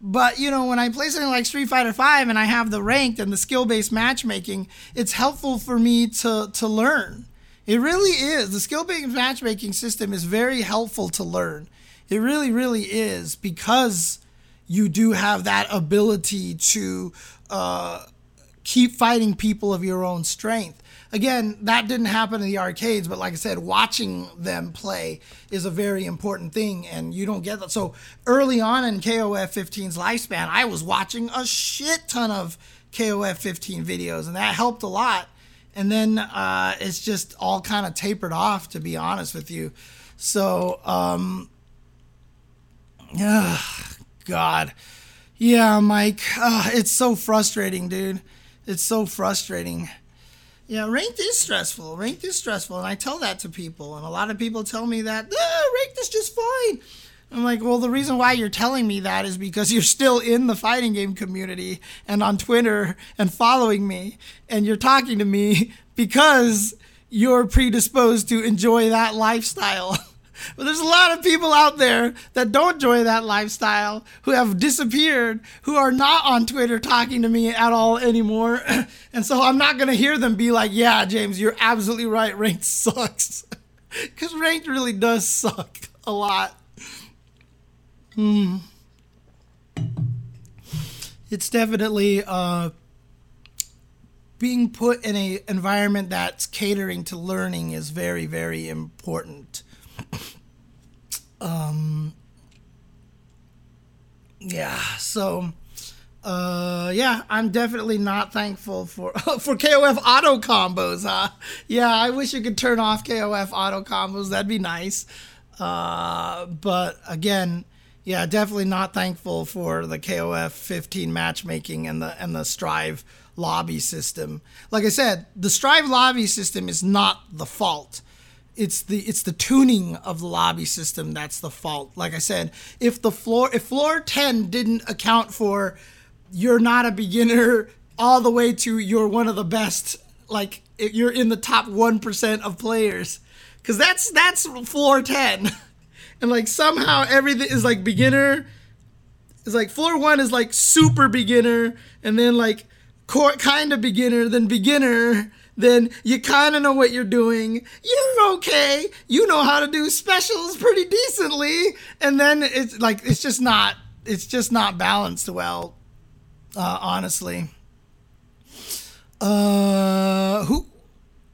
But you know, when I play something like Street Fighter V and I have the ranked and the skill-based matchmaking, it's helpful for me to to learn. It really is. The skill-based matchmaking system is very helpful to learn. It really, really is because you do have that ability to uh, keep fighting people of your own strength. Again, that didn't happen in the arcades, but like I said, watching them play is a very important thing, and you don't get that. So early on in KOF 15's lifespan, I was watching a shit ton of KOF 15 videos, and that helped a lot. And then uh, it's just all kind of tapered off, to be honest with you. So, um, yeah, God. Yeah, Mike. Uh, it's so frustrating, dude. It's so frustrating. Yeah, ranked is stressful. Ranked is stressful. And I tell that to people. And a lot of people tell me that, ah, ranked is just fine. I'm like, well, the reason why you're telling me that is because you're still in the fighting game community and on Twitter and following me. And you're talking to me because you're predisposed to enjoy that lifestyle. But there's a lot of people out there that don't enjoy that lifestyle, who have disappeared, who are not on Twitter talking to me at all anymore. and so I'm not going to hear them be like, yeah, James, you're absolutely right. Ranked sucks. Because ranked really does suck a lot. Hmm. It's definitely uh, being put in a environment that's catering to learning is very, very important. Um, yeah, so uh, yeah, I'm definitely not thankful for for KOF auto combos. Huh? Yeah, I wish you could turn off KOF auto combos. That'd be nice. Uh, but again, yeah, definitely not thankful for the KOF 15 matchmaking and the and the Strive lobby system. Like I said, the Strive lobby system is not the fault it's the it's the tuning of the lobby system that's the fault. Like I said, if the floor if floor 10 didn't account for you're not a beginner all the way to you're one of the best like you're in the top 1% of players cuz that's that's floor 10. and like somehow everything is like beginner is like floor 1 is like super beginner and then like kind of beginner then beginner then you kind of know what you're doing. You're okay. You know how to do specials pretty decently. And then it's like, it's just not, it's just not balanced well, uh, honestly. Uh, who?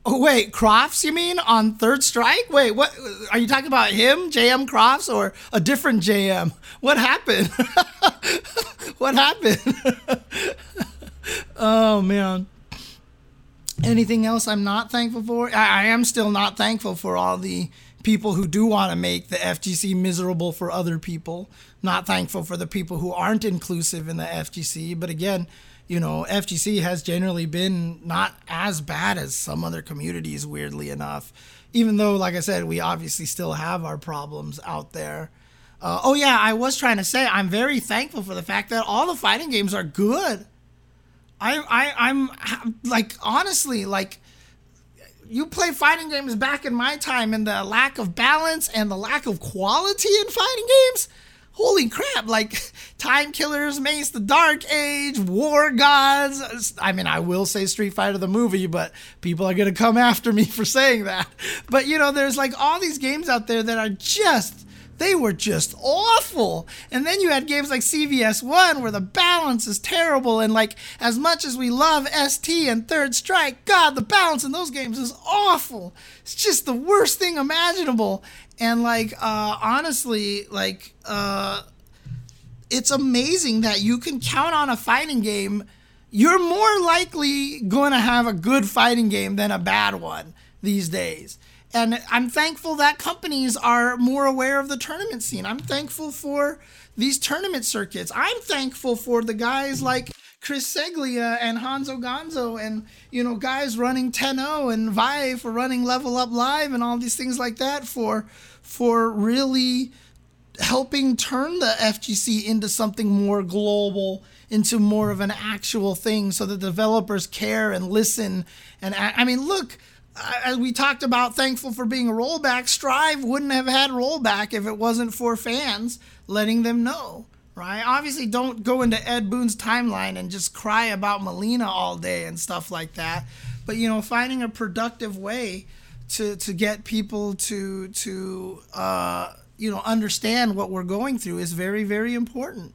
Oh, wait, Crofts, you mean on Third Strike? Wait, what? Are you talking about him, JM Crofts, or a different JM? What happened? what happened? oh, man anything else I'm not thankful for? I, I am still not thankful for all the people who do want to make the FGC miserable for other people. Not thankful for the people who aren't inclusive in the FGC. But again, you know, FGC has generally been not as bad as some other communities, weirdly enough. Even though, like I said, we obviously still have our problems out there. Uh, oh, yeah, I was trying to say I'm very thankful for the fact that all the fighting games are good. I, I I'm like honestly like you play fighting games back in my time and the lack of balance and the lack of quality in fighting games holy crap like time killers mace the dark age war gods i mean i will say street fighter the movie but people are going to come after me for saying that. But you know there's like all these games out there that are just they were just awful. And then you had games like CVS 1 where the balance is terrible. And like, as much as we love ST and Third Strike, God, the balance in those games is awful. It's just the worst thing imaginable. And like, uh, honestly, like, uh, it's amazing that you can count on a fighting game. You're more likely going to have a good fighting game than a bad one these days. And I'm thankful that companies are more aware of the tournament scene. I'm thankful for these tournament circuits. I'm thankful for the guys like Chris Seglia and Hanzo Gonzo and, you know, guys running Tenno oh and Vive for running Level Up Live and all these things like that for for really helping turn the FGC into something more global, into more of an actual thing so that developers care and listen. And I mean, look, as we talked about, thankful for being a rollback. Strive wouldn't have had rollback if it wasn't for fans letting them know, right? Obviously, don't go into Ed Boone's timeline and just cry about Mileena all day and stuff like that. But you know, finding a productive way to to get people to to uh, you know understand what we're going through is very very important.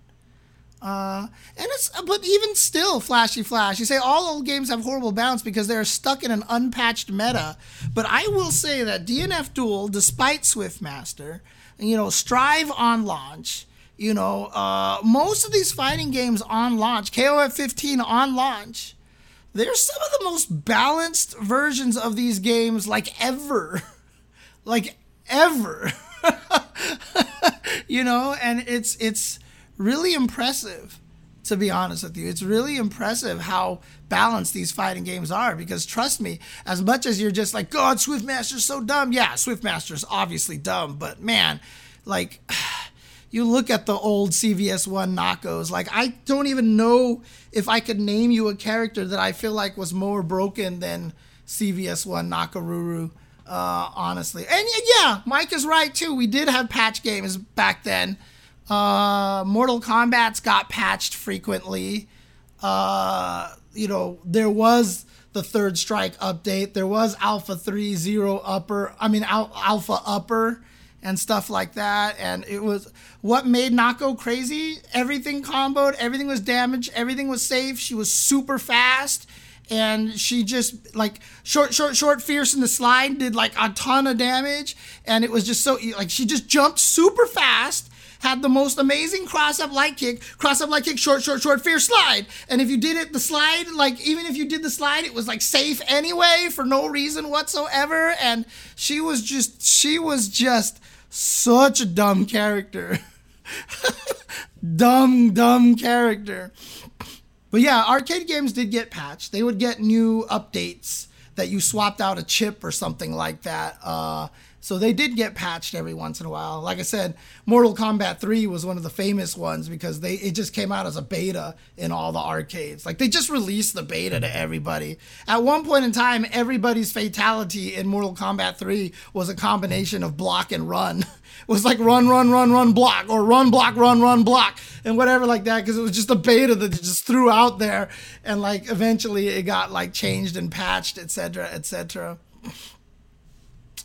Uh, and it's but even still, flashy flash. You say all old games have horrible balance because they're stuck in an unpatched meta. But I will say that DNF Duel, despite Swiftmaster, you know, Strive on launch, you know, uh, most of these fighting games on launch, KOF 15 on launch, they're some of the most balanced versions of these games like ever, like ever. you know, and it's it's really impressive, to be honest with you. It's really impressive how balanced these fighting games are because trust me, as much as you're just like, God, Swiftmaster's so dumb. Yeah, Swiftmaster's obviously dumb, but man, like, you look at the old CVS1 knockos, like, I don't even know if I could name you a character that I feel like was more broken than CVS1 Nakoruru. Uh, honestly, and yeah, Mike is right too. We did have patch games back then. Uh, Mortal Kombat's got patched frequently. Uh, you know, there was the third strike update. There was Alpha 3 Zero Upper, I mean, Al- Alpha Upper and stuff like that. And it was what made Nako crazy. Everything comboed, everything was damaged, everything was safe. She was super fast. And she just like short, short, short, fierce in the slide did like a ton of damage. And it was just so like she just jumped super fast had the most amazing cross up light kick, cross up light kick, short, short, short, fierce slide. And if you did it, the slide, like even if you did the slide, it was like safe anyway for no reason whatsoever. And she was just, she was just such a dumb character. dumb, dumb character. But yeah, arcade games did get patched. They would get new updates that you swapped out a chip or something like that. Uh, so they did get patched every once in a while. Like I said, Mortal Kombat 3 was one of the famous ones because they it just came out as a beta in all the arcades. Like they just released the beta to everybody. At one point in time, everybody's fatality in Mortal Kombat 3 was a combination of block and run. it was like run, run, run, run, block, or run, block, run, run, block, and whatever like that, because it was just a beta that just threw out there, and like eventually it got like changed and patched, etc., etc.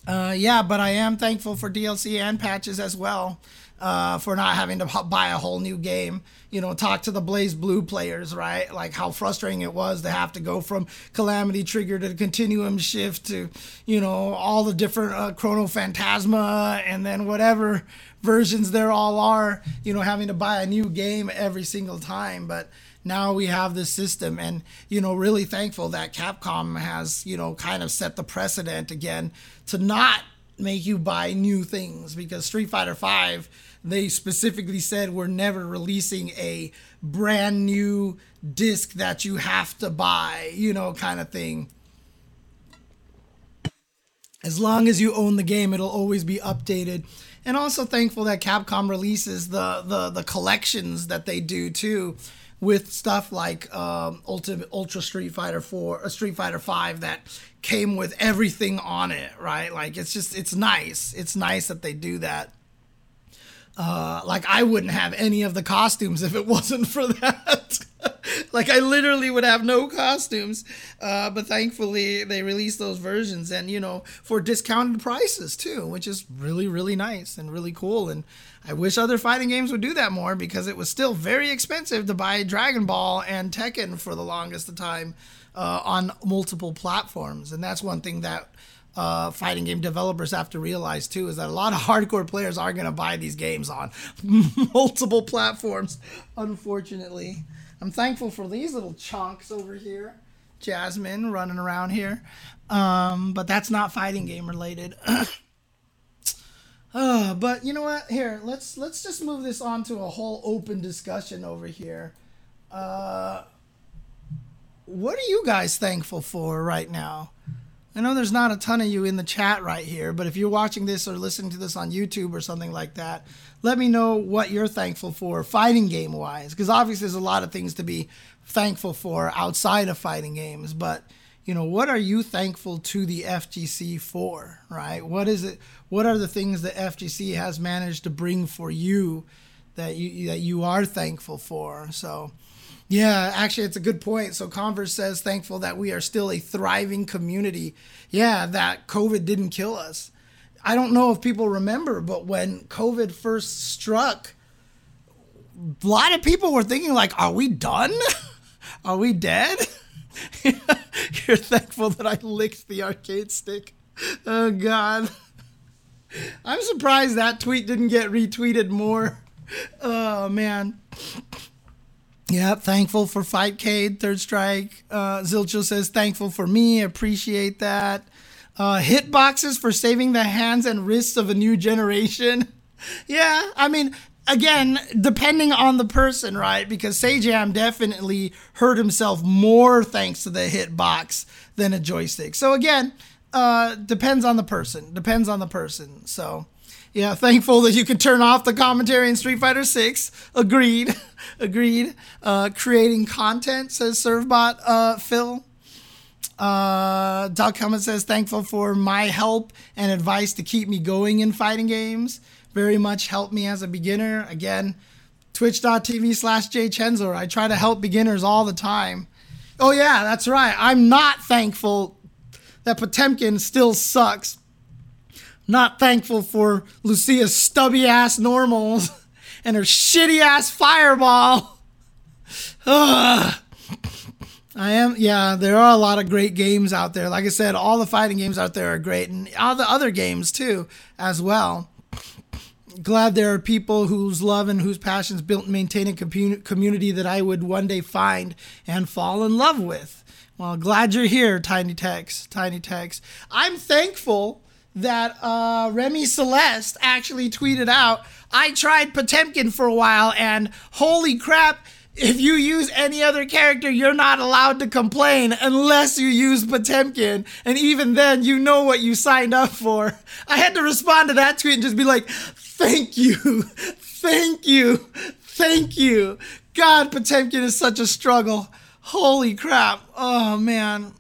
Uh, yeah, but I am thankful for DLC and patches as well. Uh, for not having to buy a whole new game. You know, talk to the BlazBlue players, right? Like how frustrating it was to have to go from Calamity Trigger to Continuum Shift to, you know, all the different uh, Chrono Phantasma and then whatever versions there all are, you know, having to buy a new game every single time. But now we have this system and you know really thankful that capcom has you know kind of set the precedent again to not make you buy new things because street fighter 5 they specifically said we're never releasing a brand new disc that you have to buy you know kind of thing. As long as you own the game it'll always be updated. And also thankful that capcom releases the the, the collections that they do too with stuff like um, Ultra Street Fighter 4, a uh, Street Fighter 5 that came with everything on it, right? Like it's just it's nice. It's nice that they do that. Uh, like I wouldn't have any of the costumes if it wasn't for that. like I literally would have no costumes. Uh, but thankfully they released those versions and you know for discounted prices too, which is really really nice and really cool. And I wish other fighting games would do that more because it was still very expensive to buy Dragon Ball and Tekken for the longest of time uh, on multiple platforms, and that's one thing that uh, fighting game developers have to realize too is that a lot of hardcore players are going to buy these games on multiple platforms. Unfortunately, I'm thankful for these little chunks over here. Jasmine running around here, um, but that's not fighting game related. Uh, but you know what? Here, let's let's just move this on to a whole open discussion over here. Uh, what are you guys thankful for right now? I know there's not a ton of you in the chat right here, but if you're watching this or listening to this on YouTube or something like that, let me know what you're thankful for fighting game wise. Because obviously, there's a lot of things to be thankful for outside of fighting games, but you know what are you thankful to the FGC for right? What is it what are the things that FGC has managed to bring for you that you that you are thankful for? So yeah actually it's a good point. So converse says thankful that we are still a thriving community. Yeah that covid didn't kill us. I don't know if people remember but when covid first struck a lot of people were thinking like are we done? Are we dead You're thankful that I licked the arcade stick. Oh God. I'm surprised that tweet didn't get retweeted more. Oh man. Yeah, thankful for Fightcade, Third Strike. Uh, Zilcho says, thankful for me, appreciate that. Uh, hitboxes for saving the hands and wrists of a new generation. Yeah, I mean, again, depending on the person, right? Because Sajam definitely hurt himself more thanks to the hitbox than a joystick. So again, uh, depends on the person. Depends on the person. So yeah, thankful that you can turn off the commentary in Street Fighter 6. Agreed. Agreed. Uh, creating content, says Servbot uh, Phil. Uh, Duck Helmet says, thankful for my help and advice to keep me going in fighting games. Very much helped me as a beginner. Again, twitch.tv slash jchensor. I try to help beginners all the time. Oh, yeah, that's right. I'm not thankful that Potemkin still sucks. Not thankful for Lucia's stubby ass normals and her shitty ass fireball. Ugh. I am, yeah, there are a lot of great games out there. Like I said, all the fighting games out there are great, and all the other games too, as well. Glad there are people whose love and whose passions built and maintain a community that I would one day find and fall in love with. Well, glad you're here, Tiny Tex. Tiny Tex. I'm thankful that uh, Remy Celeste actually tweeted out, I tried Potemkin for a while, and holy crap, if you use any other character, you're not allowed to complain unless you use Potemkin. And even then, you know what you signed up for. I had to respond to that tweet and just be like, thank you, thank you, thank you. God, Potemkin is such a struggle. Holy crap. Oh, man.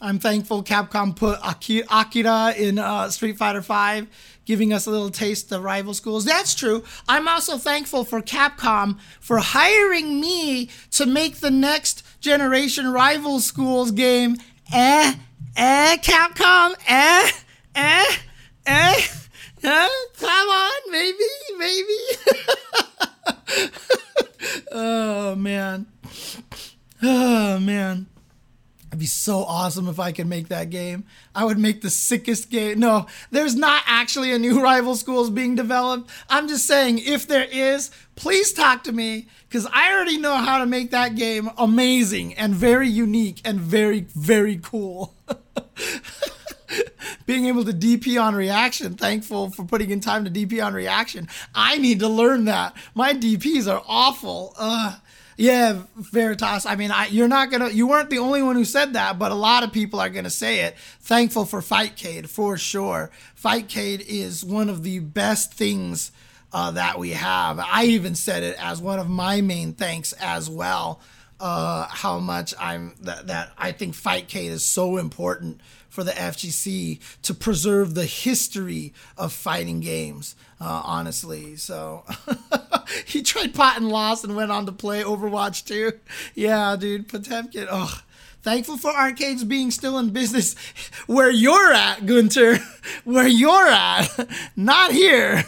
I'm thankful Capcom put Akira in uh, Street Fighter V giving us a little taste of rival schools. That's true. I'm also thankful for Capcom for hiring me to make the next generation rival schools game. Eh, eh, Capcom, eh, eh, eh. Come on, maybe, maybe. oh man. Oh man. It'd be so awesome if I could make that game. I would make the sickest game. No, there's not actually a new rival schools being developed. I'm just saying, if there is, please talk to me because I already know how to make that game amazing and very unique and very, very cool. Being able to DP on reaction, thankful for putting in time to DP on reaction. I need to learn that. My DPs are awful. Ugh. Yeah, Veritas. I mean, I, you're not gonna. You weren't the only one who said that, but a lot of people are gonna say it. Thankful for Fightcade for sure. Fightcade is one of the best things uh, that we have. I even said it as one of my main thanks as well. Uh, how much I'm that, that I think Fightcade is so important for the FGC to preserve the history of fighting games uh, honestly. So he tried pot and lost and went on to play Overwatch 2. Yeah, dude, Potemkin. Oh, thankful for arcades being still in business where you're at, Gunter. Where you're at, not here.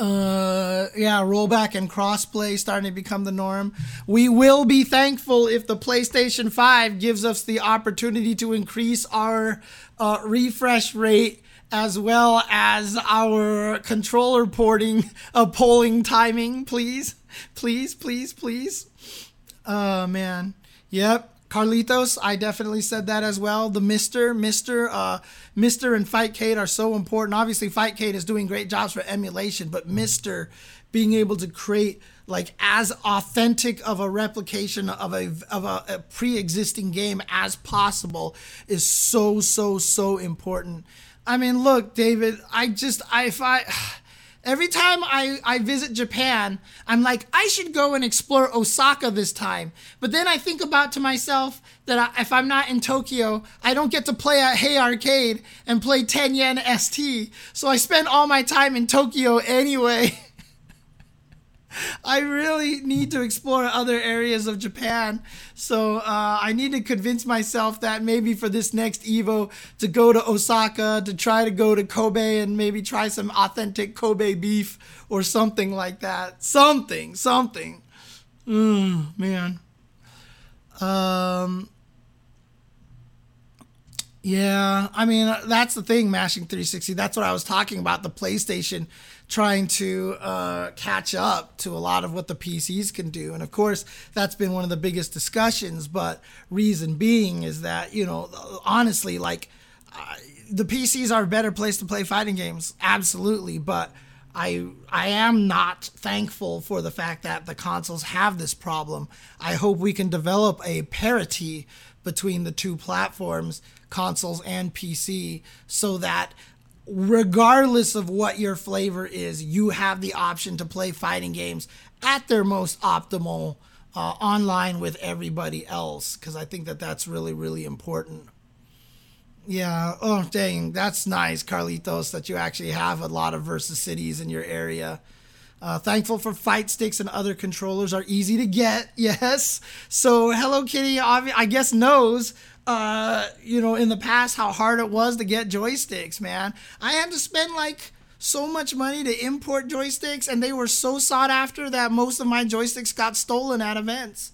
Uh, yeah, rollback and crossplay starting to become the norm. We will be thankful if the PlayStation 5 gives us the opportunity to increase our uh, refresh rate as well as our controller porting, uh, polling timing, please, please, please, please. Oh man, yep. Carlitos, I definitely said that as well. The Mister, Mister, uh, Mister, and Fightcade are so important. Obviously, Fightcade is doing great jobs for emulation, but Mister being able to create like as authentic of a replication of a of a, a pre-existing game as possible is so so so important. I mean, look, David, I just, I, if I, every time I, I visit Japan, I'm like, I should go and explore Osaka this time. But then I think about to myself that I, if I'm not in Tokyo, I don't get to play at Hey Arcade and play 10 yen ST. So I spend all my time in Tokyo anyway. I really need to explore other areas of Japan. So uh, I need to convince myself that maybe for this next Evo to go to Osaka, to try to go to Kobe and maybe try some authentic Kobe beef or something like that. Something, something. Mm, man. Um, yeah, I mean, that's the thing, Mashing 360. That's what I was talking about. The PlayStation trying to uh, catch up to a lot of what the PCs can do. And of course, that's been one of the biggest discussions. But reason being is that, you know, honestly, like uh, the PCs are a better place to play fighting games. Absolutely. But I I am not thankful for the fact that the consoles have this problem. I hope we can develop a parity between the two platforms, consoles and PC, so that regardless of what your flavor is, you have the option to play fighting games at their most optimal uh, online with everybody else because I think that that's really, really important. Yeah. Oh, dang. That's nice, Carlitos, that you actually have a lot of versus cities in your area. Uh, thankful for fight sticks and other controllers are easy to get. Yes. So Hello Kitty, I guess, knows, uh, you know, in the past how hard it was to get joysticks, man. I had to spend like so much money to import joysticks, and they were so sought after that most of my joysticks got stolen at events.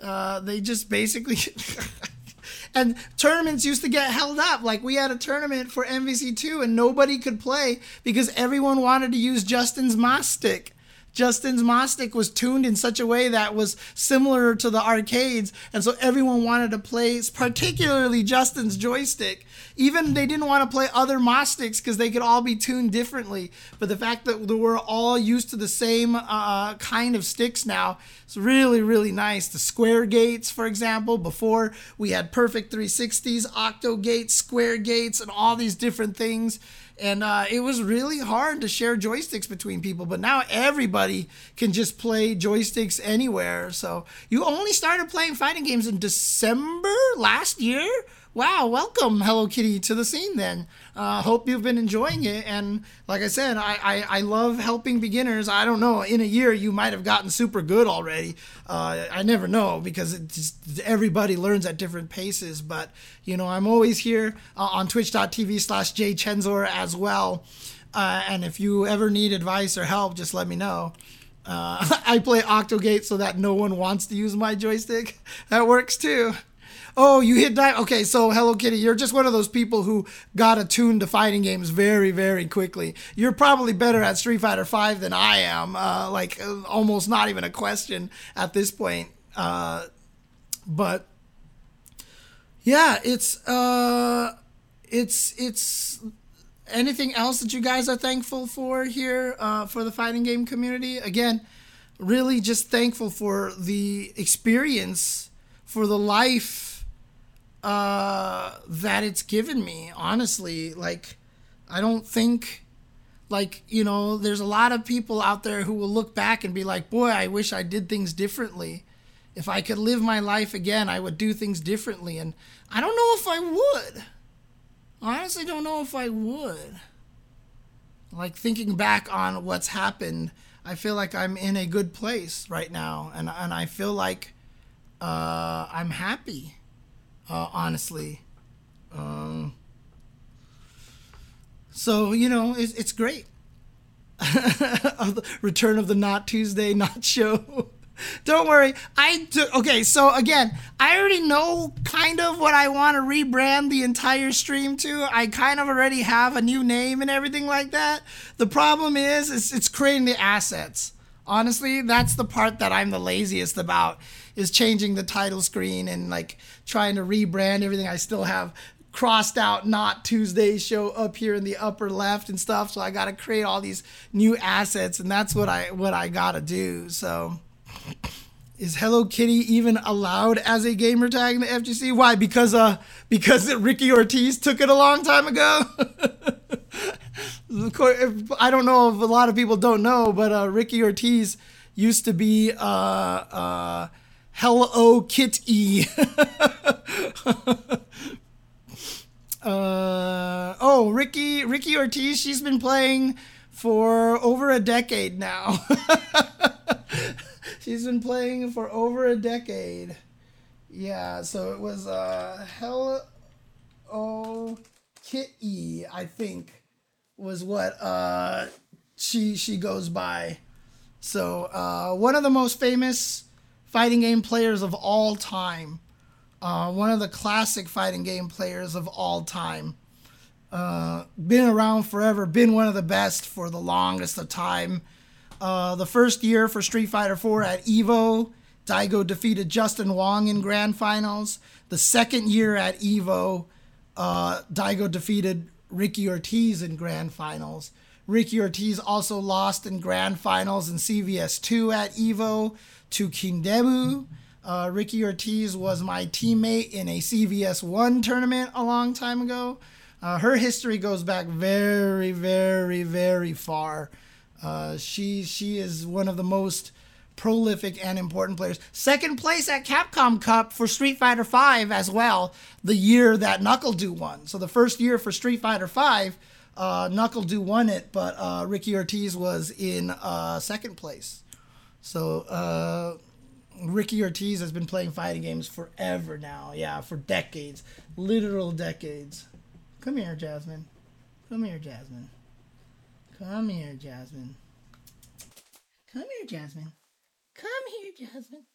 Uh, they just basically. and tournaments used to get held up. Like we had a tournament for MVC2 and nobody could play because everyone wanted to use Justin's MAS stick. Justin's MAS stick was tuned in such a way that was similar to the arcades, and so everyone wanted to play, particularly Justin's joystick. Even they didn't want to play other MAS sticks because they could all be tuned differently. But the fact that we're all used to the same uh, kind of sticks now is really, really nice. The square gates, for example, before we had perfect 360s, octo gates, square gates, and all these different things and uh, it was really hard to share joysticks between people but now everybody can just play joysticks anywhere. So you only started playing fighting games in december last year wow, welcome Hello Kitty to the scene then. Uh, hope you've been enjoying it. And like I said, I, I, I, love helping beginners. I don't know, in a year you might have gotten super good already. Uh, I never know because just, everybody learns at different paces. But, you know, I'm always here uh, on twitch.tv slash jchensor as well. Uh, and if you ever need advice or help, just let me know. Uh, I play Octogate so that no one wants to use my joystick. That works too. Oh, you hit that? Okay, so Hello Kitty, you're just one of those people who got attuned to fighting games very, very quickly. You're probably better at Street Fighter Five than I am. Uh, like uh, almost not even a question at this point. Uh, but yeah, it's uh, it's it's anything else that you guys are thankful for here uh, for the fighting game community? Again, really just thankful for the experience, for the life uh, that it's given me. Honestly, like I don't think like you know there's a lot of people out there who will look back and be like boy i wish i did things differently. If i could live my life again i would do things differently. And i don't know if i would. Honestly don't know if i would. Like thinking back on what's happened i feel like i'm in a good place right now and, and i feel like uh, i'm happy uh, honestly. Um, so you know, it's, it's great. Return of the Not Tuesday Not Show. Don't worry. I do. Okay, so again, I already know kind of what I want to rebrand the entire stream to. I kind of already have a new name and everything like that. The problem is, it's, it's creating the assets. Honestly, that's the part that I'm the laziest about is changing the title screen and like trying to rebrand everything. I still have crossed out not Tuesday show up here in the upper left and stuff. So I got to create all these new assets, and that's what I what I got to do. So. Is Hello Kitty even allowed as a gamer tag in the FGC? Why? Because uh because Ricky Ortiz took it a long time ago. I don't know if a lot of people don't know, but uh, Ricky Ortiz used to be uh, uh, Hello Kitty. uh, oh, Ricky Ricky Ortiz. She's been playing for over a decade now. she's been playing for over a decade. Yeah, so it was uh, Hello Kitty, I think, was what uh, she she goes by. So uh, one of the most famous fighting game players of all time. Uh, one of the classic fighting game players of all time. Uh, been around forever, been one of the best for the longest of time. Uh, the first year for Street Fighter 4 at EVO, Daigo defeated Justin Wong in grand finals. The second year at EVO, uh, Daigo defeated Ricky Ortiz in grand finals. Ricky Ortiz also lost in grand finals in CVS 2 at EVO to Kindevu. Uh, Ricky Ortiz was my teammate in a CVS 1 tournament a long time ago. Uh, her history goes back very, very, very far. Uh, she she is one of the most prolific and important players. Second place at Capcom Cup for Street Fighter V as well, the year that NuckleDu won. So the first year for Street Fighter V, uh, NuckleDu won it, but uh, Ricky Ortiz was in uh, second place. So uh, Ricky Ortiz has been playing fighting games forever now. Yeah, for decades, literal decades. Come here, Jasmine. Come here, Jasmine. Come here, Jasmine. Come here, Jasmine. Come here, Jasmine.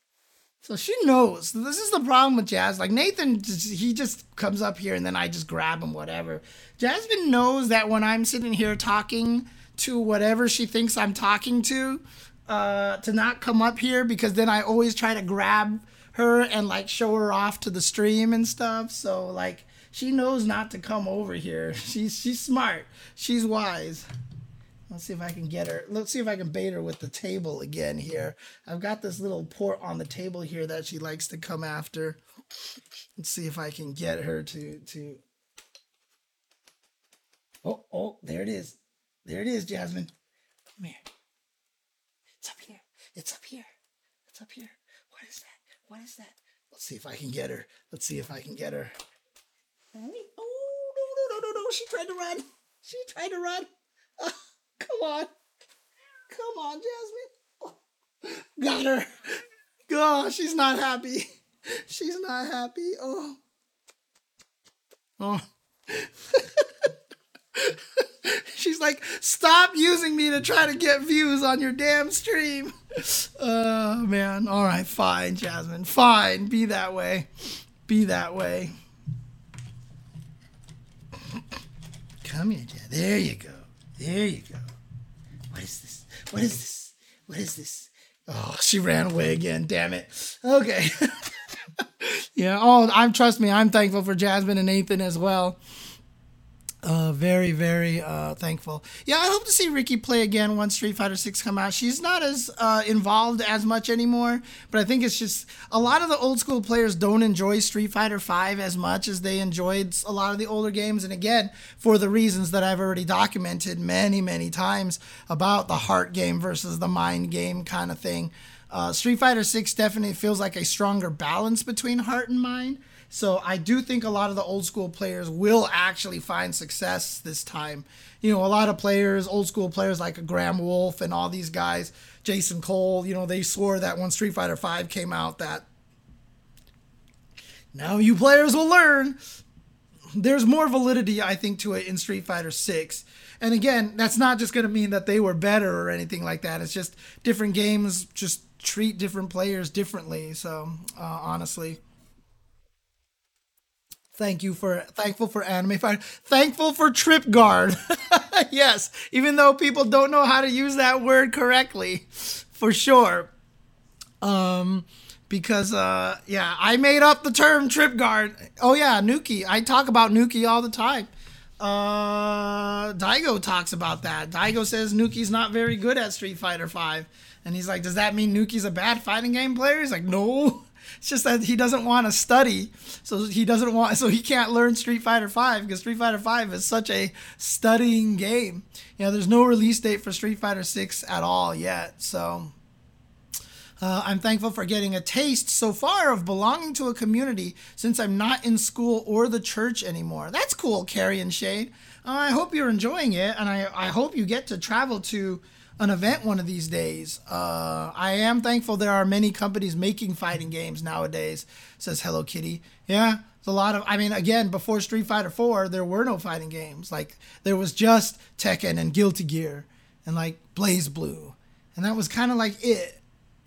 So she knows. This is the problem with Jazz. Like Nathan, he just comes up here and then I just grab him, whatever. Jasmine knows that when I'm sitting here talking to whatever she thinks I'm talking to, uh, to not come up here because then I always try to grab her and like show her off to the stream and stuff. So like she knows not to come over here. She's she's smart. She's wise. Let's see if I can get her. Let's see if I can bait her with the table again here. I've got this little port on the table here that she likes to come after. Let's see if I can get her to to. Oh oh, there it is. There it is, Jasmine. Come here. It's up here. It's up here. It's up here. What is that? What is that? Let's see if I can get her. Let's see if I can get her. Oh, no, no, no, no, no. She tried to run. She tried to run. Oh, come on. Come on, Jasmine. Oh, got her. Oh, she's not happy. She's not happy. Oh. Oh. She's like, stop using me to try to get views on your damn stream. Oh, man. All right, fine, Jasmine. Fine. Be that way. Be that way. Come here, Jasmine. There you go. There you go. What is this? What is this? What is this? Oh, she ran away again. Damn it. Okay. yeah. Oh, I'm trust me. I'm thankful for Jasmine and Nathan as well. Uh, very, very uh, thankful. Yeah, I hope to see Ricky play again once Street Fighter Six come out. She's not as uh, involved as much anymore, but I think it's just a lot of the old school players don't enjoy Street Fighter Five as much as they enjoyed a lot of the older games. And again, for the reasons that I've already documented many, many times about the heart game versus the mind game kind of thing. Uh, Street Fighter Six definitely feels like a stronger balance between heart and mind. So I do think a lot of the old school players will actually find success this time. You know, a lot of players, old school players like Graham Wolfe and all these guys, Jason Cole, you know, they swore that when Street Fighter V came out that now you players will learn there's more validity I think to it in Street Fighter 6. And again, that's not just going to mean that they were better or anything like that. It's just different games just treat different players differently. So, uh, honestly, Thank you for thankful for anime fighter. Thankful for trip guard. yes, even though people don't know how to use that word correctly, for sure. Um, because uh, yeah, I made up the term trip guard. Oh yeah, Nuki. I talk about Nuki all the time. Uh, Daigo talks about that. Daigo says Nuki's not very good at Street Fighter Five, and he's like, "Does that mean Nuki's a bad fighting game player?" He's like, "No." It's just that he doesn't want to study, so he doesn't want, so he can't learn Street Fighter Five because Street Fighter Five is such a studying game. You know, there's no release date for Street Fighter Six at all yet, so. Uh, I'm thankful for getting a taste so far of belonging to a community since I'm not in school or the church anymore. That's cool, Carrie and Shade. Uh, I hope you're enjoying it, and I, I hope you get to travel to an event one of these days. Uh, I am thankful there are many companies making fighting games nowadays, says Hello Kitty. Yeah, it's a lot of, I mean, again, before Street Fighter 4, there were no fighting games. Like, there was just Tekken and Guilty Gear and, like, BlazBlue, And that was kind of like it.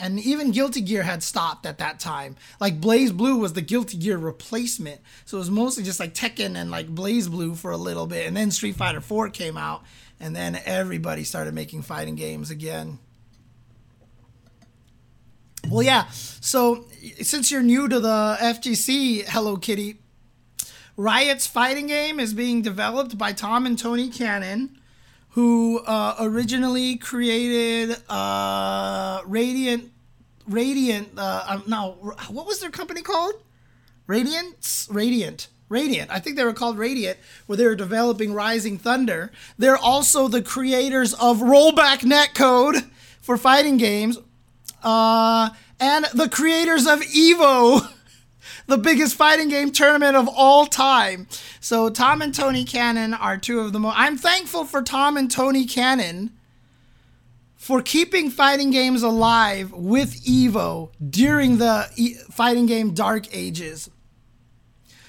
And even Guilty Gear had stopped at that time. Like BlazBlue was the Guilty Gear replacement. So it was mostly just like Tekken and like BlazBlue for a little bit. And then Street Fighter 4 came out and then everybody started making fighting games again. Well, yeah. So since you're new to the FGC, Hello Kitty, Riot's fighting game is being developed by Tom and Tony Cannon, who uh, originally created uh, Radiant. Radiant. Uh, um, no, what was their company called? Radiance. Radiant. Radiant. I think they were called Radiant, where they were developing Rising Thunder. They're also the creators of Rollback Netcode for fighting games. uh, and the creators of Evo, the biggest fighting game tournament of all time. So Tom and Tony Cannon are two of the most. I'm thankful for Tom and Tony Cannon for keeping fighting games alive with Evo during the e- fighting game dark ages.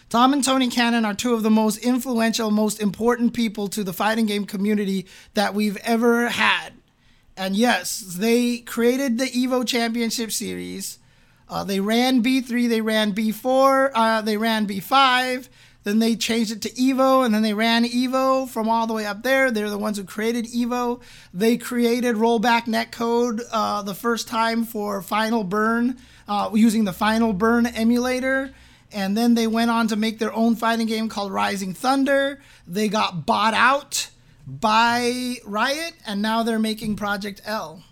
Tom and Tony Cannon are two of the most influential, most important people to the fighting game community that we've ever had. And yes, they created the Evo Championship Series. Uh, they ran B3, they ran B4, uh, they ran B5, then they changed it to Evo, and then they ran Evo from all the way up there. They're the ones who created Evo. They created rollback netcode uh, the first time for Final Burn uh, using the Final Burn emulator. And then they went on to make their own fighting game called Rising Thunder. They got bought out by Riot, and now they're making Project L.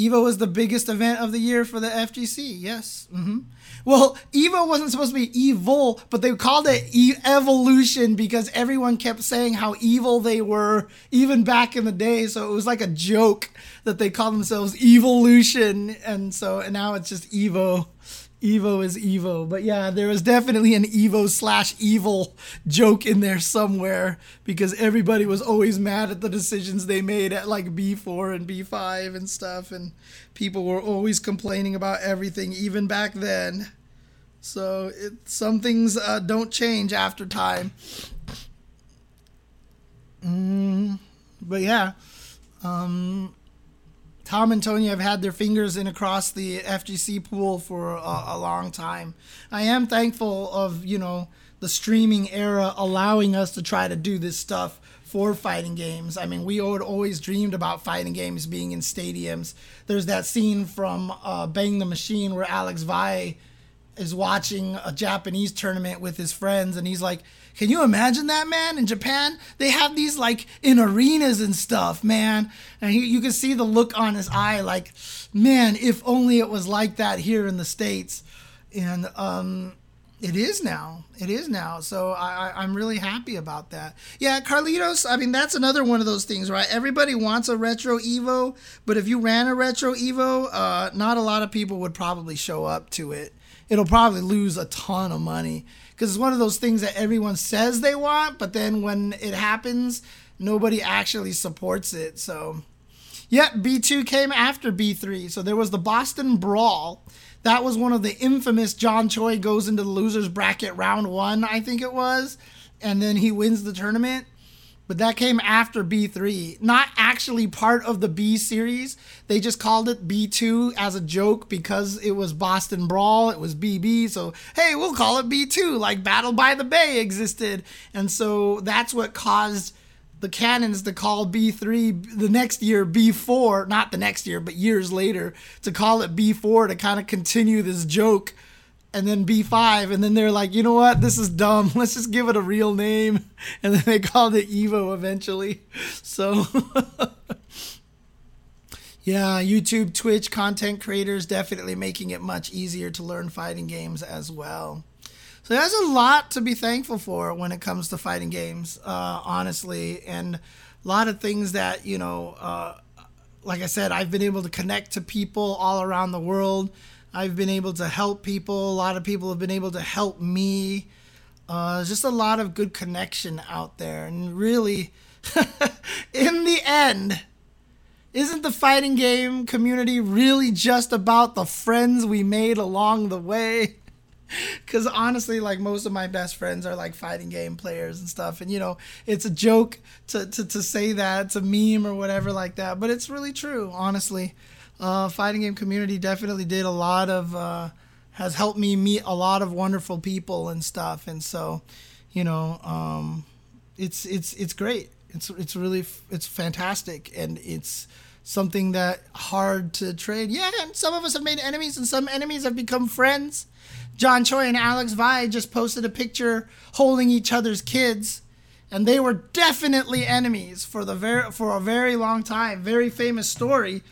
Evo was the biggest event of the year for the FGC. Yes. Mm-hmm. Well, Evo wasn't supposed to be evil, but they called it e- evolution because everyone kept saying how evil they were even back in the day. So it was like a joke that they called themselves evolution. And so and now it's just Evo. Evo is Evo. But yeah, there was definitely an Evo slash evil joke in there somewhere because everybody was always mad at the decisions they made at like B4 and B5 and stuff. And people were always complaining about everything, even back then. So it, some things uh, don't change after time. Mm, but yeah. Um, Tom and Tony have had their fingers in across the FGC pool for a, a, long time. I am thankful of you know the streaming era allowing us to try to do this stuff for fighting games. I mean, we always dreamed about fighting games being in stadiums. There's that scene from uh, Bang the Machine where Alex Valle is watching a Japanese tournament with his friends, and he's like, "Can you imagine that, man? In Japan, they have these like in arenas and stuff, man." And he, you can see the look on his eye, like, "Man, if only it was like that here in the states." And um, it is now. It is now. So I, I, am really happy about that. Yeah, Carlitos, I mean, that's another one of those things, right? Everybody wants a retro Evo, but if you ran a retro Evo, uh, not a lot of people would probably show up to it it'll probably lose a ton of money because it's one of those things that everyone says they want, but then when it happens, nobody actually supports it. So, yeah, B2 came after B3. So there was the Boston Brawl. That was one of the infamous John Choi goes into the losers bracket round one, I think it was, and then he wins the tournament but that came after B3, not actually part of the B series. They just called it B2 as a joke because it was Boston Brawl, it was BB, so hey, we'll call it B2 like Battle by the Bay existed. And so that's what caused the canons to call B3 the next year B4, not the next year, but years later to call it B4 to kind of continue this joke and then B5, and then they're like, you know what, this is dumb. Let's just give it a real name, and then they called it Evo eventually. So, yeah, YouTube, Twitch, content creators definitely making it much easier to learn fighting games as well. So there's a lot to be thankful for when it comes to fighting games, uh, honestly, and a lot of things that you know. Uh, like I said, I've been able to connect to people all around the world I've been able to help people. A lot of people have been able to help me. Uh, just a lot of good connection out there. And really, in the end, isn't the fighting game community really just about the friends we made along the way? Because honestly, like most of my best friends are like fighting game players and stuff. And you know, it's a joke to, to, to say that, it's a meme or whatever like that. But it's really true, honestly uh, fighting game community definitely did a lot of uh, has helped me meet a lot of wonderful people and stuff. And so you know um, it's it's it's great. It's it's really it's fantastic. And it's something that hard to trade. Yeah and some of us have made enemies and some enemies have become friends. John choi and alex valle just posted a picture holding each other's kids and they were definitely enemies for the very for a very long time. Very famous story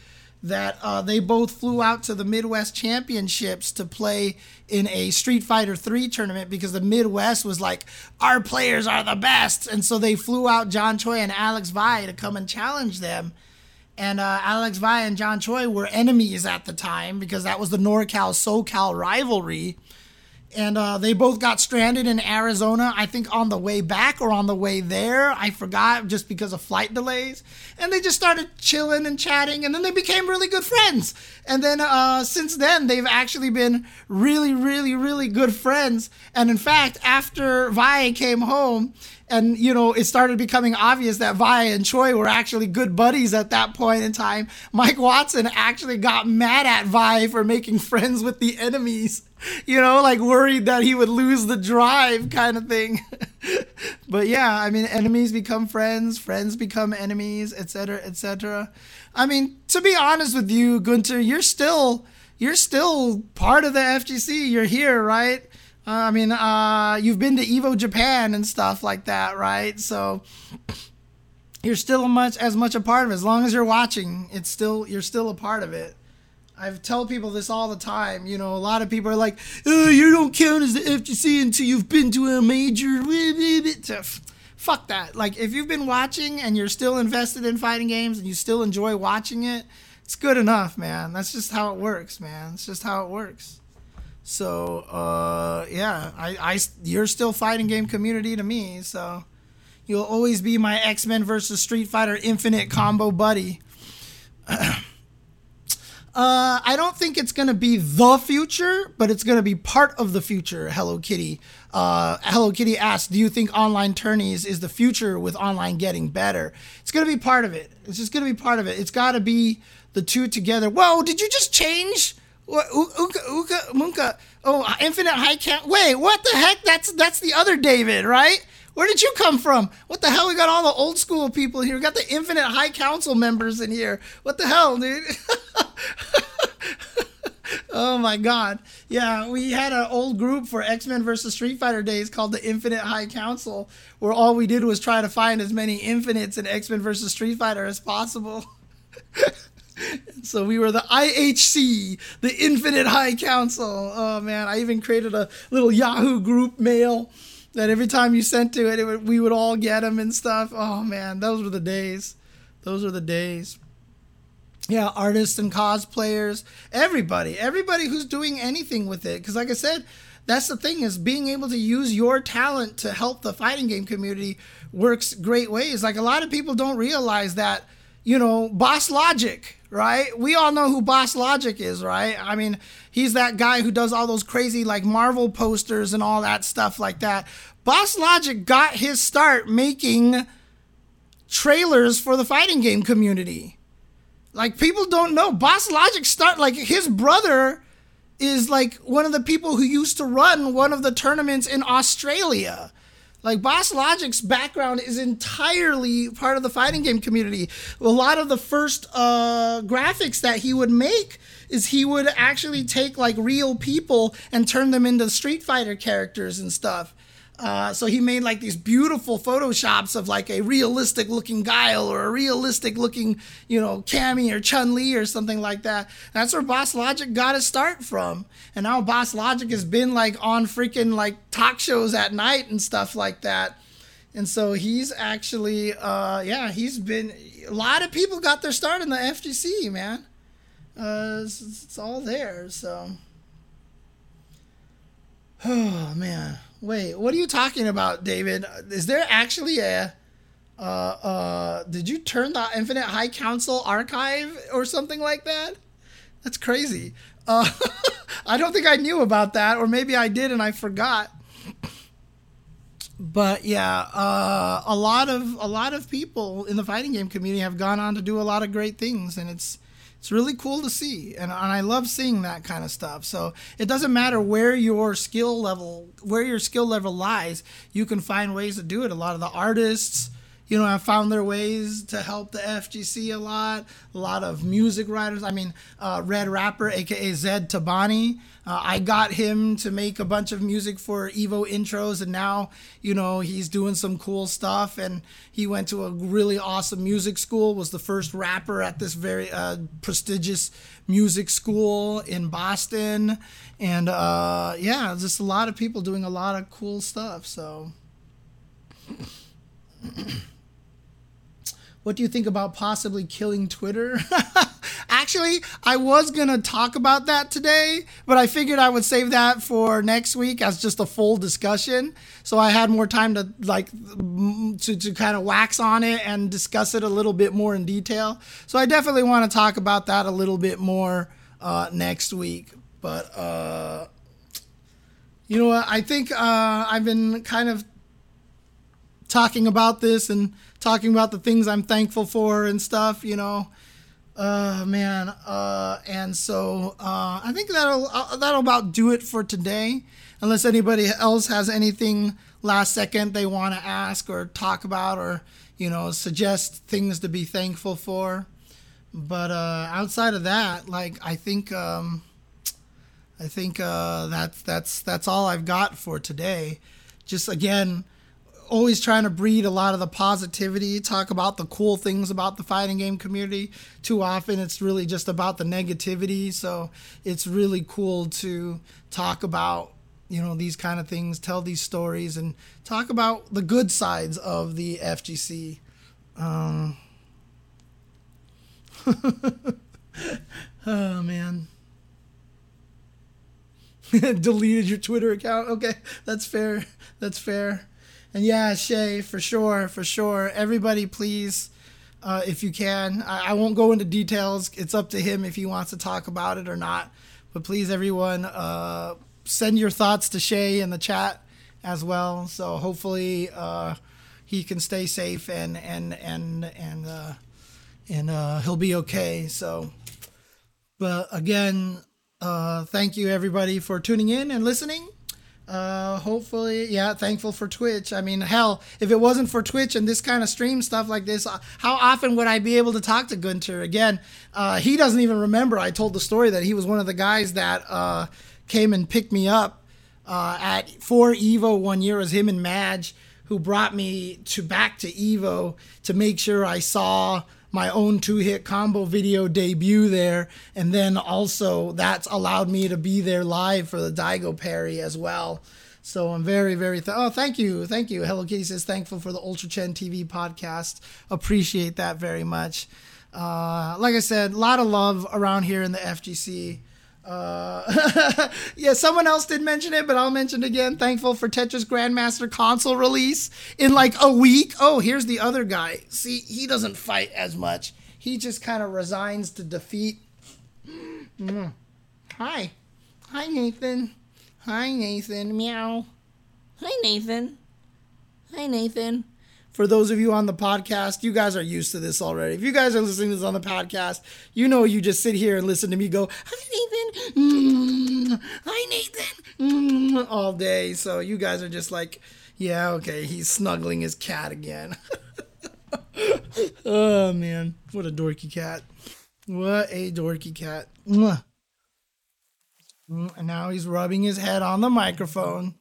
that uh, they both flew out to the Midwest Championships to play in a Street Fighter 3 tournament because the Midwest was like, our players are the best. And so they flew out John Choi and Alex Valle to come and challenge them. and uh, Alex Valle and John Choi were enemies at the time because that was the NorCal SoCal rivalry and uh, they both got stranded in Arizona. I think on the way back or on the way there, I forgot just because of flight delays. And they just started chilling and chatting, and then they became really good friends. And then uh, since then, they've actually been really, really, really good friends. And in fact, after Valle came home, and you know it started becoming obvious that Valle and Choi were actually good buddies at that point in time. Mike Watson actually got mad at Valle for making friends with the enemies you know, like worried that he would lose the drive kind of thing. but yeah, I mean, enemies become friends, friends become enemies, etc., etc. I mean, to be honest with you, Gunter, you're still you're still part of the FGC. You're here, right? Uh, I mean, uh, you've been to Evo Japan and stuff like that, right? So you're still much as much a part of it. As long as you're watching, it's still you're still a part of it. I tell people this all the time. You know, a lot of people are like, oh, you don't count as the FGC until you've been to a major. Fuck that. Like, if you've been watching and you're still invested in fighting games and you still enjoy watching it, it's good enough, man. That's just how it works, man. It's just how it works. So, uh, yeah, I, I, you're still fighting game community to me. So, you'll always be my X Men versus Street Fighter Infinite combo buddy. Uh, I don't think it's going to be the future, but it's going to be part of the future. Hello Kitty. Uh, Hello Kitty asked, "Do you think online tourneys is the future with online getting better?" It's going to be part of it. It's just going to be part of it. It's got to be the two together. Whoa! Did you just change? Uka, Uka, Munka. Oh, infinite high count. Wait, what the heck? That's that's the other David, right? Where did you come from? What the hell? We got all the old school people here. We got the Infinite High Council members in here. What the hell, dude? oh my god. Yeah, we had an old group for X-Men versus Street Fighter days called the Infinite High Council, where all we did was try to find as many infinites in X-Men versus Street Fighter as possible. so we were the IHC, the Infinite High Council. Oh man, I even created a little Yahoo group mail that every time you sent to it, it would, we would all get them and stuff. Oh man, those were the days. Those were the days. Yeah, artists and cosplayers, everybody, everybody who's doing anything with it. Because, like I said, that's the thing is being able to use your talent to help the fighting game community works great ways. Like a lot of people don't realize that, you know, Boss Logic, right? We all know who Boss Logic is, right? I mean, he's that guy who does all those crazy like Marvel posters and all that stuff like that. Boss Logic got his start making trailers for the fighting game community. Like people don't know. Boss Logic start like his brother is like one of the people who used to run one of the tournaments in Australia. Like Boss Logic's background is entirely part of the fighting game community. A lot of the first uh, graphics that he would make is he would actually take like real people and turn them into Street Fighter characters and stuff. Uh, so he made like these beautiful photoshops of like a realistic looking Guile or a realistic looking, you know, Cammy or Chun Li or something like that. That's where Boss Logic got his start from. And now Boss Logic has been like on freaking like talk shows at night and stuff like that. And so he's actually, uh, yeah, he's been, a lot of people got their start in the FGC, man. Uh, it's, it's all there, so. Oh, man. Wait, what are you talking about, David? Is there actually a uh uh did you turn the Infinite High Council archive or something like that? That's crazy. Uh I don't think I knew about that or maybe I did and I forgot. But yeah, uh a lot of a lot of people in the fighting game community have gone on to do a lot of great things and it's it's really cool to see and, and i love seeing that kind of stuff. So it doesn't matter where your skill level where your skill level lies you can find ways to do it. A lot of the artists you know have found their ways to help the fgc a lot. A lot of music writers i mean uh, red rapper aka zed tabani uh, I got him to make a bunch of music for Evo intros, and now, you know, he's doing some cool stuff. And he went to a really awesome music school, was the first rapper at this very uh, prestigious music school in Boston. And uh, yeah, just a lot of people doing a lot of cool stuff. So. What do you think about possibly killing Twitter? Actually, I was going to talk about that today, but I figured I would save that for next week as just a full discussion. So I had more time to like to, to kind of wax on it and discuss it a little bit more in detail. So I definitely want to talk about that a little bit more uh, next week. But uh, you know what? I think uh, I've been kind of talking about this and talking about the things I'm thankful for and stuff, you know. Uh, man. Uh, and so uh, I think that'll uh, that'll about do it for today. Unless anybody else has anything last second they want to ask or talk about or you know suggest things to be thankful for. But uh, outside of that, like I think um, I think uh, that's that's that's all I've got for today. Just again always trying to breed a lot of the positivity, talk about the cool things about the fighting game community. Too often it's really just about the negativity. So it's really cool to talk about, you know, these kind of things, tell these stories, and talk about the good sides of the FGC. Um, oh, man. Deleted your Twitter account. Okay, that's fair. That's fair. And yeah, Shay, for sure, for sure. Everybody, please, uh, if you can. I, I, won't go into details. It's up to him if he wants to talk about it or not. But please, everyone, uh, send your thoughts to Shay in the chat as well. So hopefully uh, he can stay safe and and and and uh, and uh, he'll be okay. So, but again, uh, thank you everybody for tuning in and listening. Uh, hopefully, yeah, thankful for Twitch. I mean, hell, if it wasn't for Twitch and this kind of stream stuff like this, uh, how often would I be able to talk to Gunter again? Uh, he doesn't even remember. I told the story that he was one of the guys that uh, came and picked me up uh, at for Evo one year. It was him and Madge who brought me to back to Evo to make sure I saw my own two hit combo video debut there. And then also that's allowed me to be there live for the Daigo parry as well. So I'm very, very, th- oh, thank you. Thank you. Hello Kitty says, thankful for the Ultra Chen TV podcast. Appreciate that very much. Uh, like I said, a lot of love around here in the FGC. Uh, yeah, someone else did mention it, but I'll mention it again. Thankful for Tetris Grandmaster console release in like a week. Oh, here's the other guy. See, he doesn't fight as much. He just kind of resigns to defeat. Mm. Hi. Hi, Nathan. Hi, Nathan. Meow. Hi, Nathan. Hi, Nathan for those of you on the podcast, you guys are used to this already. If you guys are listening to this on the podcast, you know you just sit here and listen to me go, Hi, Nathan. Mm, hi, Nathan. Mm, all day. So you guys are just like, yeah, okay, he's snuggling his cat again. oh, man. What a dorky cat. What a dorky cat. Mm, and now he's rubbing his head on the microphone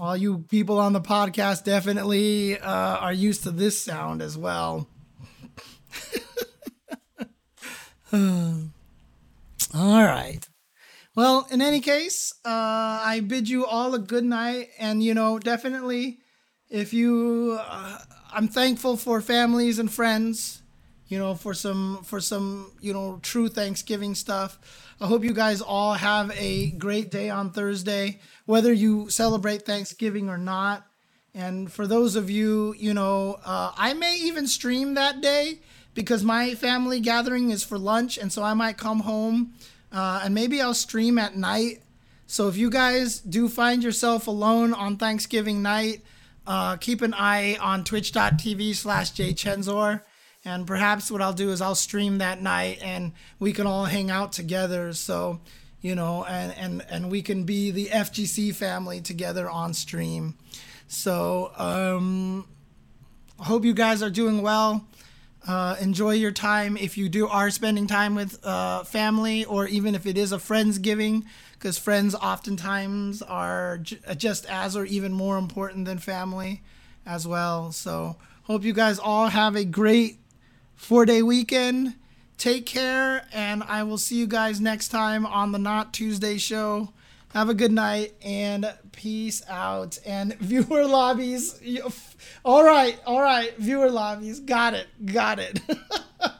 all you people on the podcast definitely uh, are used to this sound as well. all right. Well, in any case, uh, I bid you all a good night, and you know, definitely, if you, uh, I'm thankful for families and friends, you know, for some for some you know true Thanksgiving stuff. I hope you guys all have a great day on Thursday whether you celebrate Thanksgiving or not. And for those of you, you know, uh, I may even stream that day because my family gathering is for lunch. And so I might come home uh, and maybe I'll stream at night. So if you guys do find yourself alone on Thanksgiving night, uh, keep an eye on twitch.tv slash jchensor. And perhaps what I'll do is I'll stream that night and we can all hang out together. So you know, and, and, and we can be the FGC family together on stream. So, um, hope you guys are doing well. Uh, enjoy your time if you do are spending time with uh, family or even if it is a friendsgiving because friends oftentimes are j- just as or even more important than family as well so hope you guys all have a great four day weekend Take care, and I will see you guys next time on the Not Tuesday show. Have a good night and peace out. And viewer lobbies. All right, all right, viewer lobbies. Got it, got it.